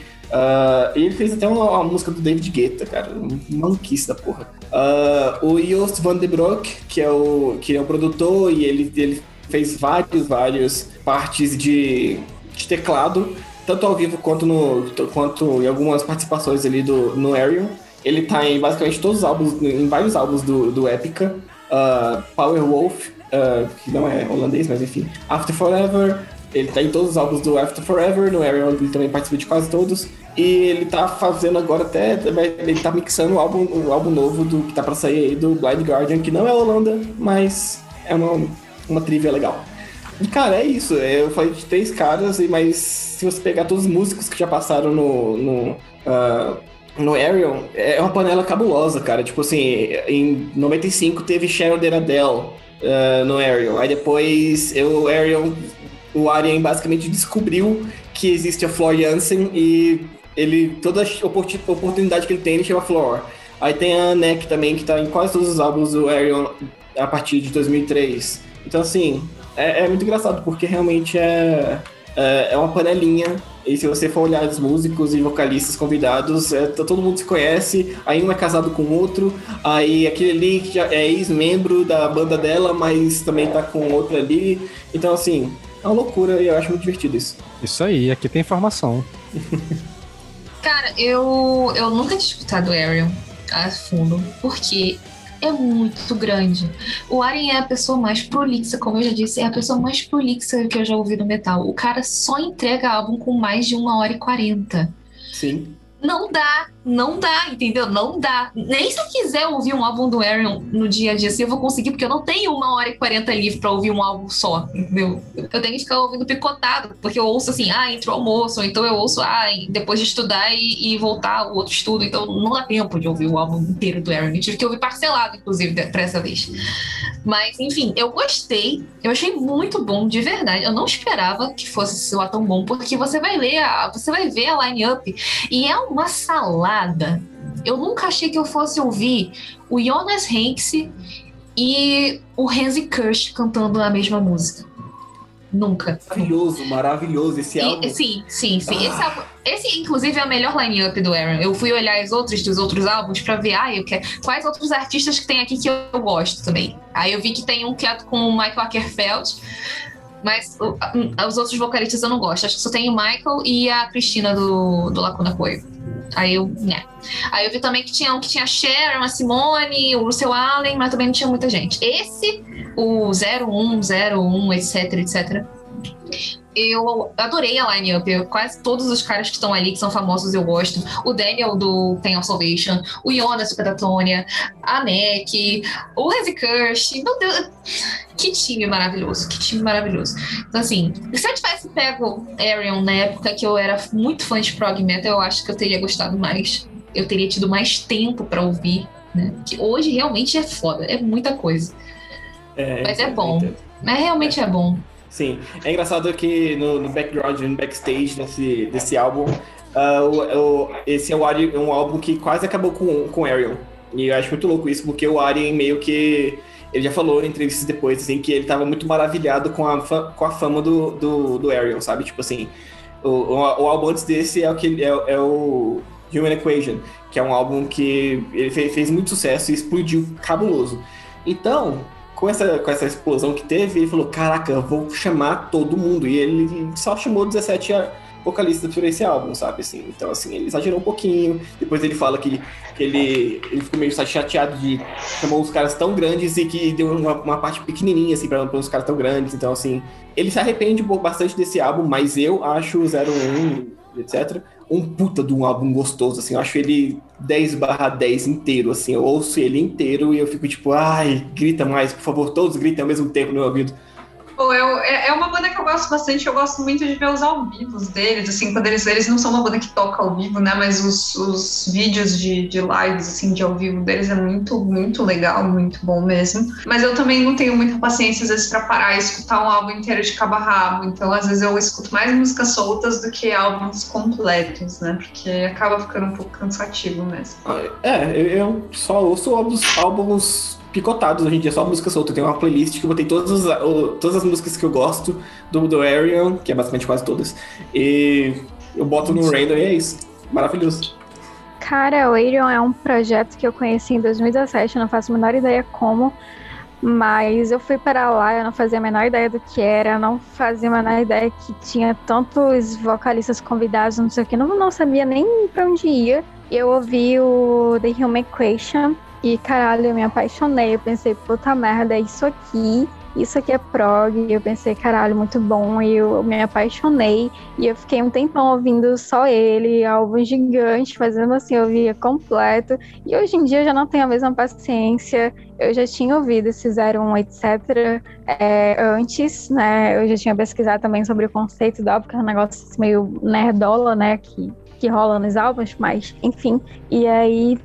E ele fez até uma, uma música do David Guetta, cara. Maluquice da porra. Ah, o Joost van den Broek, que é o, que é o produtor, e ele, ele fez vários, vários partes de, de teclado, tanto ao vivo quanto, no, quanto em algumas participações ali do, no Ariel. Ele tá em basicamente todos os álbuns, em vários álbuns do, do Epica. Ah, Power Wolf, ah, que não é holandês, mas enfim. After Forever, ele tá em todos os álbuns do After Forever, no Ariel ele também participa de quase todos. E ele tá fazendo agora até. Ele tá mixando o álbum, o álbum novo do que tá pra sair aí do Blind Guardian, que não é Holanda, mas é uma, uma trivia legal. E cara, é isso. Eu falei de três caras, mas se você pegar todos os músicos que já passaram no. no ah, no Arion, é uma panela cabulosa, cara. Tipo assim, em 95 teve Sharon Deradel uh, no Arion. Aí depois eu, Arion, o Arian basicamente descobriu que existe a Floor Jansen e ele, toda a oportu- oportunidade que ele tem, ele chama Floor. Aí tem a Neck também, que tá em quase todos os álbuns do Arion a partir de 2003. Então, assim, é, é muito engraçado, porque realmente é, é, é uma panelinha. E se você for olhar os músicos e vocalistas convidados, é, tá- todo mundo se conhece, aí um é casado com o outro, aí aquele ali que já é ex-membro da banda dela, mas também tá com outro ali. Então, assim, é uma loucura e eu acho muito divertido isso. Isso aí, aqui tem informação. [LAUGHS] Cara, eu, eu nunca tinha escutado Ariel a fundo, porque é muito grande. O Arien é a pessoa mais prolixa, como eu já disse, é a pessoa mais prolixa que eu já ouvi no metal. O cara só entrega álbum com mais de uma hora e quarenta. Sim. Não dá, não dá, entendeu? Não dá. Nem se eu quiser ouvir um álbum do Arion no dia a dia, assim, eu vou conseguir, porque eu não tenho uma hora e quarenta livre pra ouvir um álbum só, entendeu? Eu tenho que ficar ouvindo picotado, porque eu ouço assim, ah, entre o almoço, ou então eu ouço, ah, depois de estudar e, e voltar o outro estudo, então não dá tempo de ouvir o álbum inteiro do Arion. Eu tive que ouvir parcelado, inclusive, pra essa vez. Mas, enfim, eu gostei, eu achei muito bom, de verdade. Eu não esperava que fosse soar tão bom, porque você vai ler, a, você vai ver a line-up e é uma salada. Eu nunca achei que eu fosse ouvir o Jonas Hanks e o Hansi Kirsch cantando a mesma música. Nunca. Maravilhoso, maravilhoso esse E- álbum. sim, sim, sim. Esse, álbum- esse, inclusive, é a melhor line-up do Aaron. Eu fui olhar as outras dos outros álbuns pra ver ah, eu quero, quais outros artistas que tem aqui que eu gosto também. Aí eu vi que tem um que é com o Michael Ackerfeld, mas o- os outros vocalistas eu não gosto. Acho que só tem o Michael e a Cristina do, do Lacuna Coil. Aí eu, né. Aí eu vi também que tinha um que tinha a Sharon, a Simone, o Russell Allen, mas também não tinha muita gente. Esse, o 01, 01, etc, etc. eu adorei a line-up. Eu- Quase todos os caras que estão ali, que são famosos, eu gosto. O Daniel do Pain of Salvation, o Jonas do Petatonia, a Neck, o Heavy Kirsch. Meu Deus, que time maravilhoso, que time maravilhoso. Então, assim, se eu tivesse pego Arion na época que eu era muito fã de prog metal, eu acho que eu teria gostado mais. Eu teria tido mais tempo pra ouvir, né? Que hoje realmente é foda, é muita coisa. É, Mas é bom. Mas realmente é bom. Sim, é engraçado que no, no background, no backstage desse, desse álbum, ah, o- o- esse é, Ari- um álbum que quase acabou com, com Ariel. E eu acho muito louco isso, porque o Ari meio que. Ele já falou em entrevistas depois, assim, que ele tava muito maravilhado com a, com a fama do, do, do Ariel, sabe? Tipo assim, o, o, o álbum antes desse é o, que, é, é o Human Equation, que é um álbum que ele fez, fez muito sucesso e explodiu cabuloso. Então, com essa, com essa explosão que teve, ele falou: Caraca, eu vou chamar todo mundo. E ele só chamou 17 a- vocalistas por esse álbum, sabe? Assim, então, assim, ele exagerou um pouquinho. Depois ele fala que, que ele, ele ficou meio chateado de chamar uns caras tão grandes e que deu uma, uma parte pequenininha, assim, pra, pra uns caras tão grandes. Então, assim, ele se arrepende bastante desse álbum, mas eu acho o 01, etc., um puta de um álbum gostoso, assim. Eu acho ele 10 barra 10 inteiro, assim. Eu ouço ele inteiro e eu fico tipo, ai, grita mais, por favor, todos gritem ao mesmo tempo no meu ouvido. Pô, eu, é, é uma banda que eu gosto bastante, eu gosto muito de ver os ao vivos deles, assim, quando eles, eles não são uma banda que toca ao vivo, né, mas os, os vídeos de, de lives, assim, de ao vivo deles é muito, muito legal, muito bom mesmo. Mas eu também não tenho muita paciência, às vezes, pra parar e escutar um álbum inteiro de cabo a rabo, então às vezes eu escuto mais músicas soltas do que álbuns completos, né, porque acaba ficando um pouco cansativo mesmo. É, eu só ouço álbuns, álbuns picotados hoje em dia, só música solta. Eu tenho uma playlist que eu botei todas as, todas as músicas que eu gosto do, do Arion, que é basicamente quase todas, e eu boto no random e é isso. Maravilhoso. Cara, o Arion é um projeto que eu conheci em 2017, eu não faço a menor ideia como, mas eu fui para lá, eu não fazia a menor ideia do que era, eu não fazia a menor ideia que tinha tantos vocalistas convidados, não sei o que, não, não sabia nem pra onde ia. Eu ouvi o The Human Equation e caralho, eu me apaixonei, eu pensei, puta merda, é isso aqui. Isso aqui é prog, eu pensei, caralho, muito bom, e eu me apaixonei, e eu fiquei um tempão ouvindo só ele, álbum gigante, fazendo assim, eu via completo, e hoje em dia eu já não tenho a mesma paciência, eu já tinha ouvido esse 01, etc. é, antes, né, eu já tinha pesquisado também sobre o conceito do álbum, que é um negócio meio nerdola, né, que, que rola nos álbuns, mas enfim, e aí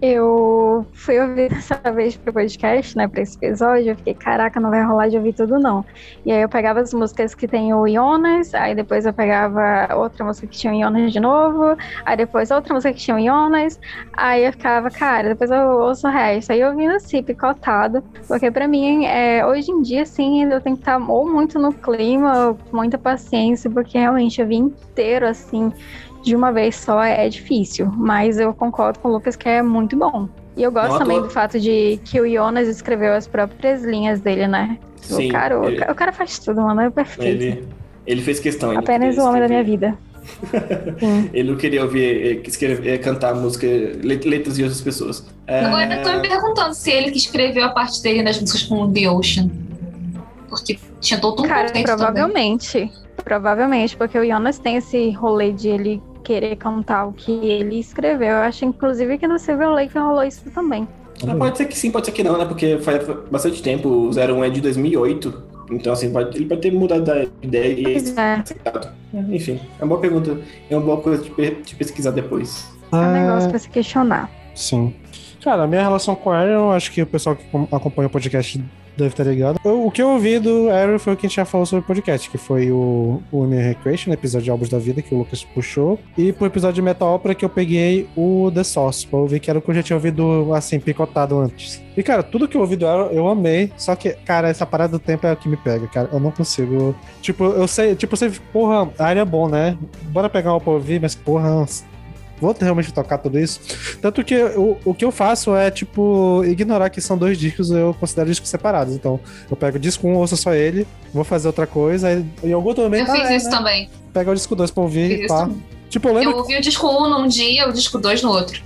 eu fui ouvir [LAUGHS] dessa vez pro podcast, né, pra esse episódio, eu fiquei, caraca, não vai rolar de ouvir tudo não. E aí eu pegava as músicas que tem o Jonas, aí depois eu pegava outra música que tinha o Jonas de novo, aí depois outra música que tinha o Jonas, aí eu ficava, cara, depois eu ouço o resto. Aí eu ouvindo assim, picotado, porque pra mim, é, hoje em dia, sim, eu tenho que estar ou muito no clima, ou com muita paciência, porque realmente eu vi inteiro, assim, de uma vez só é difícil, mas eu concordo com o Lucas que é muito bom. E eu gosto Não, também do fato de que o Jonas escreveu as próprias linhas dele, né? Sim, o, cara, o ele- o cara faz tudo, mano, é perfeito. Ele, ele fez questão. ele Apenas o homem da minha vida. [LAUGHS] Ele não queria ouvir, eh, escrever, eh, cantar música, let- letras de outras pessoas. É, Agora eu tô me perguntando se ele que escreveu a parte dele nas músicas com The Ocean. Porque tinha todo um Cara, conceito também. provavelmente. Provavelmente, porque o Jonas tem esse rolê de ele querer cantar o que ele escreveu. Eu acho, inclusive, que no Silver Lake rolou isso também. Ah, Pode ser que sim, pode ser que não, né? Porque faz bastante tempo, o 01 é de 2008. Então, assim, pode- ele pode ter mudado da ideia e é. aceitado. É, Enfim, é uma boa pergunta. É uma boa coisa de, pe- de pesquisar depois. É um Ah, negócio pra se questionar. Sim. Cara, a minha relação com o Ariel, acho que o pessoal que com- acompanha o podcast deve estar ligado. Eu- o que eu ouvi do Ariel foi o que a gente já falou sobre o podcast, que foi o, o New Recreation, episódio de Álbuns da Vida, que o Lucas puxou. E pro episódio de Metal Opera que eu peguei o The Source, pra ouvir que era o que eu já tinha ouvido, assim, picotado antes. E, cara, tudo que eu ouvi do Ariel, eu amei. Só que, cara, essa parada do tempo é o que me pega, cara. Eu não consigo... Tipo, eu sei, tipo, sei, porra, a área é bom, né? Bora pegar uma pra ouvir, mas, porra... Vou realmente tocar tudo isso. Tanto que o, o que eu faço é, tipo, ignorar que são dois discos, eu considero discos separados. Então, eu pego o disco 1, um, ouço só ele, vou fazer outra coisa, aí em algum outro momento. Eu ah, fiz é, isso né? também. Pega o disco 2 pra ouvir e pá. Tipo, eu lembro. Eu ouvi o disco 1 num dia, o disco 2 no outro.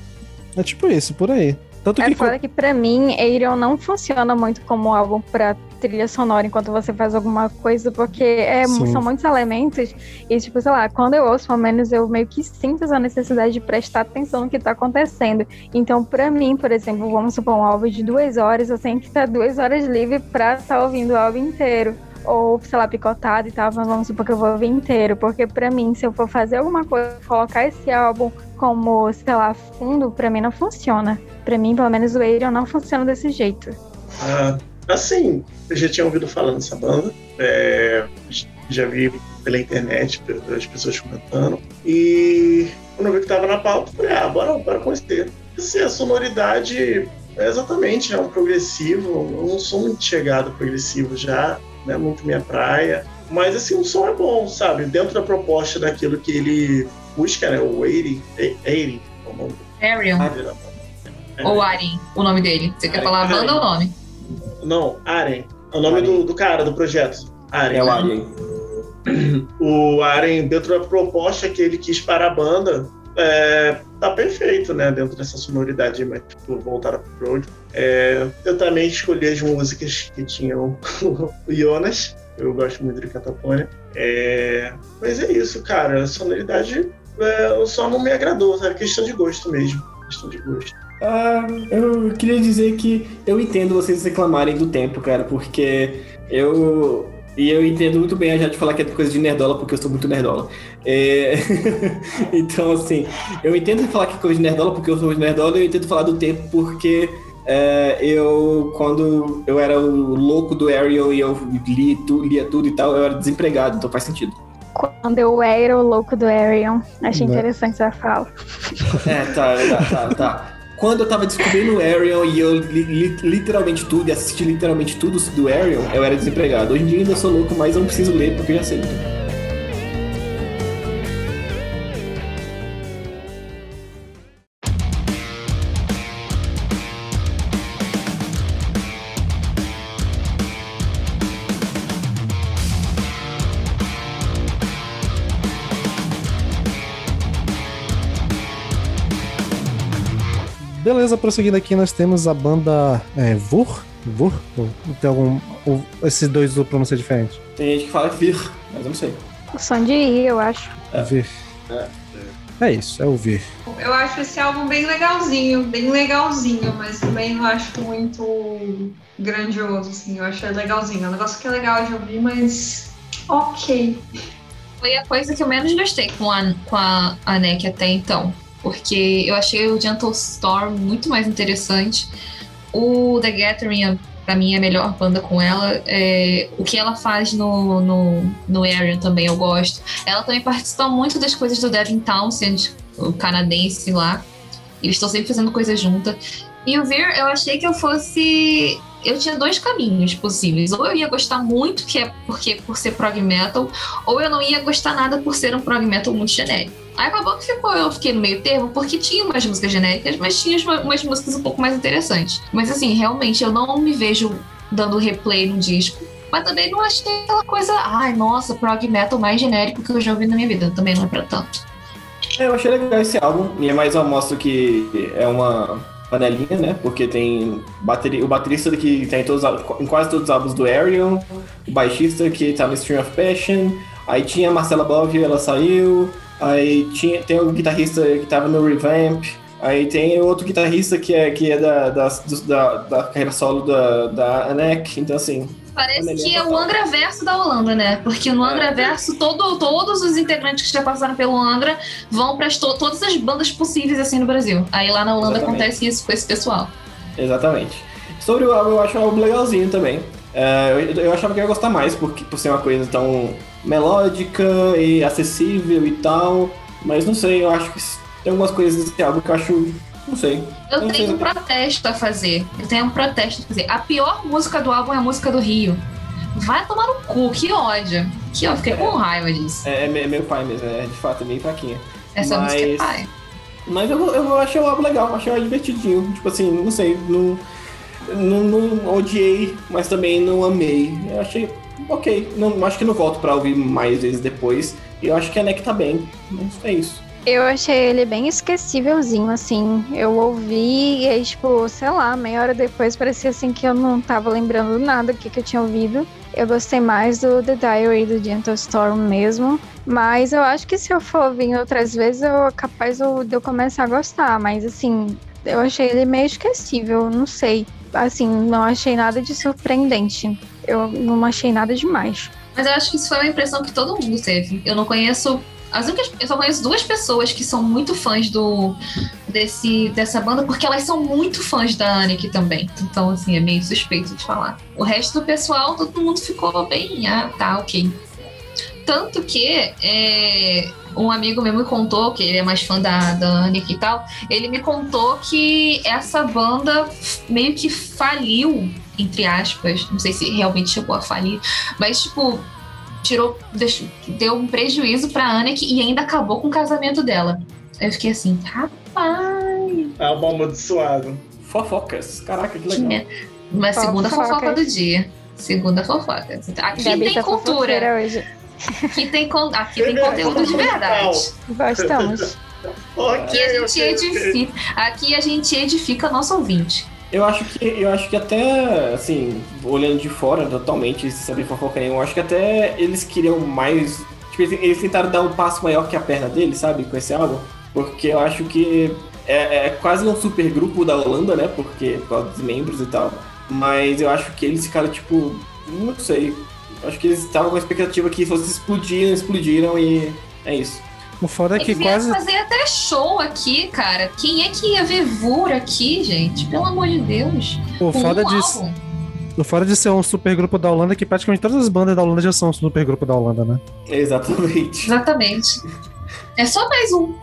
É tipo isso, por aí. Tanto É que. foda que pra mim, Ariel não funciona muito como álbum pra trilha sonora enquanto você faz alguma coisa, porque é, são muitos elementos. E, tipo, sei lá, quando eu ouço, pelo menos eu meio que sinto essa necessidade de prestar atenção no que tá acontecendo. Então, pra mim, por exemplo, vamos supor um álbum de duas horas, eu tenho que estar duas horas livre pra estar ouvindo o álbum inteiro. Ou, sei lá, picotado e tal, mas vamos supor que eu vou ouvir inteiro. Porque pra mim, se eu for fazer alguma coisa, colocar esse álbum como, sei lá, fundo, pra mim não funciona. Pra mim, pelo menos, o Ariel não funciona desse jeito. Ah, assim, eu já tinha ouvido falar dessa banda, é, já vi pela internet as pessoas comentando, e quando eu vi que tava na pauta, falei, ah, bora, bora conhecer. Assim, a sonoridade é exatamente, é um progressivo, eu não sou muito chegado progressivo já, não é muito minha praia, mas assim, o som é bom, sabe? Dentro da proposta daquilo que ele busca, né? O 80, 80, é o nome Ariel. Ou Arin, o nome dele. Você quer falar a banda ou o nome? Não, Aren. É o nome Aren. do, do cara, do projeto. Aren. É o Alien. [CLEARS THROAT] O Aren, dentro da proposta que ele quis para a banda, é, tá perfeito, né? Dentro dessa sonoridade mais tipo, voltada pro road. É, eu também escolhi as músicas que tinham [LAUGHS] o Jonas. Eu gosto muito de Catapônia. É, mas é isso, cara. A sonoridade é, só não me agradou, sabe? Questão de gosto mesmo. Questão de gosto. Ah, eu queria dizer que eu entendo vocês reclamarem do tempo, cara, porque eu. E eu entendo muito bem a Jade falar que é coisa de nerdola, porque eu sou muito nerdola. É, [LAUGHS] então, assim, eu entendo falar que é coisa de nerdola porque eu sou muito nerdola, e eu entendo falar do tempo porque é, eu, quando eu era o louco do Ariel e eu li tu, lia tudo e tal, eu era desempregado, então faz sentido. Quando eu era o louco do Arion, achei Né? interessante essa fala. É, tá, tá, tá, tá. Quando eu tava descobrindo o Ariel e eu li, li- literalmente tudo e assisti literalmente tudo do Ariel, eu era desempregado. Hoje em dia ainda sou louco, mas eu não preciso ler porque eu já sei. Beleza, prosseguindo aqui, nós temos a banda é, Vur. Vur? Ou Tem algum. ou esses dois do pronúncia diferente? Tem gente que fala vir, mas eu não sei. O som de ir, eu acho. Vir. É isso, é o Vir. Eu acho esse álbum bem legalzinho, bem legalzinho, mas também não acho muito grandioso, assim. Eu acho legalzinho. É um negócio que é legal de ouvir, mas ok. Foi a coisa que eu menos gostei com a, com a, a NEC até então. Porque eu achei o Gentle Storm muito mais interessante. O The Gathering, pra mim, é a melhor banda com ela. É, o que ela faz no, no, no Arian também eu gosto. Ela também participa muito das coisas do Devin Townsend, o canadense lá. Eles estão sempre fazendo coisa junta. E o Veer, eu achei que eu fosse. Eu tinha dois caminhos possíveis. Ou eu ia gostar muito, que é porque por ser prog metal, ou eu não ia gostar nada por ser um prog metal muito genérico. Aí acabou que ficou, eu fiquei no meio termo, porque tinha umas músicas genéricas, mas tinha uma- umas músicas um pouco mais interessantes. Mas assim, realmente, eu não me vejo dando replay no disco. Mas também não achei aquela coisa, ai, nossa, prog metal mais genérico que eu já ouvi na minha vida. Também não é pra tanto. É, eu achei legal esse álbum, e é mais uma amostra que é uma panelinha, né? Porque tem bateri- o baterista que tá em, todos, em quase todos os álbuns do Arion, o baixista que tá no Stream of Passion, aí tinha a Marcela Bovio, ela saiu, aí tinha, tem o guitarrista que tava no Revamp, aí tem outro guitarrista que é, que é da, da, da, da carreira solo da, da Anek, então assim, Parece que é o total. Angra Verso da Holanda, né? Porque no É. Angra Verso, todo, todos os integrantes que já passaram pelo Angra vão para todas as bandas possíveis assim no Brasil. Aí lá na Holanda Exatamente. acontece isso com esse pessoal. Exatamente. Sobre o álbum, eu acho o álbum legalzinho também. É, eu, eu achava que eu ia gostar mais, porque, por ser uma coisa tão melódica e acessível e tal. Mas não sei, eu acho que tem algumas coisas desse álbum que eu acho. Não sei. Eu Não tenho sei. um protesto a fazer. Eu tenho um protesto a fazer. A pior música do álbum é a música do Rio. Vai tomar no cu, que ódio. Que ódio, fiquei com raiva disso. É, é me- meu pai mesmo, é de fato, é meio fraquinha. Essa mas- música é pai. Mas eu, eu achei o álbum legal, achei o divertidinho. Tipo assim, não sei, não, não, não odiei, mas também não amei. Eu achei ok. Não, acho que não volto pra ouvir mais vezes depois. E eu acho que a NEC tá bem. Mas é isso. Eu achei ele bem esquecívelzinho, assim. Eu ouvi e aí, tipo, sei lá, meia hora depois parecia assim que eu não tava lembrando nada do que, que eu tinha ouvido. Eu gostei mais do The Diary do Gentle Storm mesmo. Mas eu acho que se eu for ouvir outras vezes, eu capaz de eu começar a gostar. Mas assim, eu achei ele meio esquecível, não sei. Assim, não achei nada de surpreendente. Eu não achei nada demais. Mas eu acho que isso foi uma impressão que todo mundo teve. Eu não conheço as únicas, eu só conheço duas pessoas que são muito fãs do desse, dessa banda, porque elas são muito fãs da Annick também. Então, assim, é meio suspeito de falar. O resto do pessoal, todo mundo ficou bem, ah, tá, ok. Tanto que é, um amigo meu me contou, que ele é mais fã da, da e tal, ele me contou que essa banda meio que faliu, entre aspas, não sei se realmente chegou a falir, mas tipo, tirou, deu um prejuízo pra Anneke e ainda acabou com o casamento dela. Eu fiquei assim, rapaz. É um amaldiçoado. Fofocas. Caraca, que legal. Uma segunda fofoca do dia. Segunda fofoca. Aqui Gabi tem tá cultura. Hoje. Aqui tem, con... Aqui tem conteúdo de verdade. Gostamos. [LAUGHS] Aqui a gente edifica, aqui a gente edifica nosso ouvinte. Eu acho que eu acho que até assim, olhando de fora totalmente, sem saber fofoca nenhuma, eu acho que até eles queriam mais. Tipo, eles tentaram dar um passo maior que a perna deles, sabe, com esse álbum. Porque eu acho que é, é quase um super grupo da Holanda, né? Porque por causa dos membros e tal. Mas eu acho que eles ficaram, tipo, não sei. Acho que eles estavam com a expectativa que fosse explodir, explodiram e é isso. O foda é que Eles quase. fazer até show aqui, cara. Quem é que ia ver Vura aqui, gente? Pelo amor de Deus. O foda um disso. O fora de ser um supergrupo da Holanda, que praticamente todas as bandas da Holanda já são um supergrupo da Holanda, né? Exatamente. Exatamente. É só mais um.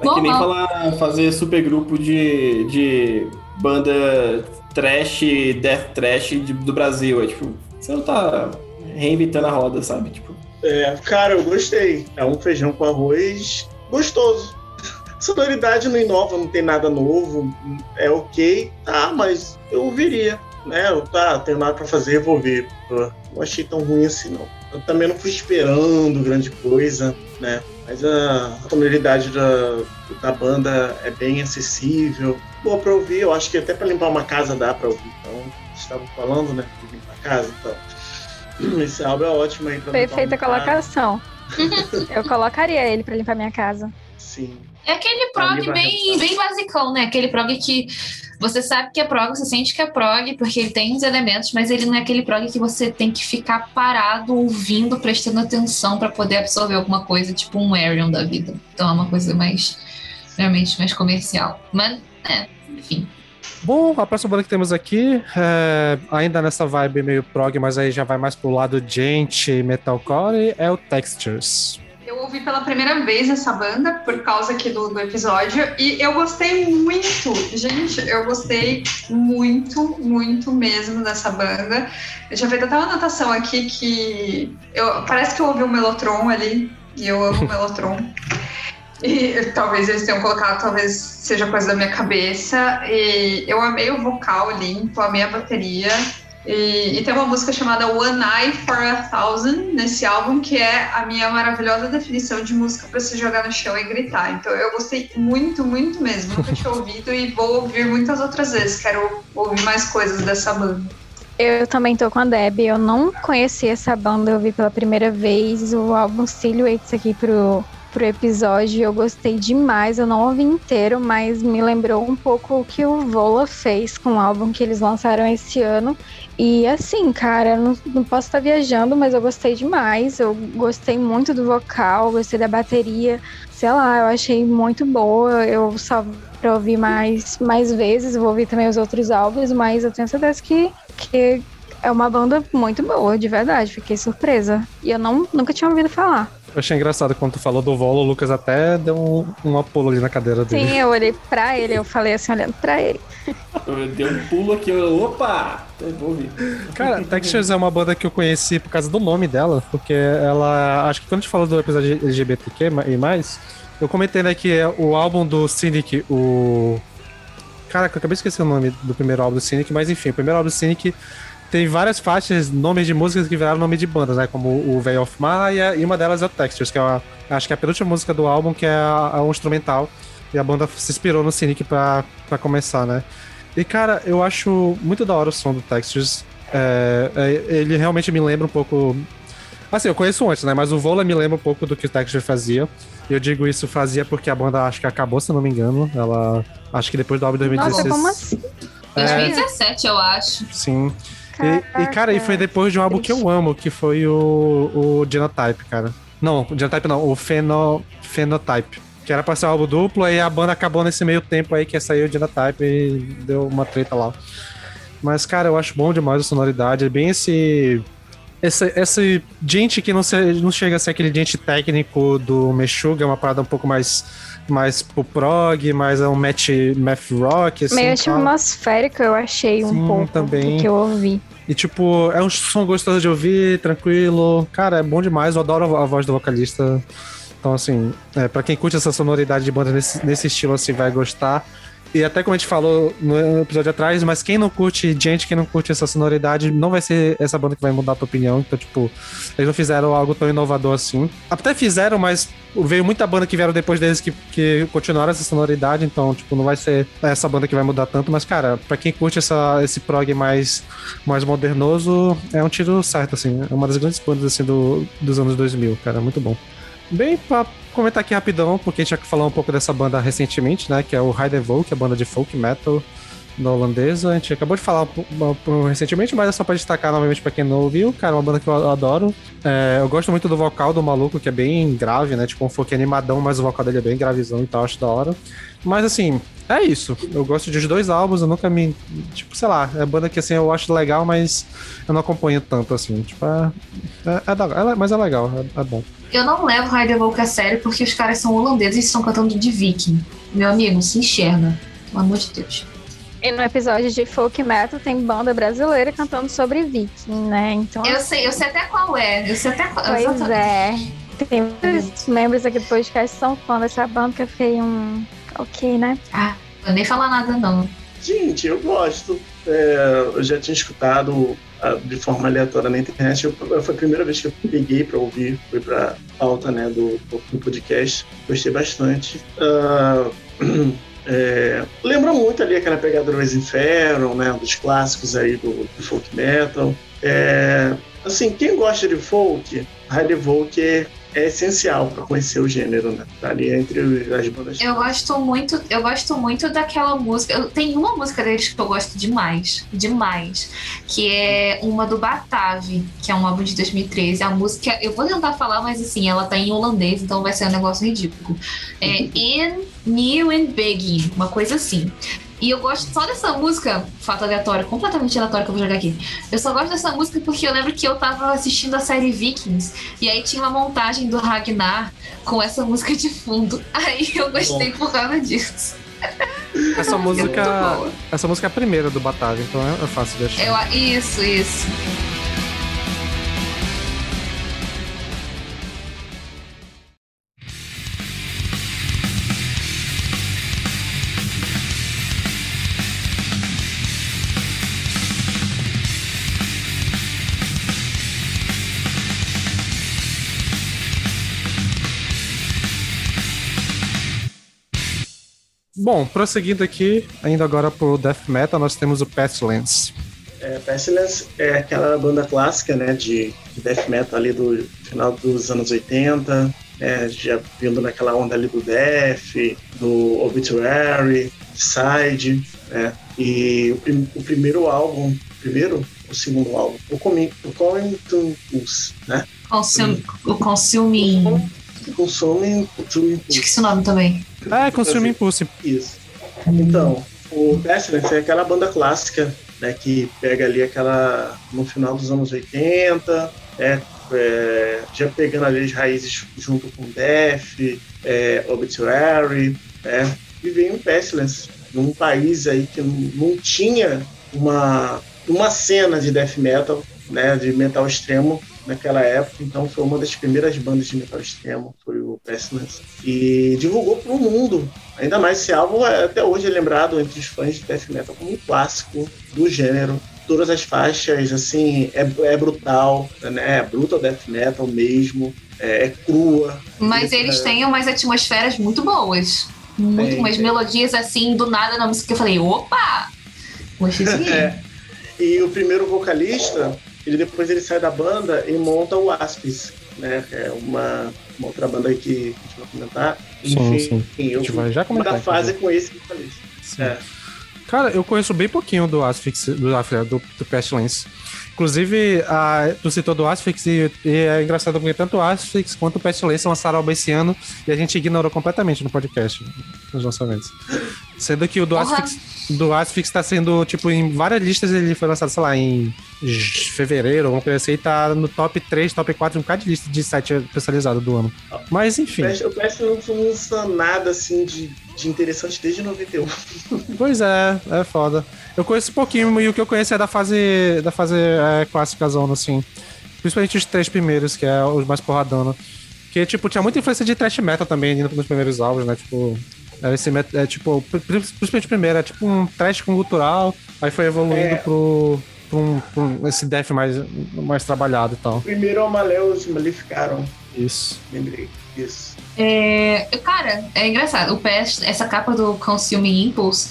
É que nem falar, fazer supergrupo de, de banda trash, death trash de, do Brasil. É tipo, você não tá reinventando a roda, sabe? Tipo. É, cara, eu gostei. É um feijão com arroz gostoso. Sonoridade não inova, não tem nada novo. É ok, tá, mas eu ouviria. Né? Eu, tá, tenho nada pra fazer, vou ver. Não achei tão ruim assim, não. Eu também não fui esperando grande coisa, né? Mas a, tonalidade da, da banda é bem acessível. Boa pra ouvir, eu acho que até pra limpar uma casa dá pra ouvir. Então, estavam falando, né? De limpar a casa, então. [CLEARS THROAT] Esse álbum é ótimo aí pra Perfeita colocação. [LAUGHS] Eu colocaria ele pra limpar minha casa. Sim. É aquele prog bem, bem basicão, né? Aquele prog que você sabe que é prog, você sente que é prog, porque ele tem os elementos, mas ele não é aquele prog que você tem que ficar parado, ouvindo, prestando atenção para poder absorver alguma coisa, tipo um Arion da vida. Então é uma coisa mais, realmente, mais comercial. Mas, é, enfim. Bom, a próxima banda que temos aqui, é, ainda nessa vibe meio prog, mas aí já vai mais pro lado gente metalcore, é o Textures. Eu ouvi pela primeira vez essa banda por causa aqui do, do episódio e eu gostei muito, gente, eu gostei muito, muito mesmo dessa banda. Eu já fiz até uma anotação aqui que eu, parece que eu ouvi o Melotron ali e eu amo o [LAUGHS] Melotron. E talvez eles tenham colocado, talvez seja coisa da minha cabeça. E eu amei o vocal limpo, amei a bateria. E, e, tem uma música chamada One Eye for a Thousand nesse álbum, que é a minha maravilhosa definição de música para se jogar no chão e gritar. Então eu gostei muito, muito mesmo. Nunca tinha ouvido e vou ouvir muitas outras vezes. Quero ouvir mais coisas dessa banda. Eu também tô com a Deb. Eu não conheci essa banda, eu vi pela primeira vez o álbum Silhouettes aqui pro pro episódio. Eu gostei demais. Eu não ouvi inteiro, mas me lembrou um pouco o que o Vola fez com o álbum que eles lançaram esse ano. E assim, cara, não, não posso estar viajando, mas eu gostei demais. Eu gostei muito do vocal, gostei da bateria. Sei lá, eu achei muito boa. Eu só pra ouvir mais, mais vezes, vou ouvir também os outros álbuns, mas eu tenho certeza que, que é uma banda muito boa, de verdade. Fiquei surpresa. E eu não, nunca tinha ouvido falar. Eu achei engraçado quando tu falou do Volo, o Lucas até deu um, um pulo ali na cadeira dele. Sim, eu olhei pra ele, eu falei assim, olhando pra ele. Eu dei um pulo aqui, eu, opa! Ouvir. Cara, Textures é uma banda que eu conheci por causa do nome dela, porque ela. Acho que quando a gente falou do episódio LGBTQ e mais, eu comentei né, que é o álbum do Cynic, o. Caraca, eu acabei de esquecer o nome do primeiro álbum do Cynic, mas enfim, o primeiro álbum do Cynic tem várias faixas, nomes de músicas que viraram nome de bandas, né? Como o Veil of Maya, e uma delas é o Textures, que é a, acho que é a penúltima música do álbum, que é a, a um instrumental. E a banda se inspirou no Cynic pra, pra começar, né? E, cara, eu acho muito da hora o som do Textures. É, é, ele realmente me lembra um pouco. Assim, eu conheço antes, né? Mas o Vola me lembra um pouco do que o Texture fazia. E eu digo isso fazia porque a banda acho que acabou, se não me engano. Ela. Acho que depois do álbum de 2016. Nossa, como assim? 2017, eu acho. Sim. E, e, cara, e foi depois de um álbum que eu amo, que foi o, o Genotype, cara. Não, o Genotype não, o Pheno, Phenotype. Que era pra ser um álbum duplo, aí a banda acabou nesse meio tempo aí que saiu o Genotype e deu uma treta lá. Mas, cara, eu acho bom demais a sonoridade. É bem esse. Esse, esse gente que não, se, não chega a ser aquele gente técnico do Meshuga, é uma parada um pouco mais mais pro prog, mais é um match, math rock, assim. Meio tal. atmosférico, eu achei um Sim, pouco também. que eu ouvi. E, tipo, é um som gostoso de ouvir, tranquilo. Cara, é bom demais. Eu adoro a voz do vocalista. Então, assim, é, para quem curte essa sonoridade de banda nesse, nesse estilo, assim, vai gostar. E até como a gente falou no episódio atrás, mas quem não curte gente, quem não curte essa sonoridade, não vai ser essa banda que vai mudar a tua opinião. Então, tipo, eles não fizeram algo tão inovador assim. Até fizeram, mas veio muita banda que vieram depois deles que, que continuaram essa sonoridade. Então, tipo, não vai ser essa banda que vai mudar tanto. Mas, cara, pra quem curte essa, esse prog mais, mais modernoso, é um tiro certo, assim. É uma das grandes bandas, assim, do, dos anos 2000, cara. Muito bom. Bem, pra comentar aqui rapidão, porque a gente já falou um pouco dessa banda recentemente, né? Que é o Heidevolk, que é a banda de folk metal da holandesa. A gente acabou de falar recentemente, mas é só pra destacar novamente pra quem não ouviu. Cara, uma banda que eu adoro. É, eu gosto muito do vocal do maluco, que é bem grave, né? Tipo um folk animadão, mas o vocal dele é bem gravizão e tal, acho da hora. Mas assim, é isso. Eu gosto dos dois álbuns, eu nunca me. Tipo, sei lá, é banda que assim eu acho legal, mas eu não acompanho tanto assim. Tipo, é. é, é, é mas é legal, é, é bom. Eu não levo Heidevolk a sério porque os caras são holandeses e estão cantando de viking. Meu amigo, se enxerga. Pelo amor de Deus. E no episódio de folk metal tem banda brasileira cantando sobre viking, né? Então. Eu sei, eu sei até qual é. Eu sei até qual Pois exatamente. é. Tem muitos membros aqui do podcast que são fãs dessa banda que eu fiquei um. Ok, né? Ah, vou nem falar nada não. Gente, eu gosto. É, eu já tinha escutado de forma aleatória na internet. Eu, foi a primeira vez que eu peguei para ouvir, foi para pauta né, do, do podcast. Gostei bastante. Uh, [CLEARS THROAT] é, lembra muito ali aquela pegada do Inferno, né, dos clássicos aí do, do folk metal. É, assim, quem gosta de folk, Hard Folk é essencial para conhecer o gênero, né? Tá ali entre as bandas. Eu gosto muito, eu gosto muito daquela música. Eu, tem uma música deles que eu gosto demais, demais, que é uma do Batave, que é um álbum de 2013. A música, eu vou tentar falar, mas assim, ela tá em holandês, então vai ser um negócio ridículo. É In New and Begging, uma coisa assim. E eu gosto só dessa música, fato aleatório, completamente aleatório que eu vou jogar aqui. Eu só gosto dessa música porque eu lembro que eu tava assistindo a série Vikings e aí tinha uma montagem do Ragnar com essa música de fundo. [LAUGHS] Aí eu gostei Bom. por causa disso. Essa [LAUGHS] música. É essa música é a primeira do Batalha, então é fácil de achar. Eu, isso, isso. Bom, prosseguindo aqui, ainda agora pro Death Metal, nós temos o Pestilence. É, Pestilence é aquela banda clássica, né, de, de Death Metal ali do final dos anos 80, né, já vindo naquela onda ali do Death, do Obituary, Side, né, e o, o primeiro álbum, primeiro o segundo álbum, o Coming, o Coming to Pulse, né? Consum, o Consuming... Consuming to Impulse. Esqueci o nome também. Ah, Consume Impulse. Isso. Então, o Pestilence é aquela banda clássica, né, que pega ali aquela no final dos anos 80, é, é, já pegando ali as raízes junto com Death, é, Obituary, é, e vem o Pestilence, num país aí que não, não tinha uma, uma cena de death metal, né, de metal extremo naquela época, então foi uma das primeiras bandas de metal extremo, foi o Pestilence, e divulgou para o mundo. Ainda mais esse álbum, é, até hoje é lembrado entre os fãs de death metal como um clássico do gênero. todas as faixas, assim, é, é brutal, né? É brutal death metal mesmo, é, é crua. Mas eles é, têm umas atmosferas muito boas. Muito, Tem, umas tem. melodias assim, do nada na música que eu falei, opa! Gostei disso. [LAUGHS] É. E o primeiro vocalista, ele depois ele sai da banda e monta o Aspis, né? Que é uma, uma outra banda aí que a gente vai comentar. Sim, Enfim, sim. A eu gente vai já comentar, da fase inclusive. com esse vocalista. Sim. É. Cara, eu conheço bem pouquinho do Asphyx, do, do, do Pestilence. Inclusive, a, tu citou do Asphyx e, e é engraçado porque tanto o Asphyx quanto o Pestilence lançaram álbum esse ano e a gente ignorou completamente no podcast, nos lançamentos. Sendo que o do. Asphyx, do Asphyx tá sendo, tipo, em várias listas ele foi lançado, sei lá, em fevereiro, alguma coisa assim, e tá no top 3, top 4, um bocado de lista de site especializado do ano. Mas, enfim. O Pest- O Pest não lança nada assim de, de interessante desde 91. Pois é, é foda. Eu conheço pouquinho e o que eu conheço é da fase da fase é, clássica zona, assim. Principalmente os três primeiros, que é os mais porradona. Que, tipo, tinha muita influência de thrash metal também nos primeiros álbuns, né? Tipo, era esse met- é, tipo, pri- principalmente o primeiro, é tipo um thrash com gutural, aí foi evoluindo É. pro, pro, um, pro um- esse death mais, mais trabalhado e tal. Primeiro o Maleus Maleficaram, Isso. lembrei. Isso. É, cara, é engraçado. O PS, essa capa do Consuming Impulse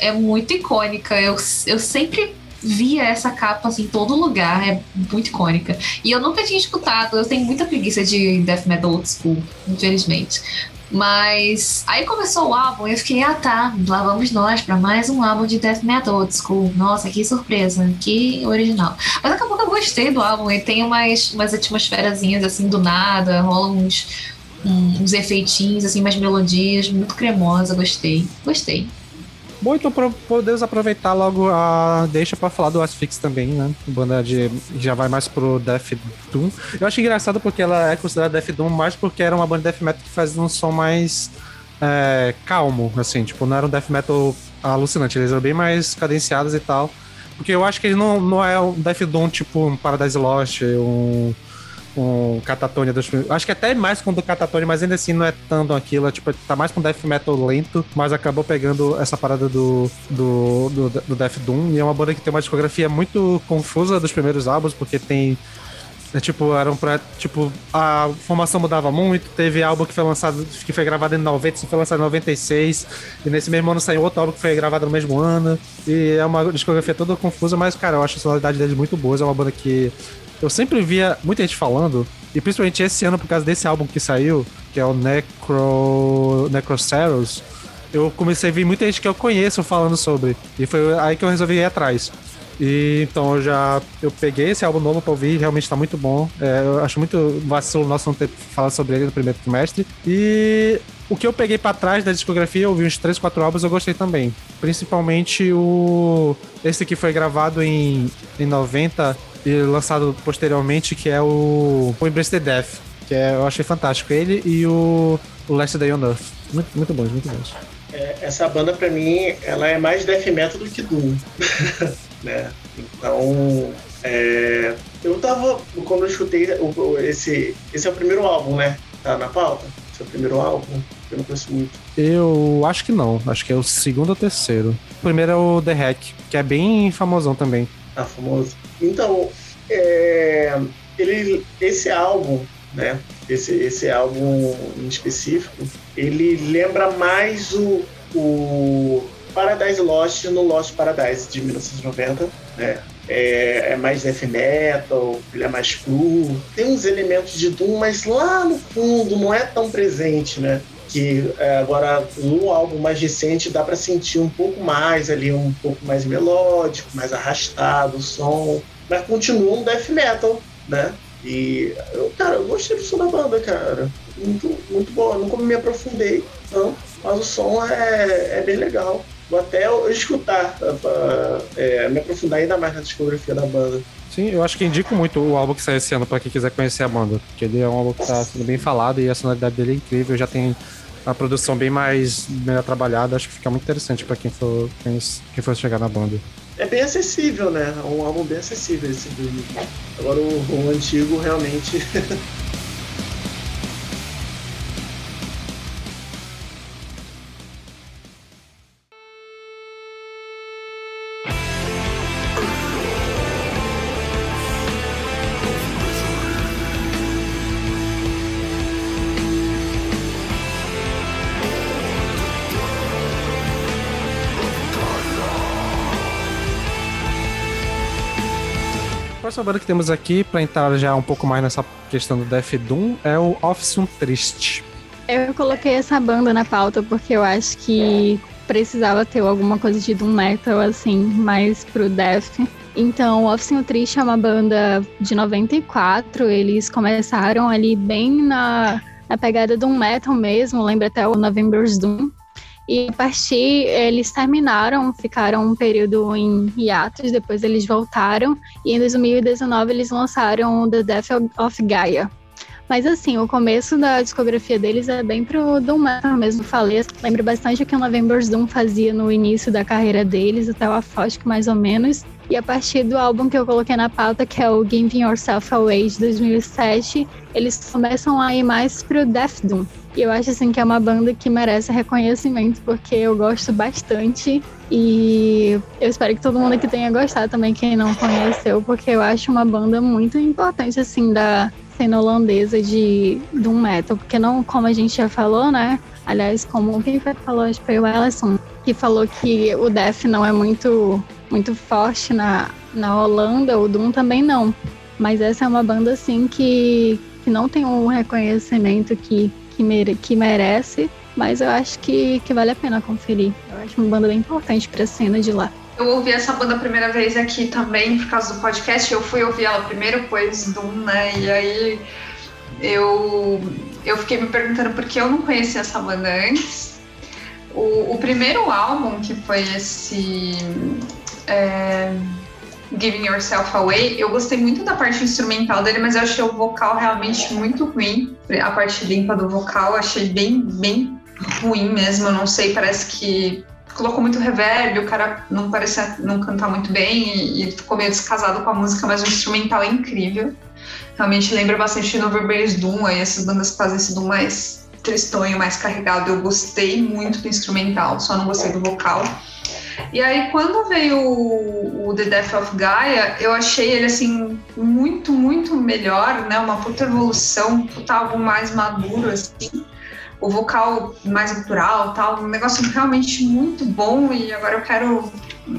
é muito icônica. Eu, eu sempre via essa capa assim, em todo lugar. É muito icônica. E eu nunca tinha escutado. Eu tenho muita preguiça de death metal old school, infelizmente. Mas aí começou o álbum e eu fiquei, ah tá, lá vamos nós pra mais um álbum de death metal old school. Nossa, que surpresa, que original. Mas acabou que eu gostei do álbum. Ele tem umas, umas atmosferazinhas assim do nada, rola uns, uns efeitinhos, assim, umas melodias, muito cremosa, gostei. Gostei. Bom, então podemos aproveitar logo a deixa pra falar do Asphyx também, né? Banda de já vai mais pro Death Doom. Eu acho engraçado porque ela é considerada Death Doom mais porque era uma banda de Death Metal que fazia um som mais é, calmo, assim, tipo, não era um Death Metal alucinante, eles eram bem mais cadenciados e tal. Porque eu acho que ele não, não é um Death Doom tipo um Paradise Lost, um um Catatonia dos. Acho que até mais com o do Catatonia, mas ainda assim não é tanto aquilo. é, Tipo, tá mais com death metal lento, mas acabou pegando essa parada do, do, do, do Death Doom. E é uma banda que tem uma discografia muito confusa dos primeiros álbuns, porque tem. É, tipo, era um projeto. Tipo, a formação mudava muito. Teve álbum que foi lançado, que foi gravado em 90, isso foi lançado em 96. E nesse mesmo ano saiu outro álbum que foi gravado no mesmo ano. E é uma discografia toda confusa, mas, cara, eu acho a sonoridade deles muito boa. É uma banda que eu sempre via muita gente falando, e principalmente esse ano, por causa desse álbum que saiu, que é o Necro. Necroceros, eu comecei a ver muita gente que eu conheço falando sobre. E foi aí que eu resolvi ir atrás. E então eu já eu peguei esse álbum novo pra ouvir, realmente tá muito bom. É, eu acho muito vacilo nosso não ter falado sobre ele no primeiro trimestre. E o que eu peguei pra trás da discografia, eu ouvi uns 3, 4 álbuns, eu gostei também. Principalmente o. Esse que foi gravado em, em 90 e lançado posteriormente, que é o, o Embrace the Death. Que é, eu achei fantástico. Ele e o, o Last Day on Earth. Muito, muito bons, muito bons. É, essa banda, pra mim, ela é mais death metal do que Doom. [LAUGHS] né? Então, é, eu tava. Quando eu escutei esse. Esse é o primeiro álbum, né? Tá na pauta? Esse é o primeiro álbum? Eu não conheço muito. Eu acho que não. Acho que é o segundo ou terceiro. O primeiro é o The Hack, que é bem famosão também. Tá famoso. Então, é, ele, esse álbum, né? Esse, esse álbum em específico, ele lembra mais o, o Paradise Lost no Lost Paradise de 1990, né? É, é mais death metal, ele é mais cru. Tem uns elementos de Doom, mas lá no fundo não é tão presente, né? Que é, agora no álbum mais recente dá para sentir um pouco mais ali, um pouco mais melódico, mais arrastado o som, mas continua um death metal, né? E, eu, cara, eu gostei do som da banda, cara. Muito, muito bom. Eu nunca me aprofundei, não, mas o som é, é bem legal. Vou até eu escutar, pra, é, me aprofundar ainda mais na discografia da banda. Sim, eu acho que indico muito o álbum que saiu esse ano pra quem quiser conhecer a banda. Porque ele é um álbum que tá sendo bem falado e a sonoridade dele é incrível. Já tem a produção bem mais melhor trabalhada. Acho que fica muito interessante pra quem for, quem, quem for chegar na banda. É bem acessível, né? É um álbum bem acessível esse do Agora o, o antigo realmente. [LAUGHS] banda que temos aqui, pra entrar já um pouco mais nessa questão do Death Doom, é o Office Triste. Eu coloquei essa banda na pauta porque eu acho que precisava ter alguma coisa de Doom Metal, assim, mais pro Death. Então, o Office Triste é uma banda de 94, eles começaram ali bem na, na pegada Doom Metal mesmo, lembra até o November's Doom. E a partir, eles terminaram, ficaram um período em hiatus, depois eles voltaram, e em 2019 eles lançaram The Death of Gaia. Mas assim, o começo da discografia deles é bem pro Doom Metal mesmo, falei. Lembro bastante o que o November's Doom fazia no início da carreira deles, até o Afosk mais ou menos. E a partir do álbum que eu coloquei na pauta, que é o Giving Yourself Away de 2007, eles começam a ir mais pro Death Doom. E eu acho assim que é uma banda que merece reconhecimento, porque eu gosto bastante. E eu espero que todo mundo aqui tenha gostado também, quem não conheceu, porque eu acho uma banda muito importante, assim, da cena holandesa de Doom Metal. Porque não, como a gente já falou, né? Aliás, como quem falou, acho que foi o Ellison, que falou que o Death não é muito, muito forte na, na Holanda, o Doom também não. Mas essa é uma banda, assim, que, que não tem um reconhecimento que que, mere que merece, mas eu acho que, que vale a pena conferir. Eu acho uma banda bem importante para a cena de lá. Eu ouvi essa banda a primeira vez aqui também por causa do podcast. Eu fui ouvir ela primeiro, depois Doom, né? E aí eu, eu fiquei me perguntando por que eu não conhecia essa banda antes. O, o primeiro álbum, que foi esse. É, Giving Yourself Away, eu gostei muito da parte instrumental dele, mas eu achei o vocal realmente muito ruim. A parte limpa do vocal, achei bem, bem ruim mesmo. Eu não sei, parece que colocou muito reverb, o cara não parecia não cantar muito bem e, e ficou meio descasado com a música, mas o instrumental é incrível. Realmente lembra bastante November's Doom, aí essas bandas fazem esse Doom mais tristonho, mais carregado. Eu gostei muito do instrumental, só não gostei do vocal. E aí, quando veio o, o, The Death of Gaia, eu achei ele, assim, muito, muito melhor, né? Uma puta evolução, puta álbum mais maduro, assim. O vocal mais natural, tal. Um negócio realmente muito bom e agora eu quero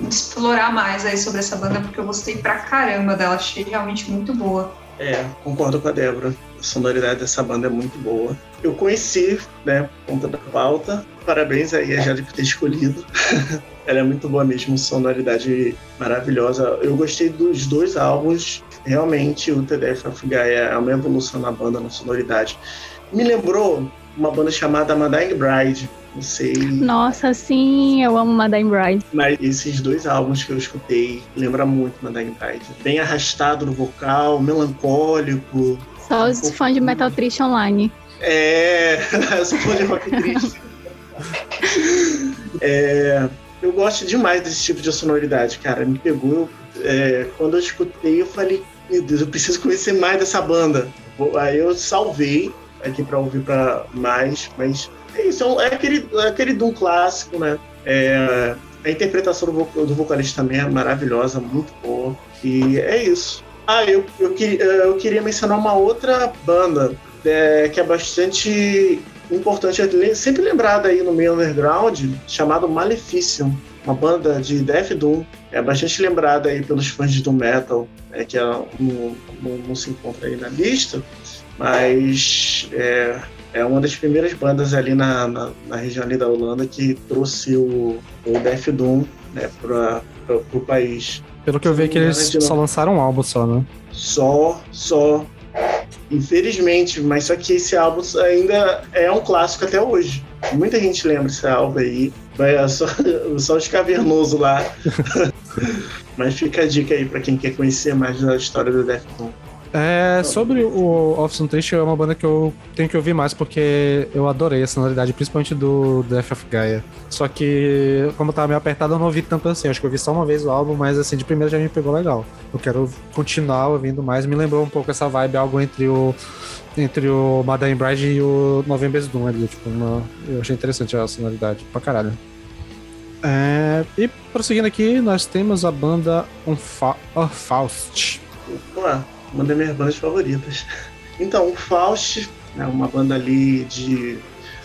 explorar mais aí sobre essa banda, porque eu gostei pra caramba dela. Achei realmente muito boa. É, concordo com a Débora. A sonoridade dessa banda é muito boa. Eu conheci, né, por conta da pauta. Parabéns aí a Jade por ter escolhido. [LAUGHS] Ela é muito boa mesmo, sonoridade maravilhosa. Eu gostei dos dois álbuns. Realmente, o of Gaia é uma evolução na banda, na sonoridade. Me lembrou uma banda chamada Madame Bride. Não sei. Nossa, sim, eu amo Madame Bride. Mas esses dois álbuns que eu escutei lembram muito Madame Bride. Bem arrastado no vocal, melancólico. Só os um fãs de Metal Triste Online. É, [LAUGHS] os fãs de rock [LAUGHS] triste. é, eu gosto demais desse tipo de sonoridade, cara. Me pegou. É, quando eu escutei, eu falei, meu Deus, eu preciso conhecer mais dessa banda. Aí eu salvei aqui para ouvir para mais, mas é isso, é aquele, é aquele Doom clássico, né? É, a interpretação do, do, vocalista também é maravilhosa, muito boa. E é isso. Ah, eu, eu, eu queria mencionar uma outra banda é, que é bastante importante é sempre lembrada aí no meio underground, chamado Maleficium, uma banda de Death Doom, é bastante lembrada aí pelos fãs Doom Metal, é, que é, não, não, não, se encontra aí na lista, mas é, é uma das primeiras bandas ali na, na, na, região ali da Holanda que trouxe o, o Death Doom né, para o país. Pelo que eu vi que eles só lançaram um álbum só, né? Só, só. Infelizmente, mas só que esse álbum ainda é um clássico até hoje. Muita gente lembra esse álbum aí. Vai só, [LAUGHS] só os cavernosos lá. [LAUGHS] mas fica a dica aí para quem quer conhecer mais da história do Deftones. É, sobre o Office Triste é uma banda que eu tenho que ouvir mais porque eu adorei a sonoridade, principalmente do Death of Gaia. Só que, como tava meio apertado, eu não ouvi tanto assim. Acho que eu ouvi só uma vez o álbum, mas assim, de primeira já me pegou legal. Eu quero continuar ouvindo mais. Me lembrou um pouco essa vibe, algo entre o entre o Madame Bride e o November's Doom ali. Tipo, uma... eu achei interessante a sonoridade, pra caralho. É... E prosseguindo aqui, nós temos a banda Unfa... Faust. Opa! Uma das minhas bandas favoritas. Então, o Faust né, uma banda ali de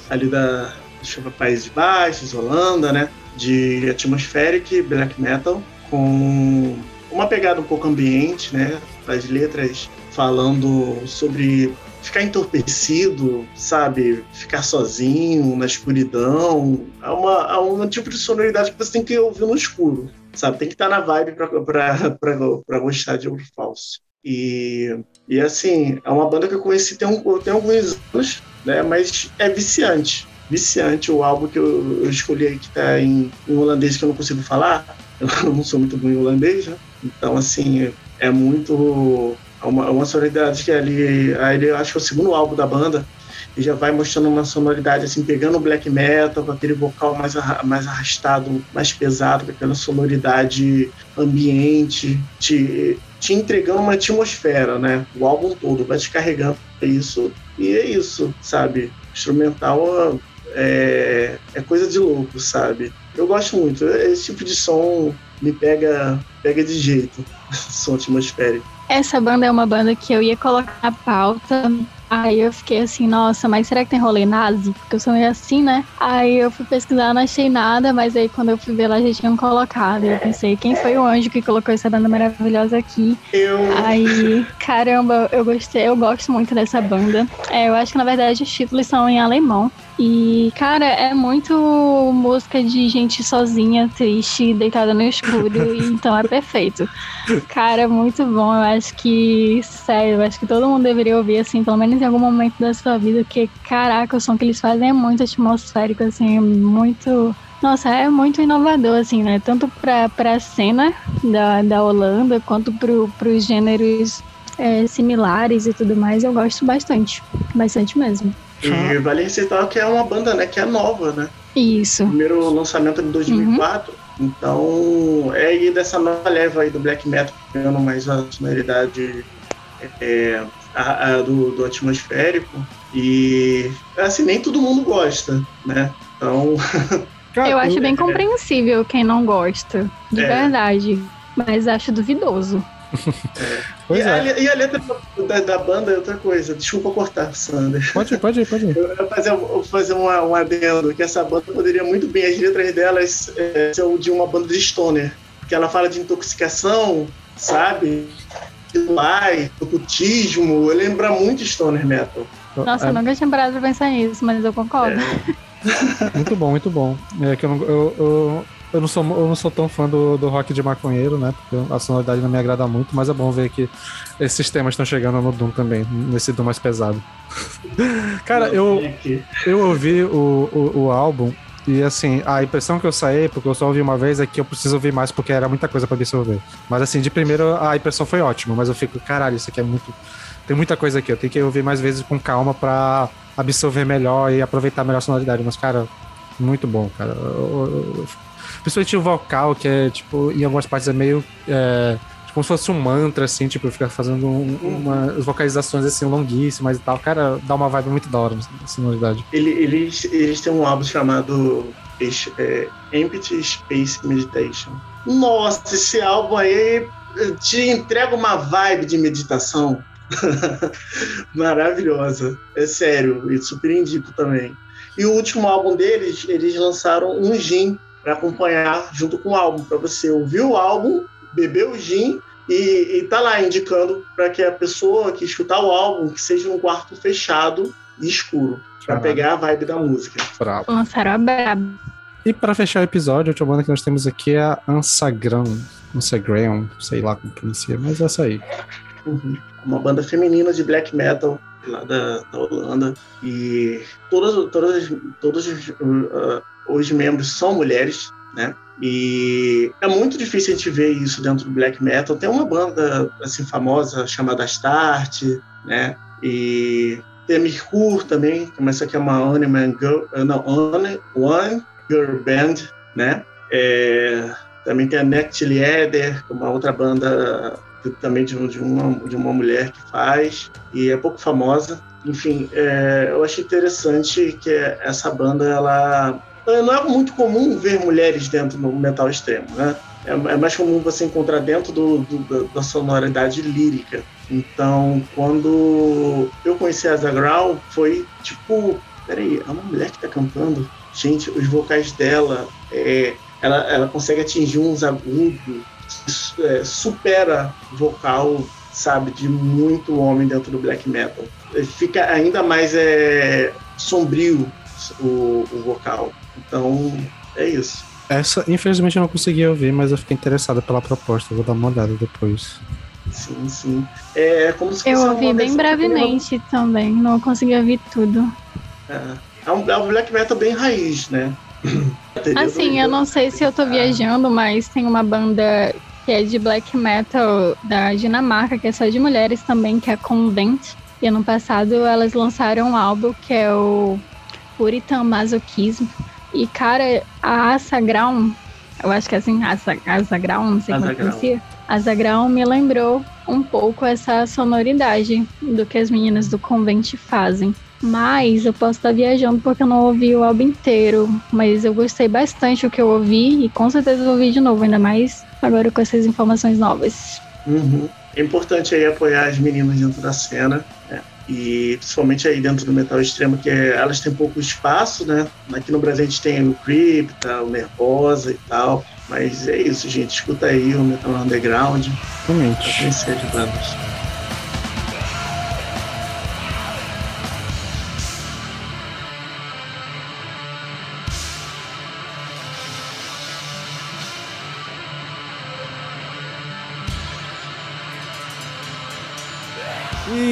ali da deixa Países Baixos, Holanda, né? De atmospheric black metal com uma pegada um pouco ambiente, né? As letras falando sobre ficar entorpecido, sabe? Ficar sozinho, na escuridão. É, uma, é um tipo de sonoridade que você tem que ouvir no escuro, sabe? Tem que estar na vibe para gostar de ouvir falso. E, e assim, é uma banda que eu conheci tem, um, tem alguns anos, né? Mas é viciante. Viciante o álbum que eu, eu escolhi aí, que tá em, em holandês, que eu não consigo falar. Eu [LAUGHS] não sou muito bom em holandês, né? Então, assim, é muito é uma, uma sonoridade que ali, aí eu acho que é o segundo álbum da banda, e já vai mostrando uma sonoridade assim, pegando o black metal, com aquele vocal mais, mais arrastado, mais pesado, com aquela sonoridade ambiente, te, te entregando uma atmosfera, né? O álbum todo vai te carregando isso. E é isso, sabe? Instrumental é, é coisa de louco, sabe? Eu gosto muito. Esse tipo de som me pega, pega de jeito. [LAUGHS] som atmosférico. Essa banda é uma banda que eu ia colocar na pauta. Aí eu fiquei assim, nossa, mas será que tem rolê nazi? Porque eu sou meio assim, né? Aí eu fui pesquisar, não achei nada, mas aí quando eu fui ver lá já tinham colocado. Eu pensei, quem foi o anjo que colocou essa banda maravilhosa aqui? Eu. Aí, caramba, eu gostei, eu gosto muito dessa banda. É, eu acho que na verdade os títulos são em alemão. E, cara, é muito música de gente sozinha, triste, deitada no escuro, [LAUGHS] então é perfeito. Cara, muito bom. Eu acho que, sério, eu acho que todo mundo deveria ouvir, assim, pelo menos em algum momento da sua vida, porque, caraca, o som que eles fazem é muito atmosférico, assim, muito. Nossa, é muito inovador, assim, né? Tanto pra, pra cena da, da Holanda, quanto pro, pros gêneros é, similares e tudo mais. Eu gosto bastante. Bastante mesmo. E vale ressaltar que é uma banda, né, que é nova, né? Isso. Primeiro lançamento de 2004. Uhum. Então, é aí dessa nova leva aí do black metal, pegando mais a sonoridade é, a, a, do, do, atmosférico. E, assim, nem todo mundo gosta, né? Então... [LAUGHS] eu acho bem compreensível quem não gosta, de é. verdade. Mas acho duvidoso. [LAUGHS] É. E, é. a, e, a, letra da, da, banda é outra coisa. Desculpa cortar, Sander. Pode, pode, pode. Eu vou fazer, vou fazer uma, um adendo, que essa banda poderia muito bem, as letras delas é, ser de uma banda de stoner. Porque ela fala de intoxicação, sabe? Pai, ocultismo, lembra muito stoner metal. Nossa, eu nunca tinha parado pra pensar nisso, mas eu concordo. É. [LAUGHS] muito bom, muito bom. É que eu, eu, eu eu não sou, eu não sou tão fã do, do rock de maconheiro, né? Porque a sonoridade não me agrada muito, mas é bom ver que esses temas estão chegando no Doom também, nesse Doom mais pesado. [LAUGHS] Cara, eu, eu ouvi o, o, o, álbum e assim, a impressão que eu saí, porque eu só ouvi uma vez, é que eu preciso ouvir mais porque era muita coisa para absorver. Mas assim, de primeiro a impressão foi ótima, mas eu fico, caralho, isso aqui é muito. Tem muita coisa aqui, eu tenho que ouvir mais vezes com calma para absorver melhor e aproveitar melhor a sonoridade. Mas, cara, muito bom, cara. Eu, eu, eu, Principalmente o vocal, que é, tipo, em algumas partes é meio. É, como se fosse um mantra, assim, tipo, ficar fazendo um, uma, vocalizações assim longuíssimas e tal. Cara, dá uma vibe muito da hora na sonoridade. Ele, eles, eles têm um álbum chamado é, Empty Space Meditation. Nossa, esse álbum aí te entrega uma vibe de meditação [LAUGHS] maravilhosa. É sério, e super indico também. E o último álbum deles, eles lançaram um gin para acompanhar junto com o álbum, para você ouvir o álbum, beber o gin e, e tá lá indicando para que a pessoa que escutar o álbum que seja num quarto fechado e escuro, para pegar a vibe da música. Bravo. Lançaram a brabo. E para fechar o episódio, a última banda que nós temos aqui é a Ansagram. Ansagram, sei lá como pronuncia, mas é essa aí. Uhum. Uma banda feminina de black metal lá da, da Holanda. E todas, todas, todos uh, os membros são mulheres, né? E é muito difícil a gente ver isso dentro do black metal. Tem uma banda assim famosa chamada Start, né? E tem a também, mas essa aqui é uma One Man Girl, eh, não, One, One Girl Band, né? É, também tem a Next Lieder, é uma outra banda também de, de, uma, de uma mulher que faz, e é pouco famosa. Enfim, é, eu achei interessante que essa banda, ela não é muito comum ver mulheres dentro do metal extremo, né? É, é mais comum você encontrar dentro do, do, da sonoridade lírica. Então, quando eu conheci a Zagrau, foi tipo, peraí, é uma mulher que tá cantando? Gente, os vocais dela, é, ela, ela consegue atingir uns agudos é, supera vocal, sabe, de muito homem dentro do black metal. Fica ainda mais é, sombrio o, o vocal. Então, é isso. Essa, infelizmente, eu não consegui ouvir, mas eu fiquei interessado pela proposta. Vou dar uma olhada depois. Sim, sim. É como se Eu ouvi bem brevemente uma... também, não consegui ouvir tudo. É, é, um, é um black metal bem raiz, né? [CLEARS THROAT] Assim, eu não sei se eu tô viajando, mas tem uma banda que é de black metal da Dinamarca, que é só de mulheres também, que é Convent. E ano passado elas lançaram um álbum que é o Puritan Masochism. E, cara, a Asa Ground, eu acho que é assim, Asa, Asa Ground, não sei como é pronuncia. Asa Ground me lembrou um pouco essa sonoridade do que as meninas do Convent fazem. Mas eu posso estar viajando porque eu não ouvi o álbum inteiro. Mas eu gostei bastante do que eu ouvi e com certeza vou ouvir de novo, ainda mais agora com essas informações novas. Uhum. É importante aí apoiar as meninas dentro da cena? E principalmente aí dentro do metal extremo, que é, elas têm pouco espaço, né? Aqui no Brasil a gente tem o Crypta, o Nervosa e tal. Mas é isso, gente. Escuta aí o Metal Underground. Conhecer de bandas.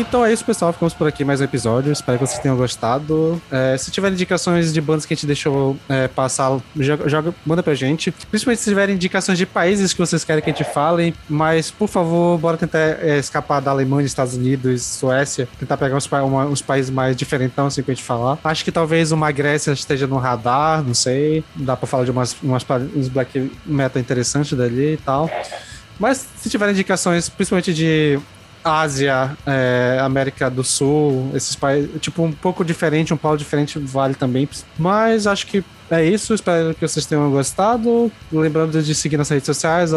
Então é isso, pessoal. Ficamos por aqui mais um episódio. Espero que vocês tenham gostado. É, se tiverem indicações de bandas que a gente deixou é, passar, joga, joga, manda pra gente. Principalmente se tiverem indicações de países que vocês querem que a gente fale. Mas, por favor, bora tentar é, escapar da Alemanha, Estados Unidos, Suécia. Tentar pegar uns, uma, uns países mais diferentão, assim, pra gente falar. Acho que talvez uma Grécia esteja no radar, não sei. Dá pra falar de umas, umas uns black metal interessantes dali e tal. Mas se tiverem indicações, principalmente de Ásia, é, América do Sul, esses países, tipo, um pouco diferente, um pau diferente vale também. Mas acho que é isso, espero que vocês tenham gostado. Lembrando de seguir nas redes sociais,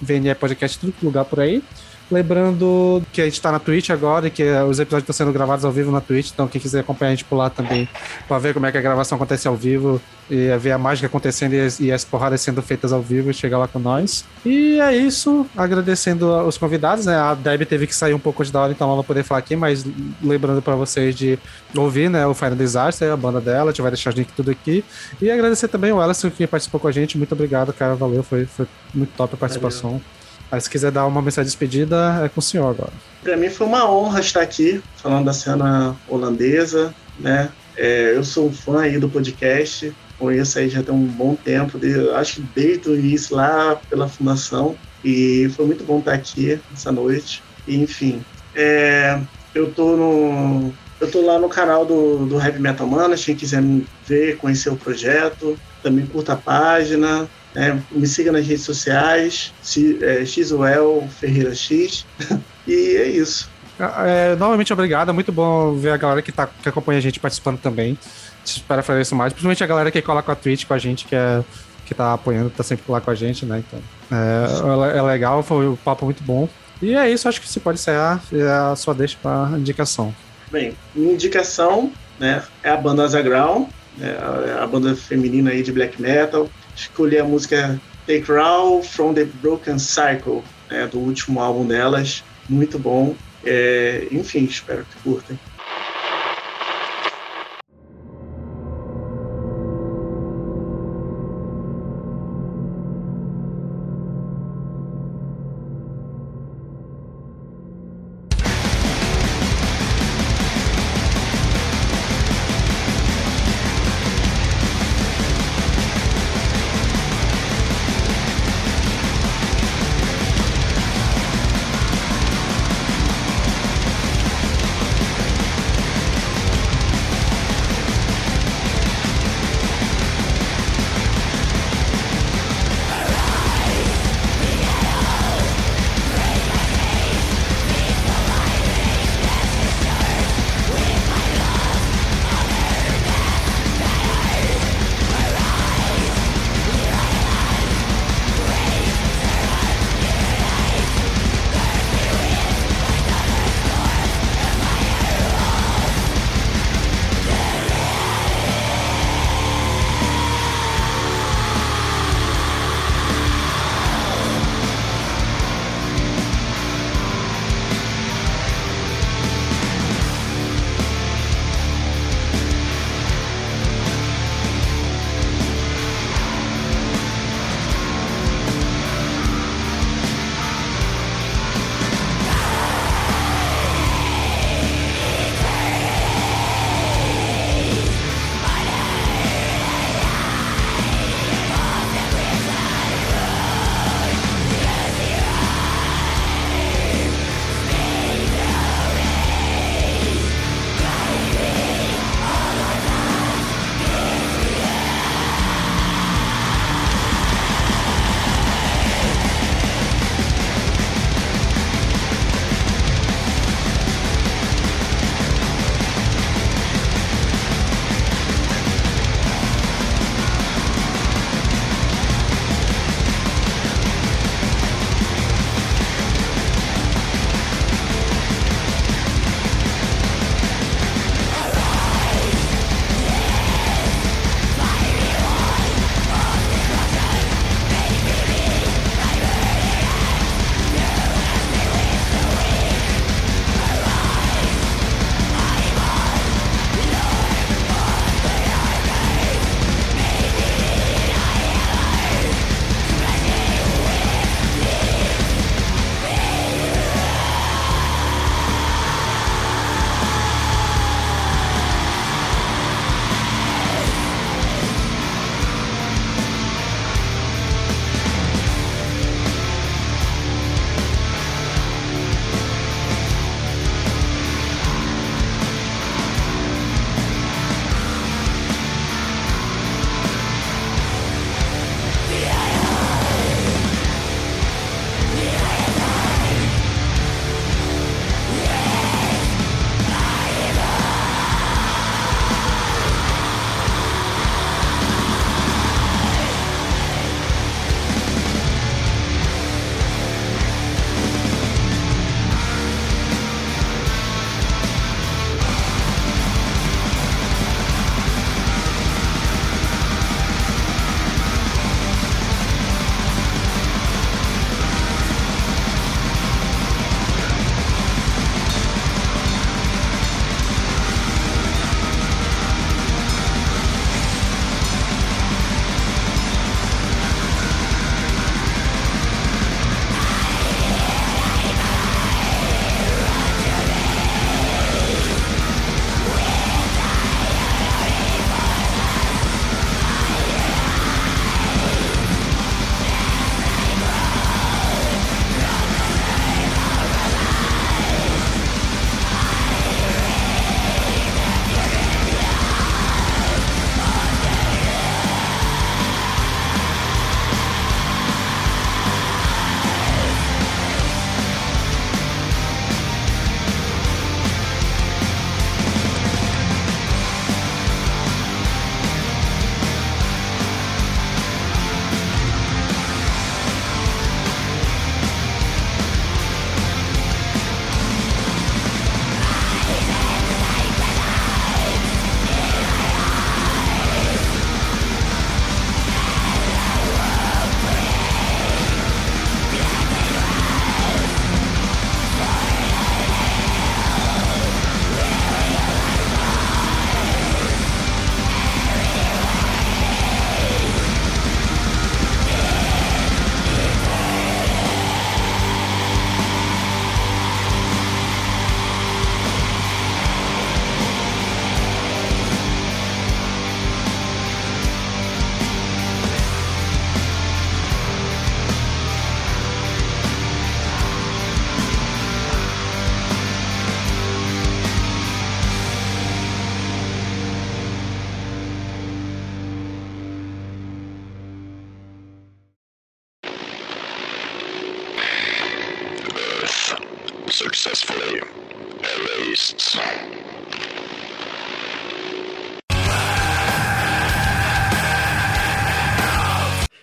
VNE Podcast, tudo lugar por aí. Lembrando que a gente tá na Twitch agora e que os episódios estão sendo gravados ao vivo na Twitch, então quem quiser acompanhar a gente por lá também, para ver como é que a gravação acontece ao vivo e ver a mágica acontecendo e as, e as porradas sendo feitas ao vivo e chegar lá com nós. E é isso, agradecendo os convidados, né? A Deb teve que sair um pouco de da hora, então ela não poder falar aqui, mas lembrando para vocês de ouvir, né, o Final Disaster, a banda dela, a gente vai deixar o link tudo aqui. E agradecer também o Ellison que participou com a gente, muito obrigado, cara, valeu, foi, foi muito top a participação. Valeu. Aí se quiser dar uma mensagem de despedida, é com o senhor agora. Para mim foi uma honra estar aqui falando da cena holandesa, né? É, eu sou um fã aí do podcast, conheço aí já tem um bom tempo, acho que desde o início lá pela fundação, e foi muito bom estar aqui essa noite. E, enfim, é, eu tô no eu tô lá no canal do, do Heavy Metal quem quiser ver, conhecer o projeto, também curta a página, é, me siga nas redes sociais, é, XUEL Ferreira X. [LAUGHS] e é isso. É, novamente, obrigado. É muito bom ver a galera que, tá, que acompanha a gente participando também. Espero fazer isso mais. Principalmente a galera que cola com a Twitch com a gente, que, é, que tá apoiando, tá sempre lá com a gente, né? Então, é, é legal, foi um papo muito bom. E é isso, acho que você pode encerrar a sua deixa para indicação. Bem, minha indicação né, é a banda Azaground, né, a banda feminina aí de black metal escolhi a música Take Raw from the Broken Cycle, né, do último álbum delas. Muito bom. É, enfim, espero que curtem.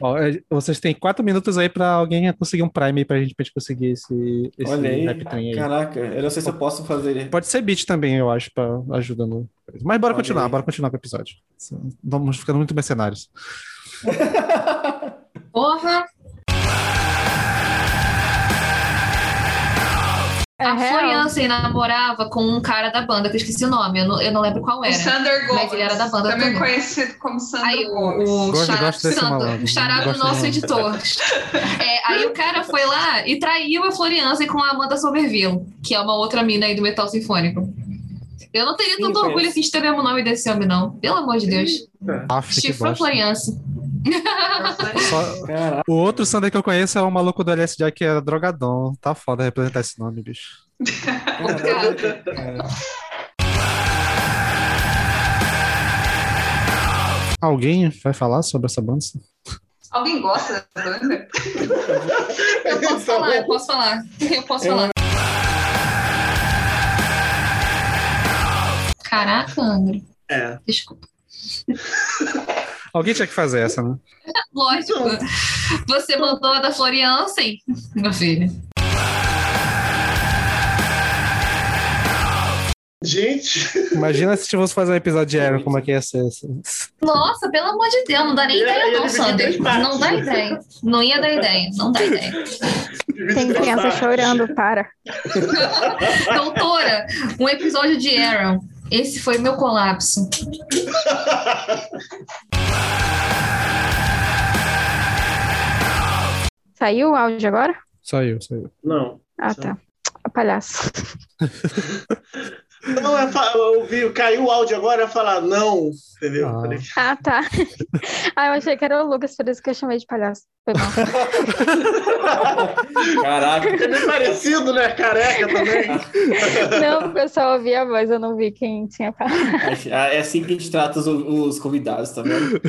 Ó, é, vocês têm quatro minutos aí pra alguém conseguir um Prime aí pra gente, pra gente conseguir esse, esse Olha aí. aí. Caraca, eu não sei se eu posso fazer. Pode ser beat também, eu acho, pra ajuda no. Mas bora Olha continuar, aí. bora continuar com o episódio. Vamos ficando muito mercenários. Porra! É a real. Floriança namorava com um cara da banda, que eu esqueci o nome, eu não, eu não lembro qual O era. Sander Gomes. Mas ele era da banda também também. conhecido como Sander Aí o, Gomes. o gosto o chará do Gosto nosso editor. [LAUGHS] É, aí o cara foi lá e traiu a Floriança com a Amanda Somerville, que é uma outra mina aí do metal sinfônico. Eu não teria Sim, tanto orgulho assim de ter o mesmo nome desse homem, não. Pelo amor de Deus. Bosta. Floriança. Só-. O outro Sander que eu conheço é o maluco do LSD que era drogadão. Tá foda representar esse nome, bicho. Alguém vai falar sobre essa banda? Alguém gosta da banda? Eu posso falar, eu posso falar. Eu posso falar. Caraca, André. É. Desculpa. Alguém tinha que fazer essa, né? [LAUGHS] Lógico. Você mandou a da Floriança, hein, meu filho? Gente, Imagina se fosse fazer um episódio de Aaron, como é que ia ser. assim. Nossa, pelo amor de Deus, não dá nem Ia- ideia, ia não, Sander. Não dá ideia. Não ia dar ideia, não dá ideia. Tem criança chorando, para. [LAUGHS] Doutora, um episódio de Aaron. Esse foi meu colapso. Saiu o áudio agora? Saiu, saiu. Não. Ah, tá. A palhaço. [LAUGHS] Não, eu ouvi, caiu o áudio agora, eu falar não, entendeu? Ah. Falei, Ah, tá. [LAUGHS] Ah, eu achei que era o Lucas, por isso que eu chamei de palhaço. Foi mal. [LAUGHS] Caraca. É bem parecido, né? Careca também. [LAUGHS] Não, porque eu só ouvi a voz, eu não vi quem tinha falado. É assim que a gente trata os, os convidados, tá vendo?